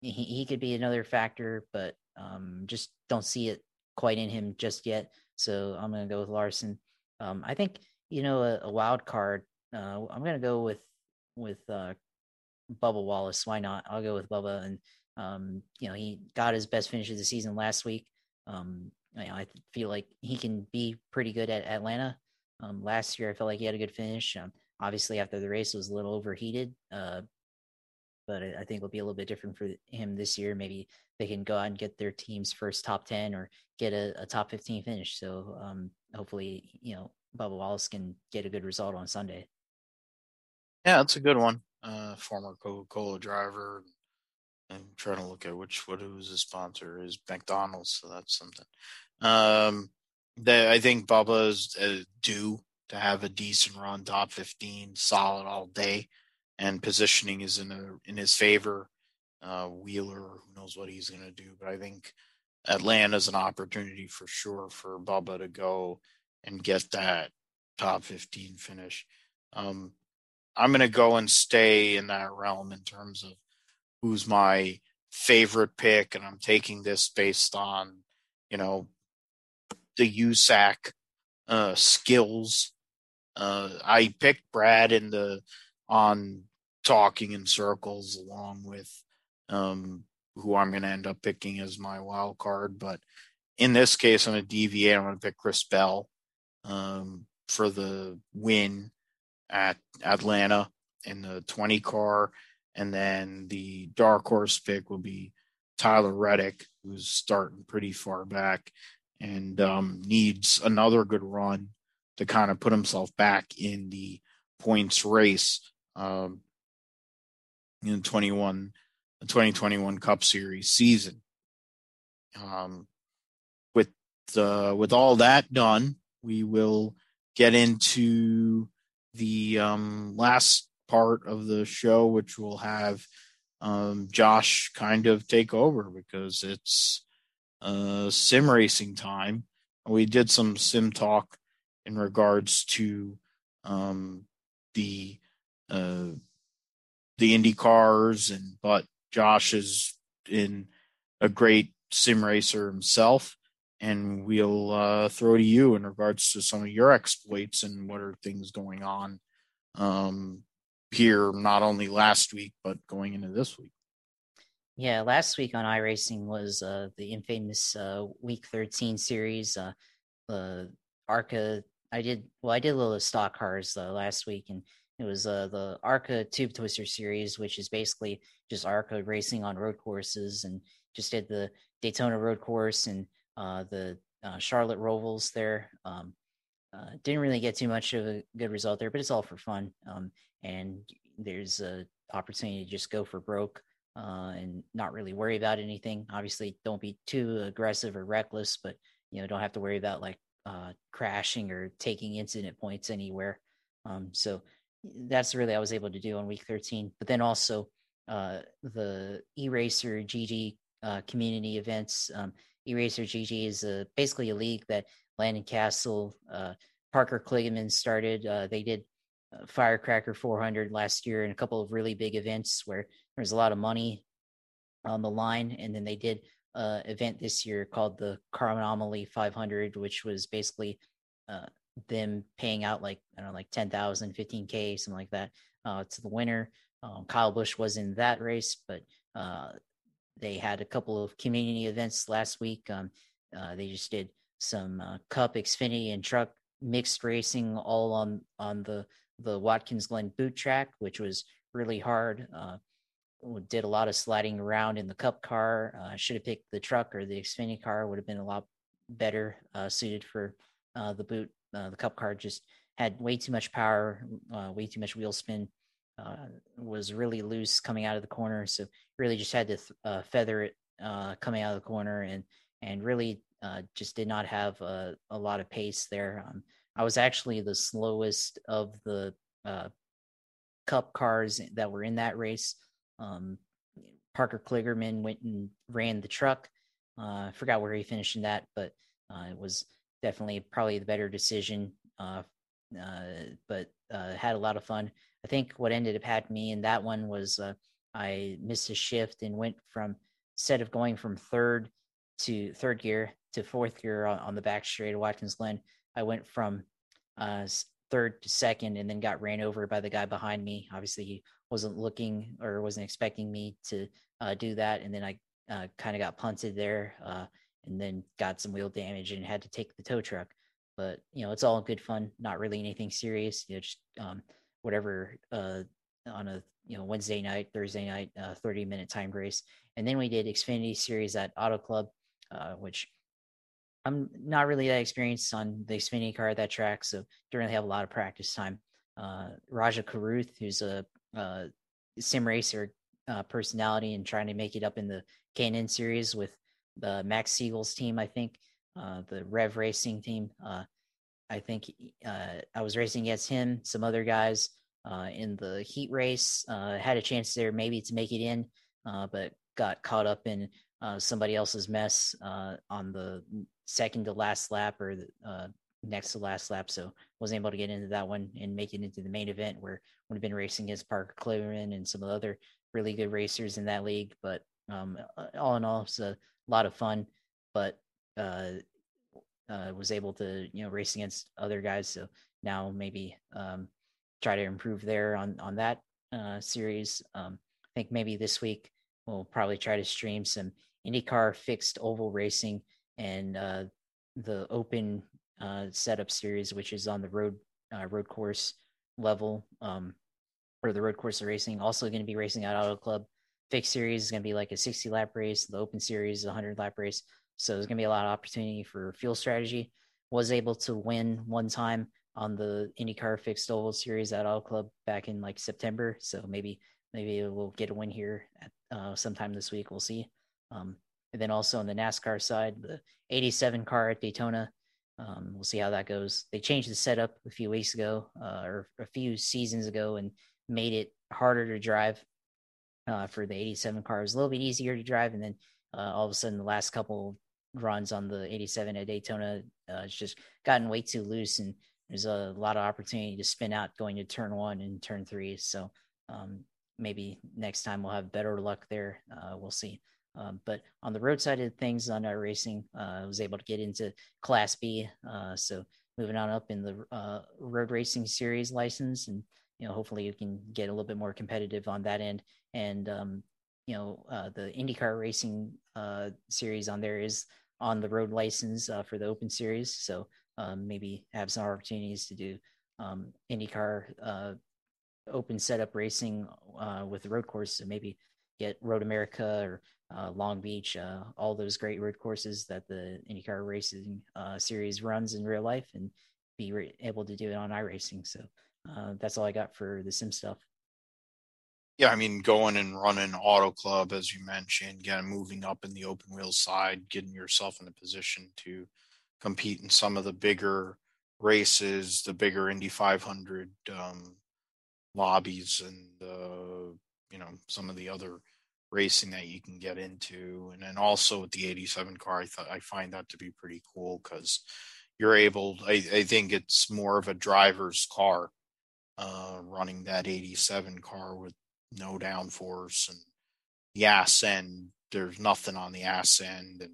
he, he could be another factor, but um, just don't see it quite in him just yet. So I'm to go with Larson. Um, I think you know a, a wild card. Uh, I'm going to go with with uh, Bubba Wallace. Why not? I'll go with Bubba, and um, you know he got his best finish of the season last week. Um, you know, I feel like he can be pretty good at Atlanta. Um, last year, I felt like he had a good finish. Um, obviously, after the race was a little overheated, uh, but I, think it'll be a little bit different for him this year. Maybe they can go out and get their team's first top 10 or get a, a top 15 finish. So um, hopefully, you know, Bubba Wallace can get a good result on Sunday. Yeah, that's a good one. Uh, former Coca Cola driver, I'm trying to look at which what who's the sponsor is McDonald's, so that's something. Um, that I think Bubba is uh, due to have a decent run, top 15, solid all day, and positioning is in a, in his favor. Uh, Wheeler, who knows what he's going to do, but I think Atlanta's an opportunity for sure for Bubba to go and get that top 15 finish. Um, I'm going to go and stay in that realm in terms of who's my favorite pick, and I'm taking this based on, you know, the USAC uh, skills. Uh, I picked Brad in the on talking in circles along with um, who I'm going to end up picking as my wild card. But in this case, I'm going to deviate. I'm going to pick Chris Bell um, for the win at Atlanta in the 20 car. And then the dark horse pick will be Tyler Reddick, who's starting pretty far back and um, needs another good run to kind of put himself back in the points race um, in 21 the 2021 Cup Series season. Um, with uh, with all that done, we will get into the um, last part of the show, which will have um, Josh kind of take over because it's uh, sim racing time. We did some sim talk in regards to um, the uh, the Indy cars, and but Josh is in a great sim racer himself, and we'll uh, throw to you in regards to some of your exploits and what are things going on um, here, not only last week but going into this week. Yeah, last week on iRacing was uh, the infamous uh, Week 13 series. Uh, the ARCA, I did well. I did a little stock cars uh, last week, and it was uh, the ARCA Tube Twister series, which is basically just ARCA racing on road courses, and just did the Daytona road course and uh, the uh, Charlotte Rovals there. Um, uh, didn't really get too much of a good result there, but it's all for fun. Um, and there's a opportunity to just go for broke uh, and not really worry about anything. Obviously, don't be too aggressive or reckless, but you know, don't have to worry about like uh, crashing or taking incident points anywhere. Um, so that's really I was able to do on week 13. But then also uh, the Eraser GG uh, community events. Um, Eraser GG is a, basically a league that Landon Cassill, uh, Parker Kligerman started. Uh, they did uh, Firecracker 400 last year and a couple of really big events where there's a lot of money on the line. And then they did uh, event this year called the Car Anomaly 500, which was basically uh, them paying out like I don't know, like 10,000, 15k, something like that, to the winner. Um, Kyle Busch was in that race, but uh, they had a couple of community events last week. Um, uh, they just did some uh, Cup, Xfinity, and Truck mixed racing all on on the the Watkins Glen boot track, which was really hard. Uh, did a lot of sliding around in the Cup car. Uh, should have picked the truck or the Xfinity car. Would have been a lot better uh, suited for the boot. The Cup car just had way too much power, way too much wheel spin. Uh, was really loose coming out of the corner, so really just had to th- feather it coming out of the corner, and and really just did not have a, a lot of pace there. Um, I was actually the slowest of the Cup cars that were in that race. Um, Parker Kligerman went and ran the truck. Uh, I forgot where he finished in that, but uh, it was definitely probably the better decision. Uh, uh but uh, had a lot of fun. I think what ended up happening me in that one was uh, I missed a shift and went from instead of going from third to third gear to fourth gear on, on the back straight of Watkins Glen, I went from third to second and then got ran over by the guy behind me. Obviously, he wasn't looking or wasn't expecting me to uh, do that. And then I uh, kind of got punted there uh, and then got some wheel damage and had to take the tow truck. But, you know, it's all good fun, not really anything serious, you know, just um, whatever uh, on a, you know, Wednesday night, Thursday night, uh, 30 minute time race. And then we did Xfinity series at Auto Club, uh, which I'm not really that experienced on the Xfinity car at that track, so don't really have a lot of practice time. Uh, Rajah Caruth, who's a uh, sim racer uh, personality and trying to make it up in the K&N series with the Max Siegel's team. I think uh, the Rev Racing team. Uh, I think uh, I was racing against him, some other guys uh, in the heat race. Uh, had a chance there maybe to make it in, but got caught up in somebody else's mess on the second to last lap or the, next to last lap. So wasn't able to get into that one and make it into the main event where would have been racing against Parker Kligerman and some of the other really good racers in that league. But um, all in all, it's a lot of fun. But uh, was able to you know race against other guys. So now maybe um, try to improve there on on that uh, series. Um, I think maybe this week we'll probably try to stream some IndyCar fixed oval racing and uh, the open uh, setup series, which is on the road uh, road course level um, or the road course racing. Also going to be racing at Auto Club. Fixed series is going to be like a 60 lap race. The open series is a 100 lap race. So there's going to be a lot of opportunity for fuel strategy. was able to win one time on the IndyCar Fixed Oval Series at Auto Club back in like September. So maybe maybe we'll get a win here at, uh, sometime this week. We'll see. Um, and then also on the NASCAR side, the 87 car at Daytona. Um, we'll see how that goes. They changed the setup a few weeks ago uh, or a few seasons ago and made it harder to drive uh, for the 87 cars, a little bit easier to drive. And then uh, all of a sudden, the last couple runs on the 87 at Daytona, uh, it's just gotten way too loose. And there's a lot of opportunity to spin out going to turn one and turn three. So um, maybe next time we'll have better luck there. Uh, we'll see. Um, but on the road side of things, on our racing, uh, I was able to get into Class B. Uh, so moving on up in the uh, road racing series license, and you know, hopefully you can get a little bit more competitive on that end. And um, you know, uh, the IndyCar racing series on there is on the road license uh, for the Open Series. So um, maybe have some opportunities to do um, IndyCar open setup racing with the road course. So maybe get Road America or uh, Long Beach, uh, all those great road courses that the IndyCar Racing uh, Series runs in real life, and be re- able to do it on iRacing. So uh, that's all I got for the sim stuff. Yeah, I mean, going and running Auto Club, as you mentioned, getting moving up in the open wheel side, getting yourself in a position to compete in some of the bigger races, the bigger Indy 500 um, lobbies, and uh, you know some of the other racing that you can get into. And then also with the 87 car i thought i find that to be pretty cool because you're able I, I think it's more of a driver's car uh running that 87 car with no downforce and the ass end there's nothing on the ass end and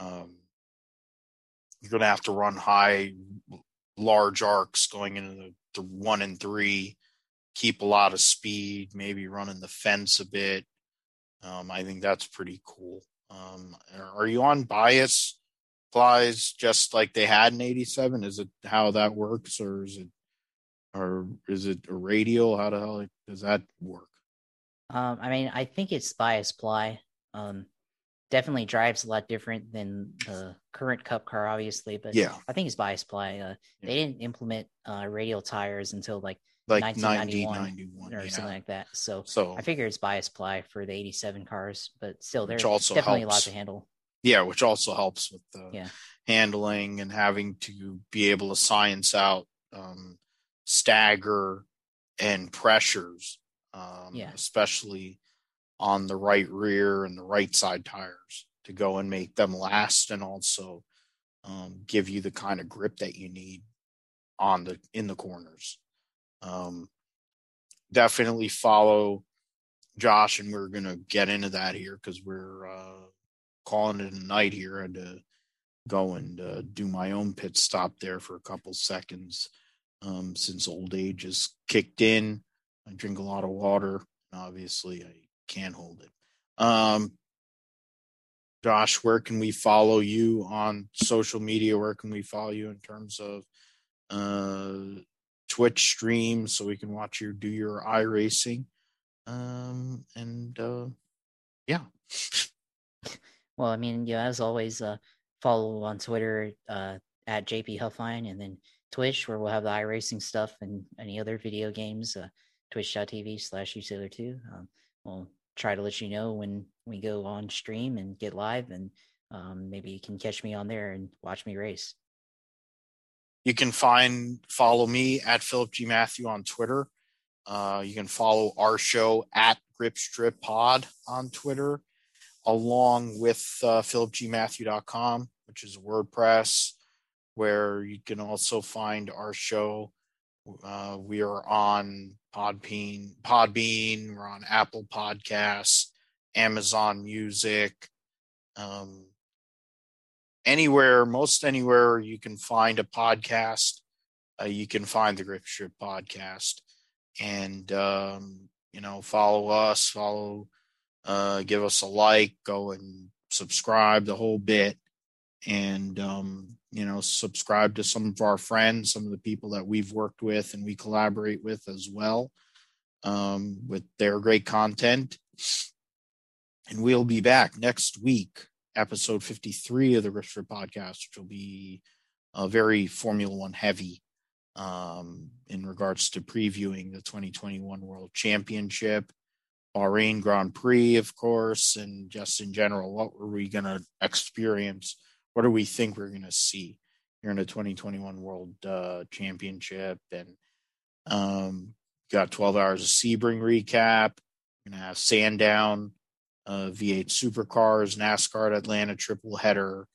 um you're gonna have to run high large arcs going into the, the one and three keep a lot of speed maybe running the fence a bit um, I think that's pretty cool. Um, are you on bias plies just like they had in 87? Is it how that works or is it, or is it a radial? How the hell does that work? Um, I mean, I think it's bias ply. Um, definitely drives a lot different than the current cup car, obviously, but yeah, I think it's bias ply. Uh, yeah. They didn't implement uh, radial tires until like like 1991 or yeah. something like that. So, so I figure it's bias ply for the 87 cars, but still, there's definitely helps. a lot to handle. Yeah, which also helps with the yeah. handling and having to be able to science out um, stagger and pressures, um, yeah. especially on the right rear and the right side tires to go and make them last and also um, give you the kind of grip that you need on the in the corners. Um, definitely follow Josh, and we're gonna get into that here because we're uh, calling it a night here. I had to go and uh, do my own pit stop there for a couple seconds um, since old age has kicked in. I drink a lot of water. Obviously, I can't hold it. Um, Josh, where can we follow you on social media? Where can we follow you in terms of uh, Twitch stream so we can watch you do your iRacing. Um, and uh, yeah. [laughs] Well, I mean, yeah, as always, uh, follow on Twitter uh, at JP Huffline and then Twitch, where we'll have the iRacing stuff and any other video games. Uh, Twitch.tv slash usailor2. Um, we'll try to let you know when we go on stream and get live, and um, maybe you can catch me on there and watch me race. You can find follow me at Philip G Matthew on Twitter. Uh, you can follow our show at Grip Strip Pod on Twitter, along with uh, philipgmatthew.com, which is WordPress, where you can also find our show. Uh, we are on Podbean, Podbean. We're on Apple Podcasts, Amazon Music, um, anywhere, most anywhere you can find a podcast, uh, you can find the Grip podcast. And, um, you know, follow us, follow, uh, give us a like, go and subscribe the whole bit. And, um, you know, subscribe to some of our friends, some of the people that we've worked with and we collaborate with as well um, with their great content. And we'll be back next week episode 53 of the Grip podcast, which will be uh, very Formula One heavy um, in regards to previewing the 2021 World Championship, Bahrain Grand Prix, of course, and just in general, what were we going to experience? What do we think we're going to see here in the 2021 World uh, Championship? And um, got 12 hours of Sebring recap. We're going to have Sandown, uh, V8 supercars, NASCAR at Atlanta triple header,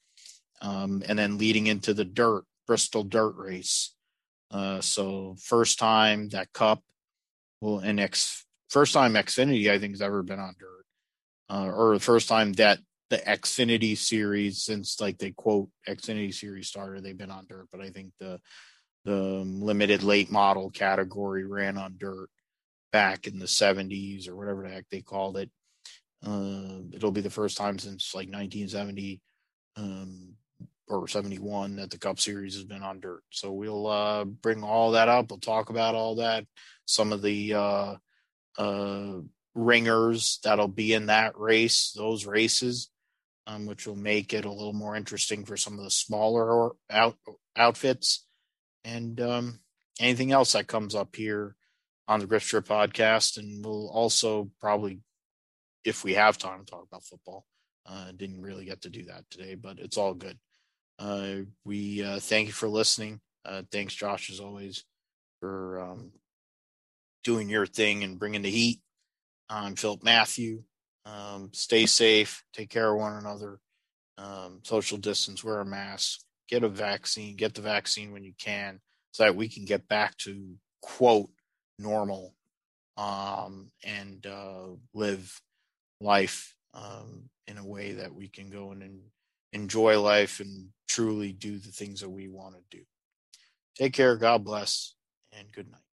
um, and then leading into the dirt, Bristol dirt race. Uh, so first time that Cup will and X first time Xfinity I think has ever been on dirt, uh, or the first time that the Xfinity series since like they quote Xfinity series started they've been on dirt, but I think the the limited late model category ran on dirt back in the 70s or whatever the heck they called it. Uh, it'll be the first time since like 1970 um, or 71 that the Cup Series has been on dirt. So we'll uh, bring all that up. We'll talk about all that. Some of the uh, uh, ringers that'll be in that race, those races, um, which will make it a little more interesting for some of the smaller out, outfits. And um, anything else that comes up here on the Grip Strip podcast. And we'll also probably, if we have time, talk about football. Uh, didn't really get to do that today, but it's all good. Uh, we uh, thank you for listening. Uh, thanks, Josh, as always, for um, doing your thing and bringing the heat. I'm Philip Matthew. Um, stay safe, take care of one another, um, social distance, wear a mask, get a vaccine, get the vaccine when you can, so that we can get back to quote normal um, and uh, live life um, in a way that we can go and enjoy life and truly do the things that we want to do. Take care. God bless and good night.